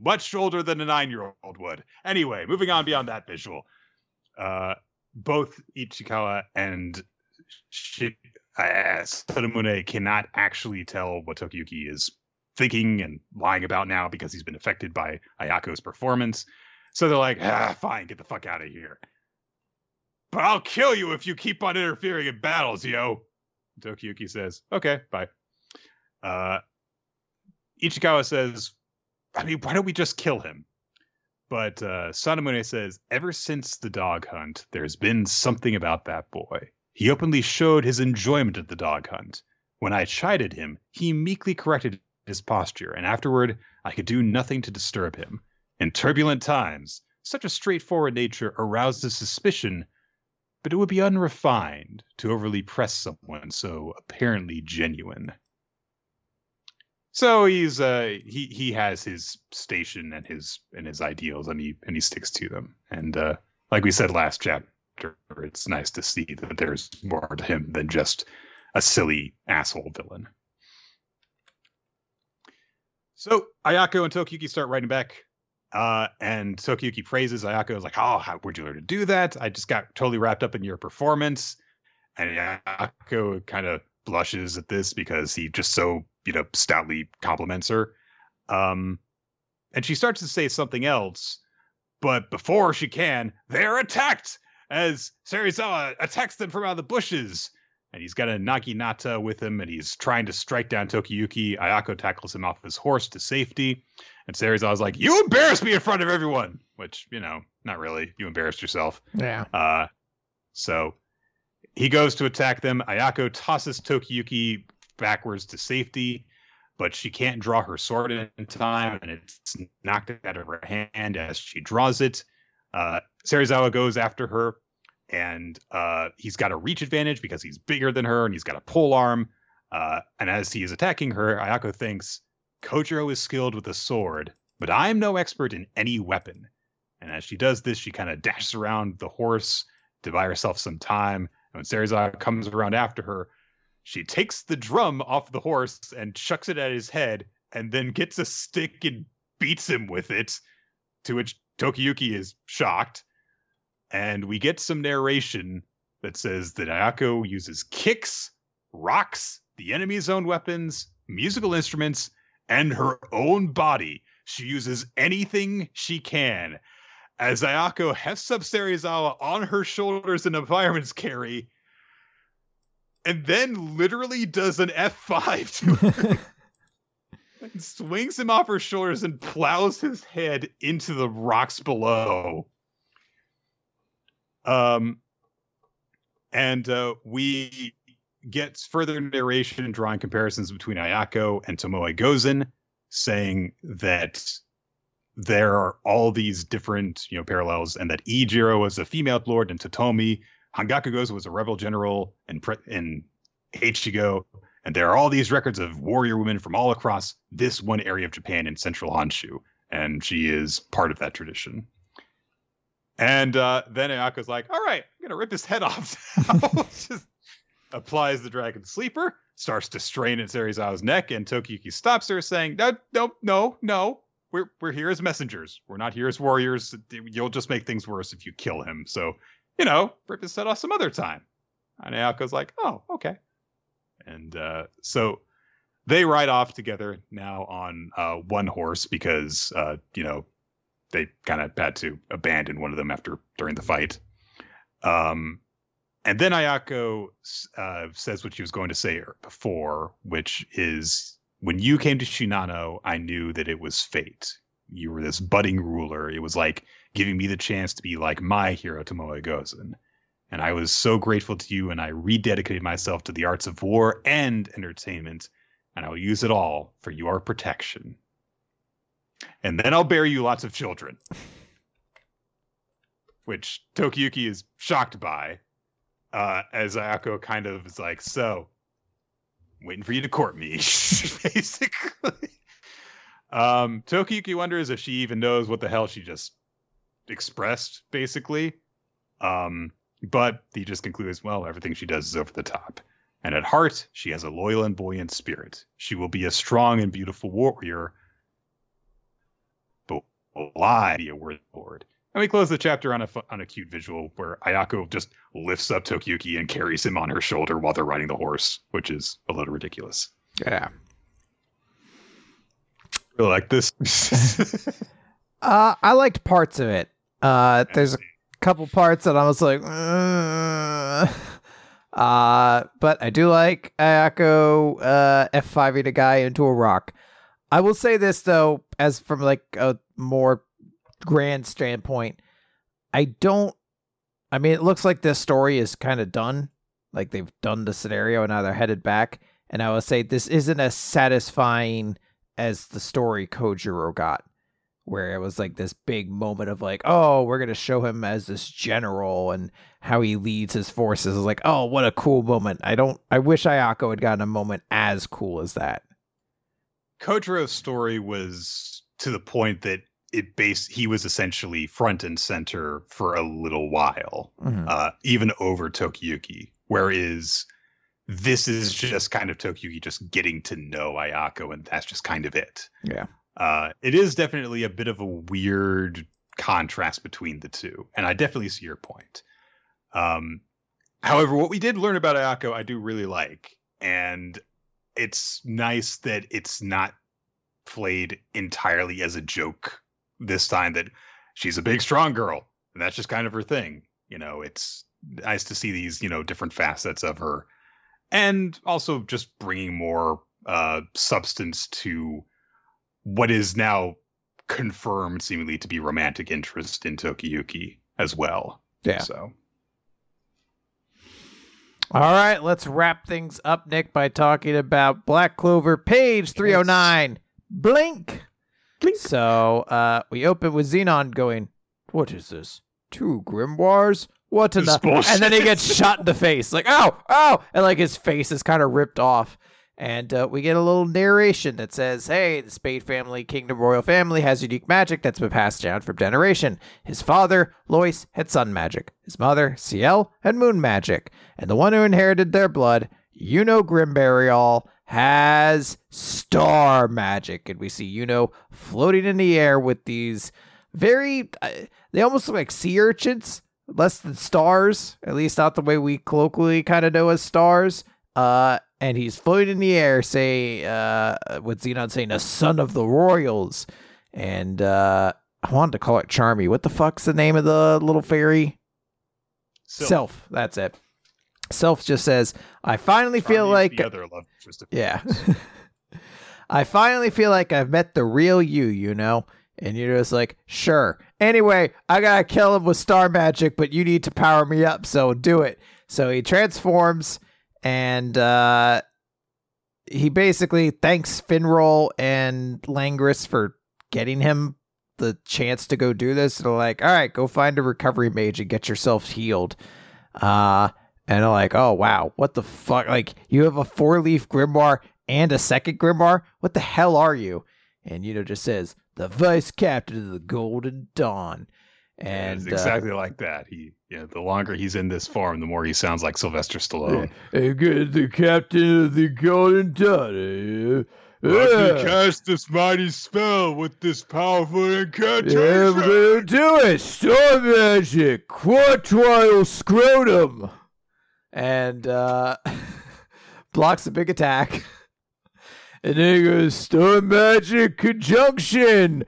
much older than a nine-year-old would anyway moving on beyond that visual uh both ichikawa and Sh- uh, Sadamune cannot actually tell what Tokiyuki is thinking and lying about now because he's been affected by Ayako's performance. So they're like, ah, fine, get the fuck out of here. But I'll kill you if you keep on interfering in battles, yo. Tokiyuki says, okay, bye. Uh, Ichikawa says, I mean, why don't we just kill him? But uh, Sadamune says, ever since the dog hunt, there's been something about that boy. He openly showed his enjoyment of the dog hunt. When I chided him, he meekly corrected his posture, and afterward I could do nothing to disturb him. In turbulent times, such a straightforward nature arouses suspicion, but it would be unrefined to overly press someone so apparently genuine. So he's uh he he has his station and his and his ideals and he and he sticks to them. And uh like we said last chapter, it's nice to see that there's more to him than just a silly asshole villain. So Ayako and Tokiyuki start writing back, uh, and Tokiyuki praises Ayako. Is like, "Oh, how would you learn to do that? I just got totally wrapped up in your performance." And Ayako kind of blushes at this because he just so you know stoutly compliments her. Um, and she starts to say something else, but before she can, they're attacked as Serizawa attacks them from out of the bushes. And he's got a Naginata with him, and he's trying to strike down Tokiyuki. Ayako tackles him off his horse to safety. And Serizawa's like, You embarrassed me in front of everyone! Which, you know, not really. You embarrassed yourself. Yeah. Uh, so he goes to attack them. Ayako tosses Tokiyuki backwards to safety, but she can't draw her sword in time, and it's knocked out of her hand as she draws it. Uh, Serizawa goes after her, and uh, he's got a reach advantage because he's bigger than her and he's got a pole arm. Uh, and as he is attacking her, Ayako thinks Kojiro is skilled with a sword, but I'm no expert in any weapon. And as she does this, she kind of dashes around the horse to buy herself some time. And when Serizawa comes around after her, She takes the drum off the horse and chucks it at his head, and then gets a stick and beats him with it. To which Tokiyuki is shocked. And we get some narration that says that Ayako uses kicks, rocks, the enemy's own weapons, musical instruments, and her own body. She uses anything she can. As Ayako hefts up Serizawa on her shoulders in a fireman's carry, and then literally does an F5 to her. and swings him off her shoulders and plows his head into the rocks below. Um, and uh, we get further narration drawing comparisons between Ayako and Tomoe Gozen, saying that there are all these different, you know, parallels, and that Ijiro was a female lord, and Totomi Hangaku Gozen was a rebel general, and pre- and and there are all these records of warrior women from all across this one area of Japan in central Honshu, and she is part of that tradition. And uh, then Ayako's like, "All right, I'm gonna rip his head off." Just applies the dragon sleeper, starts to strain at Serizawa's neck, and Tokiyuki stops her, saying, "No, no, no, no. We're we're here as messengers. We're not here as warriors. You'll just make things worse if you kill him. So, you know, rip his head off some other time." And Ayako's like, "Oh, okay." And uh, so they ride off together now on uh, one horse because uh, you know they kind of had to abandon one of them after during the fight. Um, and then Ayako uh, says what she was going to say before, which is when you came to Shinano, I knew that it was fate. You were this budding ruler. It was like giving me the chance to be like my hero, Tomoe Gozen. And I was so grateful to you, and I rededicated myself to the arts of war and entertainment, and I will use it all for your protection and then I'll bear you lots of children. Which Tokiyuki is shocked by, uh, as Ayako kind of is like, so, waiting for you to court me, basically. Um, Tokiyuki wonders if she even knows what the hell she just expressed, basically. Um, but he just concludes, well, everything she does is over the top. And at heart, she has a loyal and buoyant spirit. She will be a strong and beautiful warrior lie be a word board. And we close the chapter on a on a cute visual where Ayako just lifts up Tokiyuki and carries him on her shoulder while they're riding the horse, which is a little ridiculous. Yeah. I like this. uh, I liked parts of it. Uh, there's a couple parts that I was like, uh, uh but I do like Ayako uh, F5ing a guy into a rock. I will say this though, as from like a more grand standpoint, I don't. I mean, it looks like this story is kind of done. Like they've done the scenario and now they're headed back. And I will say this isn't as satisfying as the story Kojiro got, where it was like this big moment of like, oh, we're gonna show him as this general and how he leads his forces. Is like, oh, what a cool moment. I don't. I wish Ayako had gotten a moment as cool as that. Kojiro's story was to the point that it base he was essentially front and center for a little while, mm-hmm. uh, even over Tokiyuki. Whereas this is just kind of Tokiyuki just getting to know Ayako, and that's just kind of it. Yeah. Uh, it is definitely a bit of a weird contrast between the two, and I definitely see your point. Um, however, what we did learn about Ayako, I do really like, and it's nice that it's not played entirely as a joke this time that she's a big strong girl and that's just kind of her thing you know? It's nice to see these you know different facets of her and also just bringing more uh substance to what is now confirmed seemingly to be romantic interest in Tokiyuki as well. Yeah. So all right, let's wrap things up, Nick, by talking about Black Clover, page 309. Blink. Blink. So uh, we open with Zenon going, What is this? Two grimoires? What in the. And then he gets shot in the face. Like, oh, oh. And like his face is kind of ripped off. And uh, we get a little narration that says, Hey, the Spade family, Kingdom Royal family, has unique magic that's been passed down from generation. His father, Lois, had sun magic. His mother, Ciel, had moon magic. And the one who inherited their blood, Yuno Grinberryall has star magic. And we see Yuno floating in the air with these very, uh, they almost look like sea urchins, less than stars, at least not the way we colloquially kind of know as stars. Uh, and he's floating in the air, say, uh, with Zenon saying, a son of the royals. And, uh, I wanted to call it Charmy. What the fuck's the name of the little fairy? Sylph. Self. That's it. Sylph just says, I finally feel Charmy is like the other love interest yeah. I finally feel like I've met the real you, you know? And you're just like, sure. Anyway, I gotta kill him with star magic, but you need to power me up, so do it. So he transforms and uh he basically thanks Finral and Langris for getting him the chance to go do this. They're like, all right, go find a recovery mage and get yourself healed. Uh and they're like, oh wow, what the fuck? Like, you have a four leaf grimoire and a second grimoire? What the hell are you? And you know, just says, the vice captain of the Golden Dawn. And it's uh, exactly like that. He, yeah, the longer he's in this form, the more he sounds like Sylvester Stallone. I got the captain of the Golden Dawn. uh, I uh, cast this mighty spell with this powerful incantation. Yeah, we're gonna do it. Star magic, quartile scrotum, and uh, blocks a big attack. And then he goes star magic conjunction,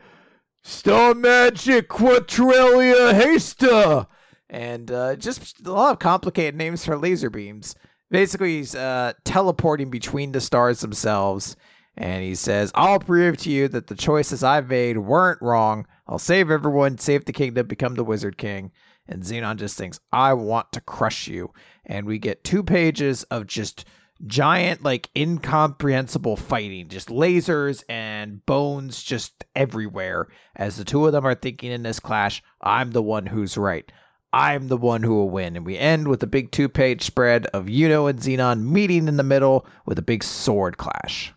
star magic quadrilia hasta, and uh, just a lot of complicated names for laser beams. Basically, he's uh, teleporting between the stars themselves. And he says, I'll prove to you that the choices I've made weren't wrong. I'll save everyone, save the kingdom, become the Wizard King. And Zenon just thinks, I want to crush you. And we get two pages of just giant, like incomprehensible fighting, just lasers and bones just everywhere. As the two of them are thinking in this clash, I'm the one who's right. I'm the one who will win. And we end with a big two page spread of Yuno and Zenon meeting in the middle with a big sword clash.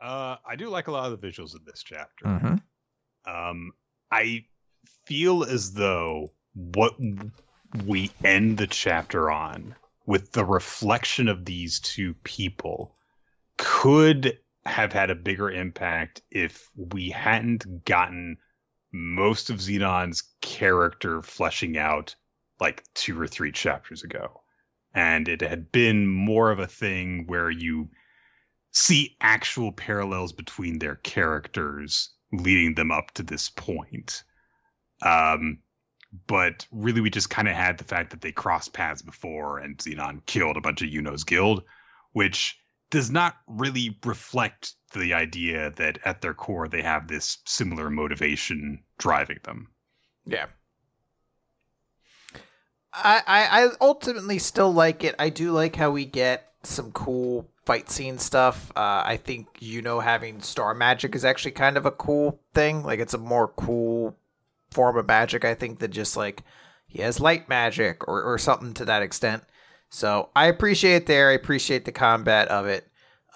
Uh, I do like a lot of the visuals in this chapter. Mm-hmm. Um, I feel as though what we end the chapter on with the reflection of these two people could have had a bigger impact if we hadn't gotten most of Zenon's character fleshing out like two or three chapters ago. And it had been more of a thing where you see actual parallels between their characters leading them up to this point. Um, but really, we just kind of had the fact that they crossed paths before and Zenon killed a bunch of Yuno's guild, which does not really reflect the idea that at their core they have this similar motivation driving them. Yeah. I, I I ultimately still like it. I do like how we get some cool fight scene stuff. Uh, I think you know having star magic is actually kind of a cool thing. Like it's a more cool form of magic. I think than just like he has light magic or or something to that extent. So I appreciate there. I appreciate the combat of it.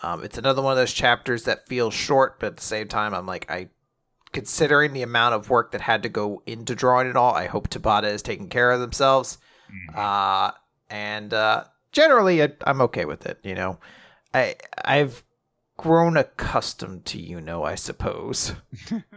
Um, it's another one of those chapters that feels short, but at the same time, I'm like I considering the amount of work that had to go into drawing it all, I hope Tabata is taking care of themselves. Uh, and uh, generally, I, I'm okay with it. You know, I I've grown accustomed to you know, I suppose.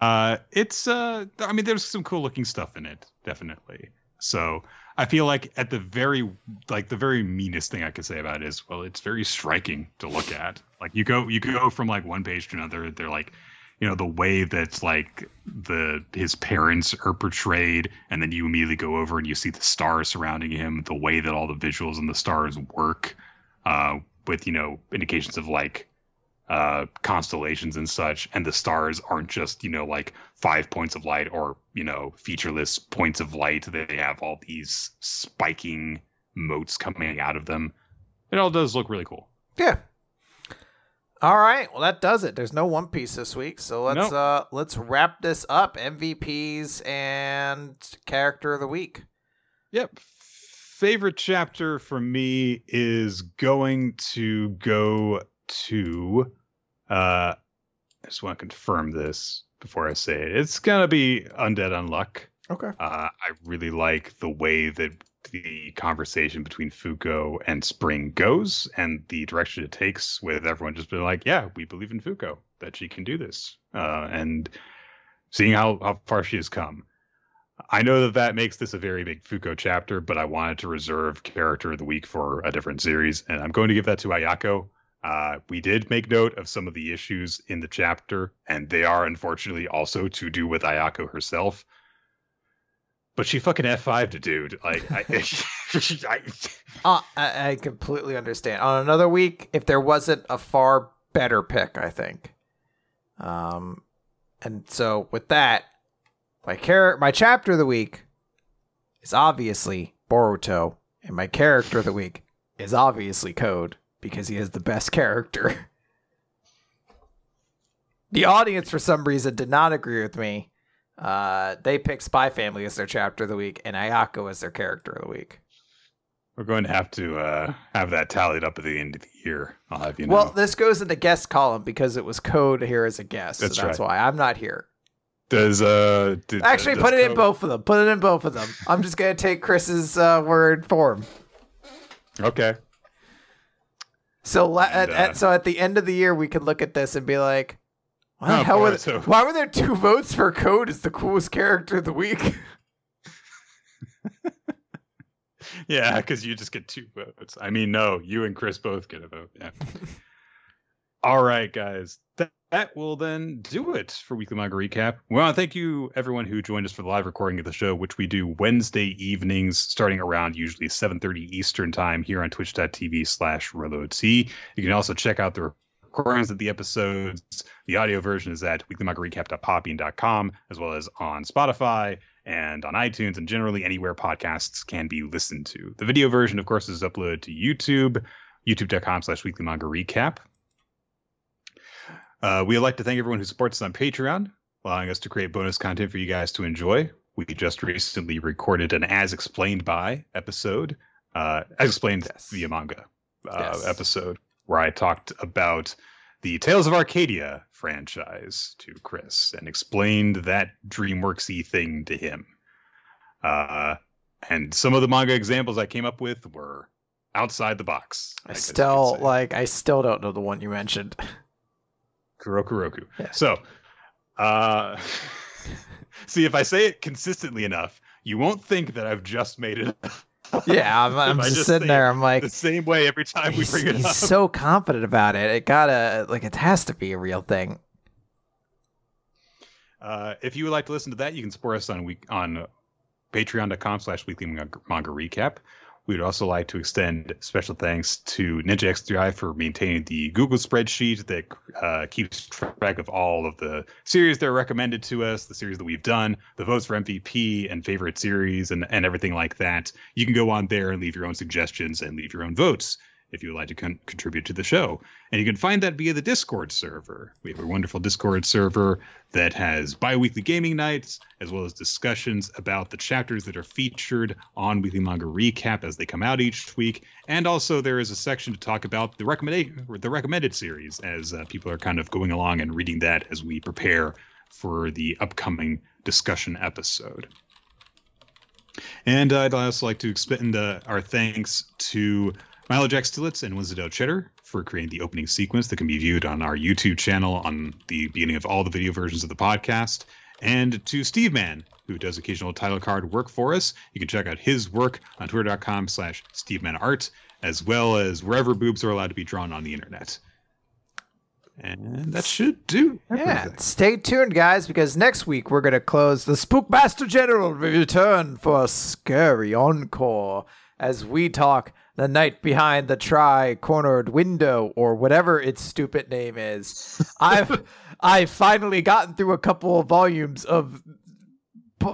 Uh, it's uh, I mean, there's some cool looking stuff in it, definitely. So I feel like at the very like the very meanest thing I could say about it is well, it's very striking to look at. Like you go you go from like one page to another. They're like, you know, the way that's like the his parents are portrayed, and then you immediately go over and you see the stars surrounding him. The way that all the visuals and the stars work, uh, with you know indications of like uh, constellations and such, and the stars aren't just you know like five points of light or you know featureless points of light. They have all these spiking motes coming out of them. It all does look really cool. Yeah. All right. Well, that does it. There's no One Piece this week, so let's uh let's wrap this up. MVPs and character of the week. Yep. Favorite chapter for me is going to go to. Uh, I just want to confirm this before I say it. It's gonna be Undead Unluck. Okay. Uh, I really like the way that the conversation between Fuko and Spring goes and the direction it takes, with everyone just being like, "Yeah, we believe in Fuko that she can do this," uh, and seeing how how far she has come. I know that that makes this a very big Fuko chapter, but I wanted to reserve character of the week for a different series, and I'm going to give that to Ayako. Uh, we did make note of some of the issues in the chapter, and they are unfortunately also to do with Ayako herself. But she fucking F5 to dude. Like, I, I, Uh, I, I completely understand. On another week, if there wasn't a far better pick, I think. Um, and so with that, my char- my chapter of the week is obviously Boruto, and my character of the week is obviously Code because he is the best character. the audience, for some reason, did not agree with me. Uh, they picked Spy Family as their chapter of the week, and Ayako as their character of the week. we're going to have to uh, have that tallied up at the end of the year. I'll have you know. Well, this goes in the guest column because it was Code here as a guest. That's so that's right. why I'm not here. does uh did, Actually, does put it in both of them. Put it in both of them. I'm just gonna take Chris's uh, word for him. Okay. So la- at, And, uh, at, so at the end of the year, we could look at this and be like, why Oh, hell were there, why were there two votes for Code as the coolest character of the week? Yeah, because you just get two votes. I mean, no, you and Chris both get a vote. Yeah. All right, guys. That, that will then do it for Weekly Manga Recap. We want to thank you, everyone who joined us for the live recording of the show, which we do Wednesday evenings, starting around usually 7.30 Eastern Time here on twitch.tv slash T. You can also check out the recordings of the episodes. The audio version is at weeklymangarecap.podbean.com, as well as on Spotify and on iTunes and generally anywhere podcasts can be listened to. The video version, of course, is uploaded to YouTube, youtube.com slash weekly manga recap. Uh, we would like to thank everyone who supports us on Patreon, allowing us to create bonus content for you guys to enjoy. We just recently recorded an As Explained By episode, uh, As Explained Yes. via manga uh, Yes. episode, where I talked about the Tales of Arcadia franchise to Chris and explained that DreamWorksy thing to him. Uh, and some of the manga examples I came up with were outside the box. I could still like. I still don't know the one you mentioned. Kuroku Roku. Yeah. So, uh, see if I say it consistently enough, you won't think that I've just made it yeah, I'm, I'm just, just sitting there. I'm like, the same way every time we bring it he's up. so confident about it. It gotta like it has to be a real thing. Uh, if you would like to listen to that, you can support us on week on patreon.com slash weekly manga recap. We would also like to extend special thanks to Ninja X3i for maintaining the Google spreadsheet that uh, keeps track of all of the series that are recommended to us, the series that we've done, the votes for MVP and favorite series, and, and everything like that. You can go on there and leave your own suggestions and leave your own votes if you would like to con- contribute to the show. And you can find that via the Discord server. We have a wonderful Discord server that has bi weekly gaming nights, as well as discussions about the chapters that are featured on Weekly Manga Recap as they come out each week. And also, there is a section to talk about the recommended, the recommended series, as uh, people are kind of going along and reading that as we prepare for the upcoming discussion episode. And I'd also like to extend uh, our thanks to Milo Jack Stillitz and Winslow Cheddar for creating the opening sequence that can be viewed on our YouTube channel on the beginning of all the video versions of the podcast. And to Steve Mann, who does occasional title card work for us. You can check out his work on twitter.com slash stevemanart, as well as wherever boobs are allowed to be drawn on the internet. And that should do. Yeah, stay tuned, guys, because next week we're gonna close the Spookmaster General return for a scary encore as we talk the night behind the tri-cornered window or whatever its stupid name is. I've I've finally gotten through a couple of volumes of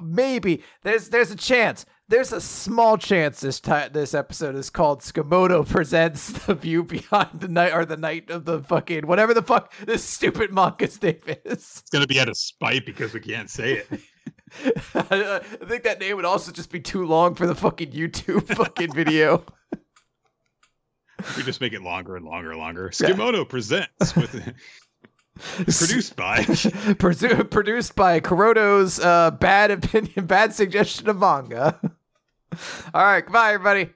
maybe there's there's a chance. There's a small chance this ti- this episode is called Skamoto presents the view behind the night or the night of the fucking whatever the fuck this stupid manga's name is. It's going to be out of spite because we can't say it. I think that name would also just be too long for the fucking YouTube fucking video. We just make it longer and longer and longer. Skimoto presents with produced by produced by Kuroto's uh, bad opinion, bad suggestion of manga. All right, goodbye, everybody.